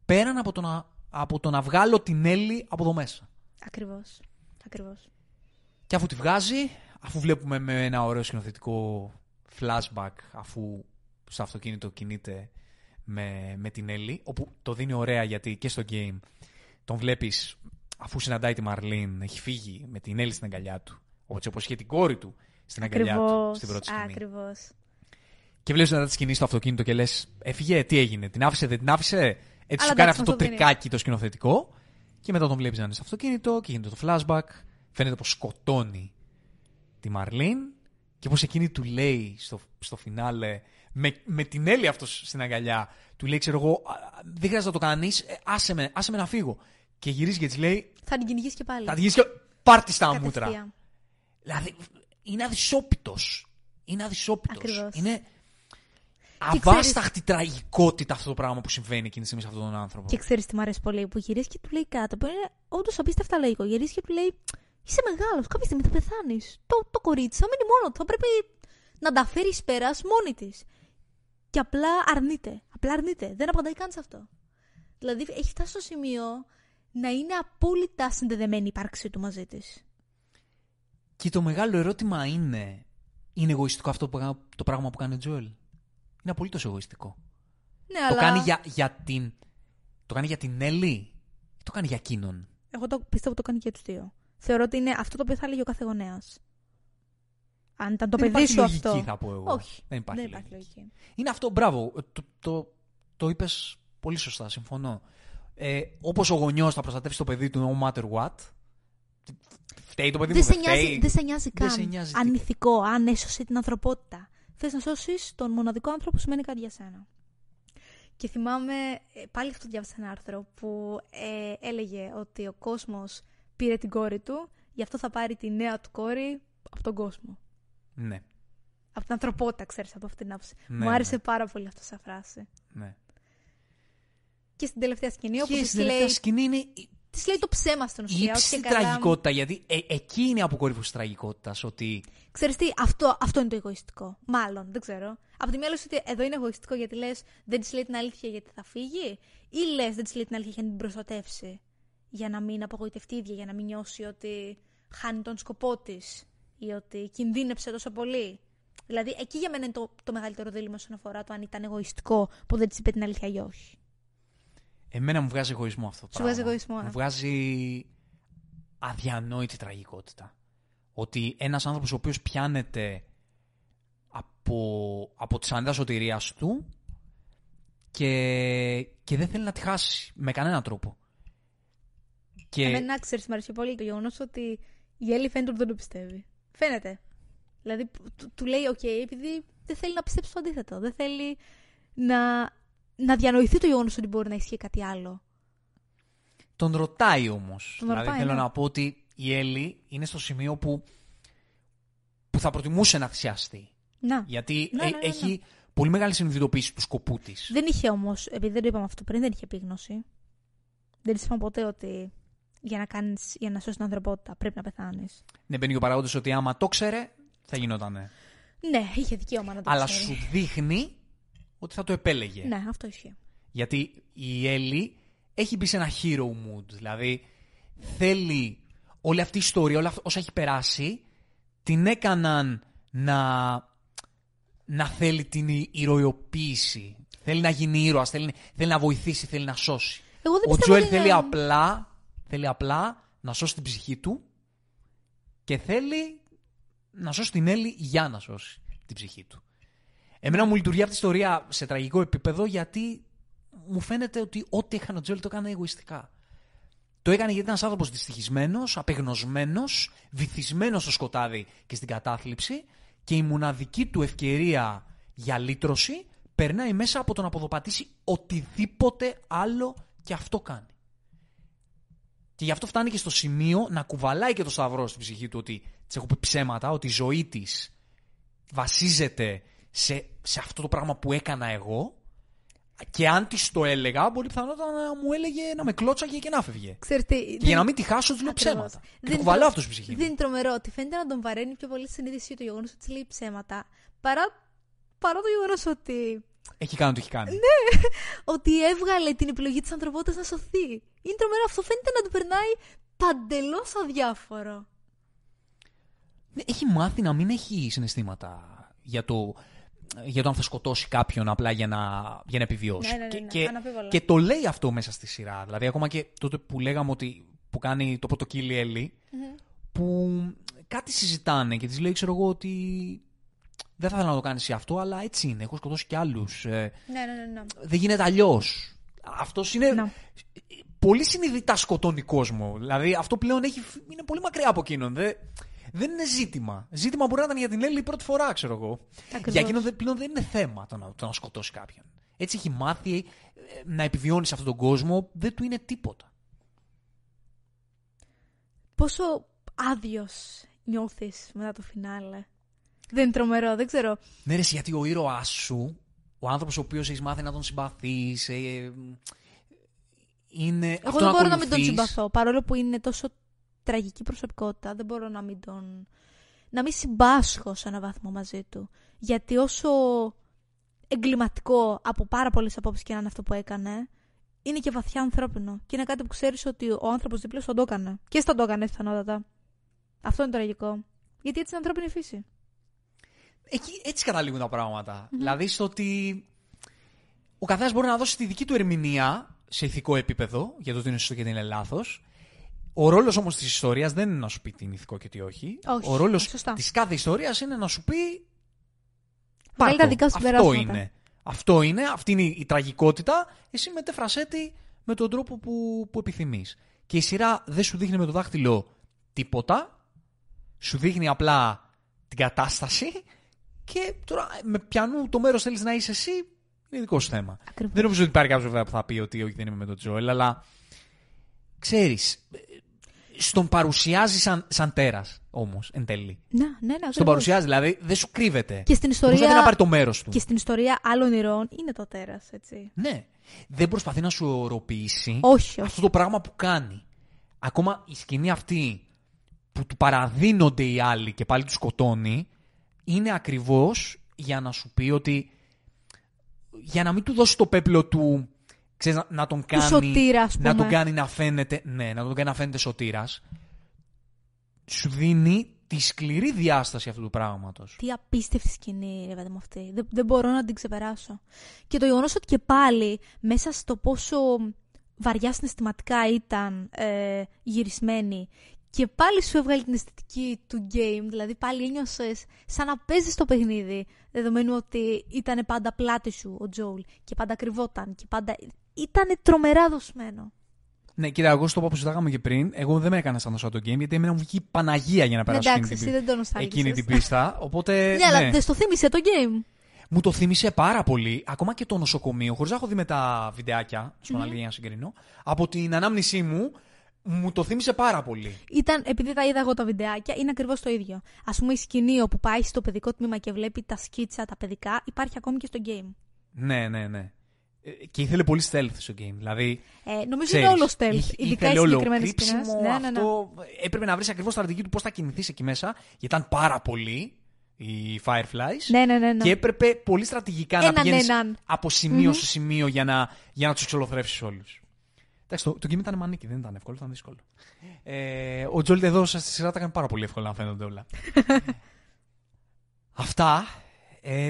πέραν από το, να, από το να βγάλω την Έλλη από εδώ μέσα. Ακριβώς. Ακριβώς. Και αφού τη βγάζει, αφού βλέπουμε με ένα ωραίο σκηνοθετικό flashback, αφού στο αυτοκίνητο κινείται με, με την Έλλη, όπου το δίνει ωραία γιατί και στο game τον βλέπεις αφού συναντάει τη Μαρλίν, έχει φύγει με την Έλλη στην αγκαλιά του, όπως, όπως είχε την κόρη του στην αγκαλιά του Ακριβώς. στην πρώτη σκηνή. Ακριβώς. Και βλέπεις μετά τη σκηνή στο αυτοκίνητο και λες, έφυγε, τι έγινε, την άφησε, δεν την άφησε; Έτσι Αλλά σου κάνει εντάξει, αυτό το μας το δίνει. τρικάκι το σκηνοθετικό. Και μετά τον βλέπεις να είναι στο αυτοκίνητο και γίνεται το flashback. Φαίνεται πως σκοτώνει τη Μαρλίν. Και πως εκείνη του λέει στο, στο φινάλε, με, με την Έλλη αυτός στην αγκαλιά, του λέει, ξέρω εγώ, «Α, δεν χρειάζεται να το κάνεις, ε, άσε με, άσε με να φύγω. Και γυρίζει και της λέει, Θα την κυνηγήσει και πάλι. θα τη γυρίσει και πάρ' της στα μούτρα. Κατευθείαν. Δηλαδή, είναι αδυσόπιτος. Είναι αδυσόπιτος. Ακριβώς. Είναι Και αβάσταχτη τραγικότητα αυτό το πράγμα που συμβαίνει εκείνη τη στιγμή σε αυτόν τον άνθρωπο. Και ξέρεις τι μου αρέσει πολύ, που γυρίζει και του λέει κάτω, που είναι όντως απίστευτα λογικό. Γυρίζει και του λέει: Είσαι μεγάλος, κάποια στιγμή θα πεθάνεις. Το, το κορίτσι θα μείνει μόνο του. Θα πρέπει να τα φέρει πέρας μόνη της. Και απλά αρνείται. Απλά αρνείται. Δεν απαντάει καν σε αυτό. Δηλαδή έχει φτάσει στο σημείο να είναι απόλυτα συνδεδεμένη η ύπαρξή του μαζί της. Και το μεγάλο ερώτημα είναι, είναι εγωιστικό αυτό που, το πράγμα που κάνει ο Τζοέλ; Είναι απολύτως εγωιστικό. Ναι, Το αλλά. κάνει για, για την. Το κάνει για την Έλλη ή το κάνει για εκείνον; Εγώ το πιστεύω ότι το κάνει και τους δύο. Θεωρώ ότι είναι αυτό το οποίο θα έλεγε ο κάθε γονέα. Αν ήταν το δεν παιδί υπάρχει σου λογική, αυτό. θα πω εγώ. Όχι. Δεν υπάρχει, Δεν υπάρχει λογική. λογική. Είναι αυτό, μπράβο. ε, Το, το, το είπες πολύ σωστά, συμφωνώ. Ε, Όπως ο γονιός θα προστατεύσει το παιδί του no matter what. Φταίει το παιδί Δεν μου, σε, δεν νοιάζει, φταίει. δεν σε νοιάζει Δεν καν σε νοιάζει αν τίποτα. ηθικό, αν έσωσε την ανθρωπότητα. Θες να σώσεις τον μοναδικό άνθρωπο που σημαίνει κάτι για σένα. Και θυμάμαι, ε, πάλι αυτό διάβασα ένα άρθρο που ε, έλεγε ότι ο κόσμος πήρε την κόρη του, γι' αυτό θα πάρει τη νέα του κόρη από τον κόσμο. Ναι, Από την ανθρωπότητα, ξέρεις, από αυτήν την άποψη. Ναι, Μου άρεσε ναι. πάρα πολύ αυτό σαν φράση. ναι. Και στην τελευταία σκηνή, όπου Και της στην τελευταία λέει, σκηνή είναι η της λέει το ψέμα στην η ουσία. ύψιστη ότι και καλά- τραγικότητα. Γιατί ε, εκεί είναι η αποκορύφωση της τραγικότητας. Ότι Ξέρεις τι, αυτό, αυτό είναι το εγωιστικό. Μάλλον, δεν ξέρω. Από τη μία λες ότι εδώ είναι εγωιστικό γιατί λες δεν της λέει την αλήθεια γιατί θα φύγει, ή λες δεν της λέει την αλήθεια για να την προστατεύσει. Για να μην απογοητευτεί η ίδια, για να μην νιώσει ότι χάνει τον σκοπό της ή ότι κινδύνεψε τόσο πολύ. Δηλαδή, εκεί για μένα είναι το, το μεγαλύτερο δίλημα όσον αφορά το αν ήταν εγωιστικό που δεν της είπε την αλήθεια ή όχι. Εμένα μου βγάζει εγωισμό αυτό το Σου πράγμα. βγάζει εγωισμό, ε. Μου βγάζει αδιανόητη τραγικότητα. Ότι ένας άνθρωπος ο οποίος πιάνεται από, από τη σανίδα σωτηρίας του και, και δεν θέλει να τη χάσει με κανέναν τρόπο. Και Εμένα, ξέρεις, μου αρέσει πολύ το γεγονός ότι η Έλλη φαίνεται ότι δεν το πιστεύει. Φαίνεται. Δηλαδή, που- του, του λέει, οκ, επειδή δεν θέλει να πιστέψει το αντίθετο. Δεν θέλει να, να διανοηθεί το γεγονός ότι μπορεί να ισχύει κάτι άλλο. τον ρωτάει όμως. Τον δηλαδή ρωτάει, θέλω ναι. να πω ότι η Έλλη είναι στο σημείο που, που θα προτιμούσε να θυσιαστεί. Να. Γιατί Ναι, ε- ναι, ναι, ναι. έχει πολύ μεγάλη συνειδητοποίηση του σκοπού της. Δεν είχε όμως, επειδή δεν το είπαμε αυτό πριν, δεν είχε επίγνωση. Δεν της είπαμε ποτέ ότι για να, κάνεις, για να σώσεις την ανθρωπότητα πρέπει να πεθάνεις. Ναι, μπαίνει και ο παράγοντας ότι άμα το ξέρε, θα γινότανε. Ναι, είχε δικαίωμα να το Αλλά ξέρει. σου δείχνει ότι θα το επέλεγε. Ναι, αυτό ισχύει. Γιατί η Έλλη έχει μπει σε ένα hero mood. Δηλαδή θέλει όλη αυτή η ιστορία, όλα αυτά- όσα έχει περάσει, την έκαναν να, να θέλει την η- ηρωιοποίηση. Θέλει να γίνει ήρωας, θέλει, θέλει να βοηθήσει, θέλει να σώσει. Εγώ δεν Ο πιστεύω Τζοέλ ότι θέλει είναι- απλά, θέλει απλά να σώσει την ψυχή του και θέλει να σώσει την Έλλη για να σώσει την ψυχή του. Εμένα μου λειτουργεί αυτή η ιστορία σε τραγικό επίπεδο γιατί μου φαίνεται ότι ό,τι έκανε ο Τζοέλ το έκανε εγωιστικά. Το έκανε γιατί ήταν ένας άνθρωπος δυστυχισμένος, απεγνωσμένος, βυθισμένος στο σκοτάδι και στην κατάθλιψη και η μοναδική του ευκαιρία για λύτρωση περνάει μέσα από το να αποδοπατήσει οτιδήποτε άλλο και αυτό κάνει. Και γι' αυτό φτάνει και στο σημείο να κουβαλάει και το σταυρό στην ψυχή του ότι της έχω πει ψέματα, ότι η ζωή της βασίζεται σε, σε αυτό το πράγμα που έκανα εγώ Και αν της το έλεγα, πολύ πιθανότατα να μου έλεγε να με κλώτσαγε και να φεύγε. Ξέρεις τι, Και δεν- για να μην τη χάσω, της λέω Ακριβώς. ψέματα. Και Δεν το κουβαλάω τρο- αυτό στην ψυχή. μου. Δεν είναι τρομερό ότι φαίνεται να τον βαραίνει πιο πολύ συνείδηση το γεγονός ότι λέει ψέματα. Παρά, παρά το γεγονός ότι, Έχει κάνει ό,τι έχει κάνει. [LAUGHS] ότι έβγαλε την επιλογή της ανθρωπότητας να σωθεί. Είναι τρομερό. Αυτό φαίνεται να του περνάει παντελώς αδιάφορο. Ναι, Έχει μάθει να μην έχει συναισθήματα για το, για το αν θα σκοτώσει κάποιον απλά για να, για να επιβιώσει. Ναι, ναι, ναι, και, ναι, και, αναμφίβολα. και το λέει αυτό μέσα στη σειρά. Δηλαδή, ακόμα και τότε που λέγαμε ότι που κάνει το πρώτο kill η Έλλη, που κάτι συζητάνε και της λέει, ξέρω εγώ, ότι δεν θα ήθελα να το κάνεις εσύ αυτό, αλλά έτσι είναι. Έχω σκοτώσει κι άλλους. Ναι, ναι, ναι. ναι. δεν γίνεται αλλιώς. Αυτός είναι. Να. Πολύ συνειδητά σκοτώνει κόσμο. Δηλαδή αυτό πλέον έχει, είναι πολύ μακριά από εκείνον. Δεν, δεν είναι ζήτημα. Ζήτημα μπορεί να ήταν για την Έλλη η πρώτη φορά, ξέρω εγώ. Ακριβώς. Για εκείνον δεν- πλέον δεν είναι θέμα το να, το να σκοτώσει κάποιον. Έτσι έχει μάθει ε, να επιβιώνεις σε αυτόν τον κόσμο, δεν του είναι τίποτα. Πόσο άδειος νιώθεις μετά το φινάλε; Δεν είναι τρομερό, δεν ξέρω. Ναι, ρε, εσύ, γιατί ο ήρωάς σου, ο άνθρωπος ο οποίος έχεις μάθει να τον συμπαθείς, ε, είναι. Εγώ αυτό δεν να μπορώ να μην τον ακολουθείς. συμπαθώ. Παρόλο που είναι τόσο τραγική προσωπικότητα, δεν μπορώ να μην τον. να μην συμπάσχω σε έναν βαθμό μαζί του. Γιατί όσο εγκληματικό από πάρα πολλές απόψεις και να είναι αυτό που έκανε, είναι και βαθιά ανθρώπινο. Και είναι κάτι που ξέρεις ότι ο άνθρωπος δίπλα σου τον το έκανε. Και στον το έκανε πιθανότατα. Αυτό είναι το τραγικό. Γιατί έτσι είναι ανθρώπινη φύση. Εκεί, έτσι καταλήγουν τα πραγματα Δηλαδή στο ότι ο καθένας μπορεί να δώσει τη δική του ερμηνεία σε ηθικό επίπεδο για το τι είναι σωστό και τι είναι λάθος. Ο ρόλος όμως της ιστορίας δεν είναι να σου πει τι είναι ηθικό και τι όχι. Όχι, ο ρόλος σωστά. της κάθε ιστορίας είναι να σου πει. Βγάλει «Πάρ' τα το. δικά σου Αυτό συμπεράσματα». είναι. Αυτό είναι, αυτή είναι η τραγικότητα. Εσύ μετέφρασέ τη με τον τρόπο που, που επιθυμείς. Και η σειρά δεν σου δείχνει με το δάχτυλο τίποτα. Σου δείχνει απλά την κατάσταση και τώρα με πιανού το μέρος θέλεις να είσαι εσύ είναι δικό σου θέμα. Ακριβώς. Δεν νομίζω ότι υπάρχει κάποιος βέβαια που θα πει ότι όχι δεν είμαι με τον Τζόελ, αλλά ξέρεις. Στον παρουσιάζει σαν, σαν τέρας όμως εν τέλει. Ναι, ναι, ναι. Στον ακριβώς. παρουσιάζει, δηλαδή δεν σου κρύβεται. Και στην ιστορία. Προσπαθεί να πάρει το μέρος του. Και στην ιστορία άλλων ηρώων είναι το τέρας, έτσι. Ναι. Δεν προσπαθεί να σου οροποιήσει Όχι, όχι. αυτό το πράγμα που κάνει. Ακόμα η σκηνή αυτή που του παραδίνονται οι άλλοι και πάλι τους σκοτώνει, είναι ακριβώς για να σου πει ότι για να μην του δώσει το πέπλο του ξέρεις, να, να τον κάνει σωτήρα, ας να τον πούμε. κάνει να φαίνεται ναι, να τον κάνει να φαίνεται σωτήρας σου δίνει τη σκληρή διάσταση αυτού του πράγματος. Τι απίστευτη σκηνή, ρε παιδί μου αυτή. Δεν, δεν μπορώ να την ξεπεράσω. Και το γεγονός ότι και πάλι μέσα στο πόσο βαριά συναισθηματικά ήταν ε, γυρισμένη και πάλι σου έβγαλε την αισθητική του game, δηλαδή πάλι ένιωσες σαν να παίζεις το παιχνίδι, δεδομένου ότι ήταν πάντα πλάτη σου ο Τζόουλ και πάντα κρυβόταν και πάντα. Ήταν τρομερά δοσμένο. Ναι, κοίτα, εγώ στο πω που συζητάγαμε και πριν, εγώ δεν με έκανα σαν το game γιατί εμένα μου βγήκε η Παναγία για να Ναι, περάσω εντάξει, εκείνη, εσύ την, δεν το νοστάλγησες. εκείνη την πίστα. Οπότε. [LAUGHS] Ναι, αλλά ναι. δεν στο θύμισε το game. Μου το θύμισε πάρα πολύ, ακόμα και το νοσοκομείο, χωρίς να έχω δει με τα βιντεάκια, στον mm για να συγκρινώ. Από την ανάμνησή μου, μου το θύμισε πάρα πολύ. Ήταν, επειδή τα είδα εγώ τα βιντεάκια, είναι ακριβώς το ίδιο. Α πούμε, η σκηνή όπου πάει στο παιδικό τμήμα και βλέπει τα σκίτσα, τα παιδικά, υπάρχει ακόμη και στο game. Ναι, ναι, ναι. Ε, Και ήθελε πολύ stealth στο game. Δηλαδή. Ε, νομίζω ξέρεις, είναι όλο stealth. είχε- Ειδικά ήθελε οι όλο συγκεκριμένες σκηνέ. κρύψιμο, Ναι, ναι, ναι. αυτό. Έπρεπε να βρεις ακριβώς στρατηγική του πώς θα κινηθείς εκεί μέσα, γιατί ήταν πάρα πολλοί οι Fireflies. Ναι, ναι, ναι. ναι. Και έπρεπε πολύ στρατηγικά να Έναν, πηγαίνεις έναν. από σημείο σε σημείο για να, για να τους εξολοθρεύσει όλους. Εντάξει, το, το game ήταν μανίκι, δεν ήταν εύκολο, ήταν δύσκολο. Ε, ο Τζόλτ εδώ στη σειρά τα έκανε πάρα πολύ εύκολα να φαίνονται όλα. [LAUGHS] Αυτά. Ε,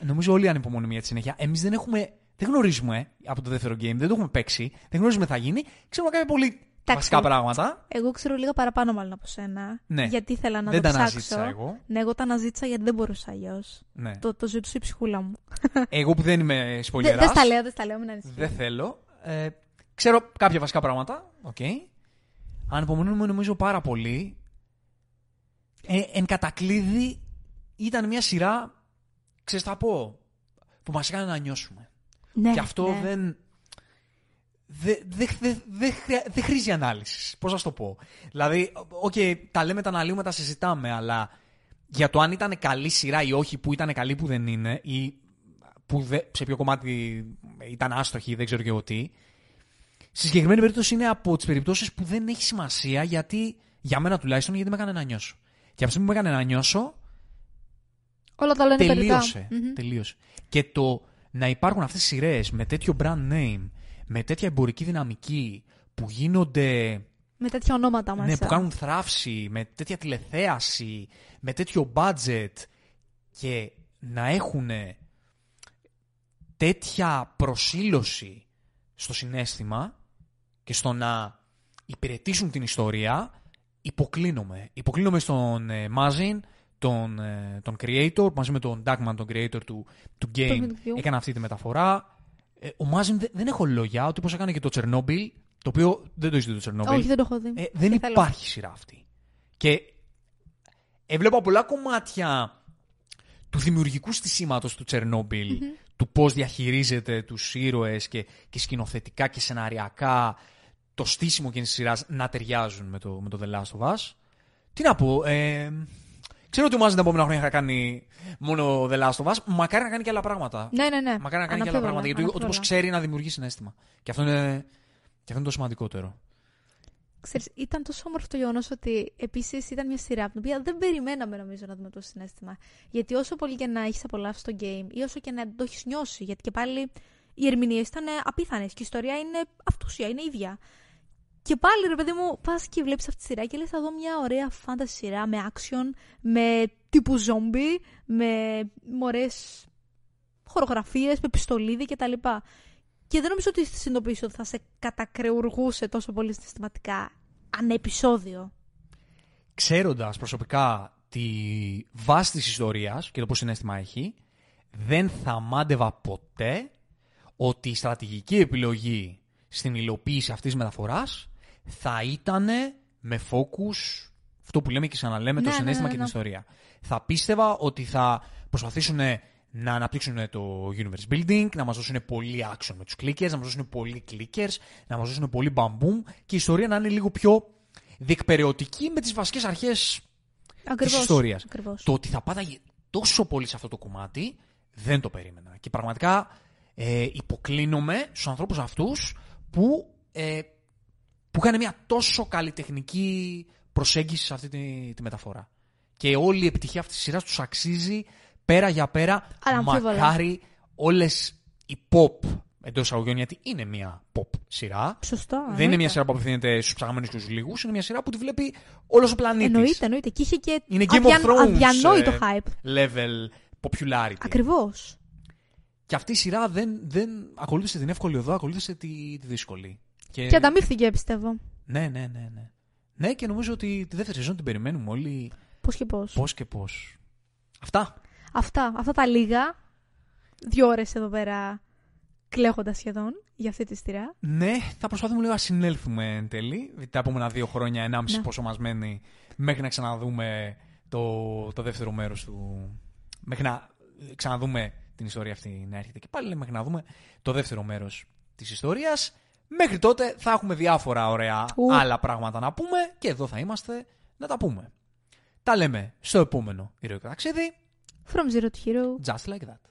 νομίζω όλοι ανυπομονούμε για τη συνέχεια. Εμείς δεν έχουμε. Δεν γνωρίζουμε ε, από το δεύτερο game, δεν το έχουμε παίξει, δεν γνωρίζουμε τι θα γίνει. Ξέρουμε κάποια πολύ βασικά πράγματα. Εγώ ξέρω λίγα παραπάνω μάλλον από σένα. Ναι. Γιατί ήθελα να Δεν το τα ψάξω. αναζήτησα εγώ. Ναι, εγώ τα αναζήτησα γιατί δεν μπορούσα αλλιώς. Ναι. Το, το ζήτησε η ψυχούλα μου. Εγώ που δεν είμαι Δεν σποϊλεράς, δεν στα λέω, δεν στα λέω, μην ανησυχείς. Δεν θέλω. Ε, ξέρω κάποια βασικά πράγματα. Οκ. Ανυπομονούμε νομίζω πάρα πολύ. Ε, εν κατακλείδι ήταν μια σειρά, ξέρεις θα πω, που μας έκανε να νιώσουμε. Ναι, και αυτό ναι. δεν... Δεν δε, δε, δε, χρεια- δεν χρήζει ανάλυσης. Πώς να σου το πω. Δηλαδή, οκ, τα λέμε, τα αναλύουμε, τα συζητάμε, αλλά για το αν ήταν καλή σειρά ή όχι, που ήταν καλή που δεν είναι, ή που δε, σε ποιο κομμάτι ήταν άστοχη, δεν ξέρω και εγώ τι. Στη συγκεκριμένη περίπτωση είναι από τις περιπτώσεις που δεν έχει σημασία γιατί, για μένα τουλάχιστον, γιατί με έκανε να νιώσω. Και από τη στιγμή που με έκανε να νιώσω, Όλα τα λένε τελείωσε. περιττά. Μμμ. τελείωσε. Και το να υπάρχουν αυτές τις σειρές με τέτοιο brand name, με τέτοια εμπορική δυναμική, που γίνονται, Με τέτοια ονόματα μέσα. ναι, που κάνουν θράψη, με τέτοια τηλεθέαση, με τέτοιο budget και να έχουν τέτοια προσήλωση στο συνέστημα και στο να υπηρετήσουν την ιστορία, υποκλίνομαι. Υποκλίνομαι στον ε, Μάζιν, τον, ε, τον creator, μαζί με τον Duckman, τον creator του, του game, παιχνιδιού. έκανε αυτή τη μεταφορά. Ε, ο Μάζιν δεν, δεν έχω λόγια, ότι όπως έκανε και το Τσερνόμπιλ, το οποίο δεν το είσαι το Τσερνόμπιλ. Όχι, δεν το έχω δει. Ε, δεν Και θέλω. υπάρχει σειρά αυτή. Και έβλεπα πολλά κομμάτια του δημιουργικού στισίματος του τσερνομπιλ του πώς διαχειρίζεται τους ήρωες και, και σκηνοθετικά και σεναριακά το στήσιμο και της σειράς να ταιριάζουν με το, με το The Last of Us. Τι να πω, ε, ξέρω ότι ο Μάζιν τα επόμενα χρόνια θα κάνει μόνο The Last of Us, μακάρι να κάνει και άλλα πράγματα. Ναι, ναι, ναι. Μακάρι να κάνει και άλλα Αναμφίβολα, πράγματα, γιατί ο τύπος αναμφίβολα. ξέρει να δημιουργεί συνέστημα. Και αυτό είναι, και αυτό είναι το σημαντικότερο. Ξέρεις, ήταν τόσο όμορφο το γεγονός ότι επίσης ήταν μια σειρά από την οποία δεν περιμέναμε νομίζω να δούμε το συνέστημα. Γιατί όσο πολύ και να έχεις απολαύσει το game ή όσο και να το έχεις νιώσει, γιατί και πάλι οι ερμηνείες ήταν απίθανες και η ιστορία είναι αυτούσια, είναι ίδια. Και πάλι ρε παιδί μου, πας και βλέπεις αυτή τη σειρά και λες: Θα δω μια ωραία φάνταση σειρά με action, με τύπου ζόμπι, με μωρές χορογραφίες, με πιστολίδι κτλ. Και δεν νομίζω ότι συνειδητοποιήσω ότι θα σε κατακρεουργούσε τόσο πολύ συναισθηματικά ανά επεισόδιο. ξέροντας προσωπικά τη βάση της ιστορίας και το πώς συνέστημα έχει, δεν θα μάντευα ποτέ ότι η στρατηγική επιλογή στην υλοποίηση αυτής της μεταφοράς θα ήταν με focus αυτό που λέμε και ξαναλέμε το Ναι, ναι, συνέστημα ναι, και ναι. την ιστορία. Θα πίστευα ότι θα προσπαθήσουν να αναπτύξουν το universe building, να μας δώσουν πολύ action με τους clickers, να μας δώσουν πολύ clickers, να μας δώσουν πολύ bam-boom και η ιστορία να είναι λίγο πιο διεκπαιρεωτική με τις βασικές αρχές Ακριβώς. της ιστορίας. Ακριβώς. Το ότι θα πάταγε τόσο πολύ σε αυτό το κομμάτι δεν το περίμενα. Και πραγματικά ε, υποκλίνομαι στους ανθρώπους αυτούς που, ε, που είχαν μια τόσο καλλιτεχνική προσέγγιση σε αυτή τη, τη μεταφορά. Και όλη η επιτυχία αυτής της σειράς τους αξίζει πέρα για πέρα. Αναμφίβολα. Μακάρι όλες οι pop εντός εισαγωγικών, γιατί είναι μια pop σειρά. Σωστό. Δεν είναι εννοείται. μια σειρά που απευθύνεται στους ψαγμένους και στους λίγους. Είναι μια σειρά που τη βλέπει όλος ο πλανήτης. Εννοείται, εννοείται. Και είχε και Είναι Game αδια- of Thrones. αδιανόητο ε, hype. Level popularity. Ακριβώς. Και αυτή η σειρά δεν, δεν ακολούθησε την εύκολη οδό, ακολούθησε τη, τη δύσκολη. Και... Και ανταμείφθηκε, πιστεύω. Ναι, ναι, ναι, ναι. Ναι, και νομίζω ότι τη δεύτερη σεζόν την περιμένουμε όλοι Πώς και πώς. πώς και πώς. Αυτά. Αυτά, αυτά τα λίγα. Δύο ώρες εδώ πέρα κλαίγοντας σχεδόν για αυτή τη σειρά. Ναι, θα προσπαθούμε λίγο να συνέλθουμε εν τέλει. Τα επόμενα δύο χρόνια, ενάμιση Ναι. πόσο μας μένει, μέχρι να ξαναδούμε το, το δεύτερο μέρος του. Μέχρι να ξαναδούμε την ιστορία αυτή να έρχεται και πάλι, μέχρι να δούμε το δεύτερο μέρος της ιστορίας. Μέχρι τότε θα έχουμε διάφορα ωραία Ου. άλλα πράγματα να πούμε και εδώ θα είμαστε να τα πούμε. Τα λέμε στο επόμενο ηρωικό ταξίδι. From Zero to Hero. Just like that.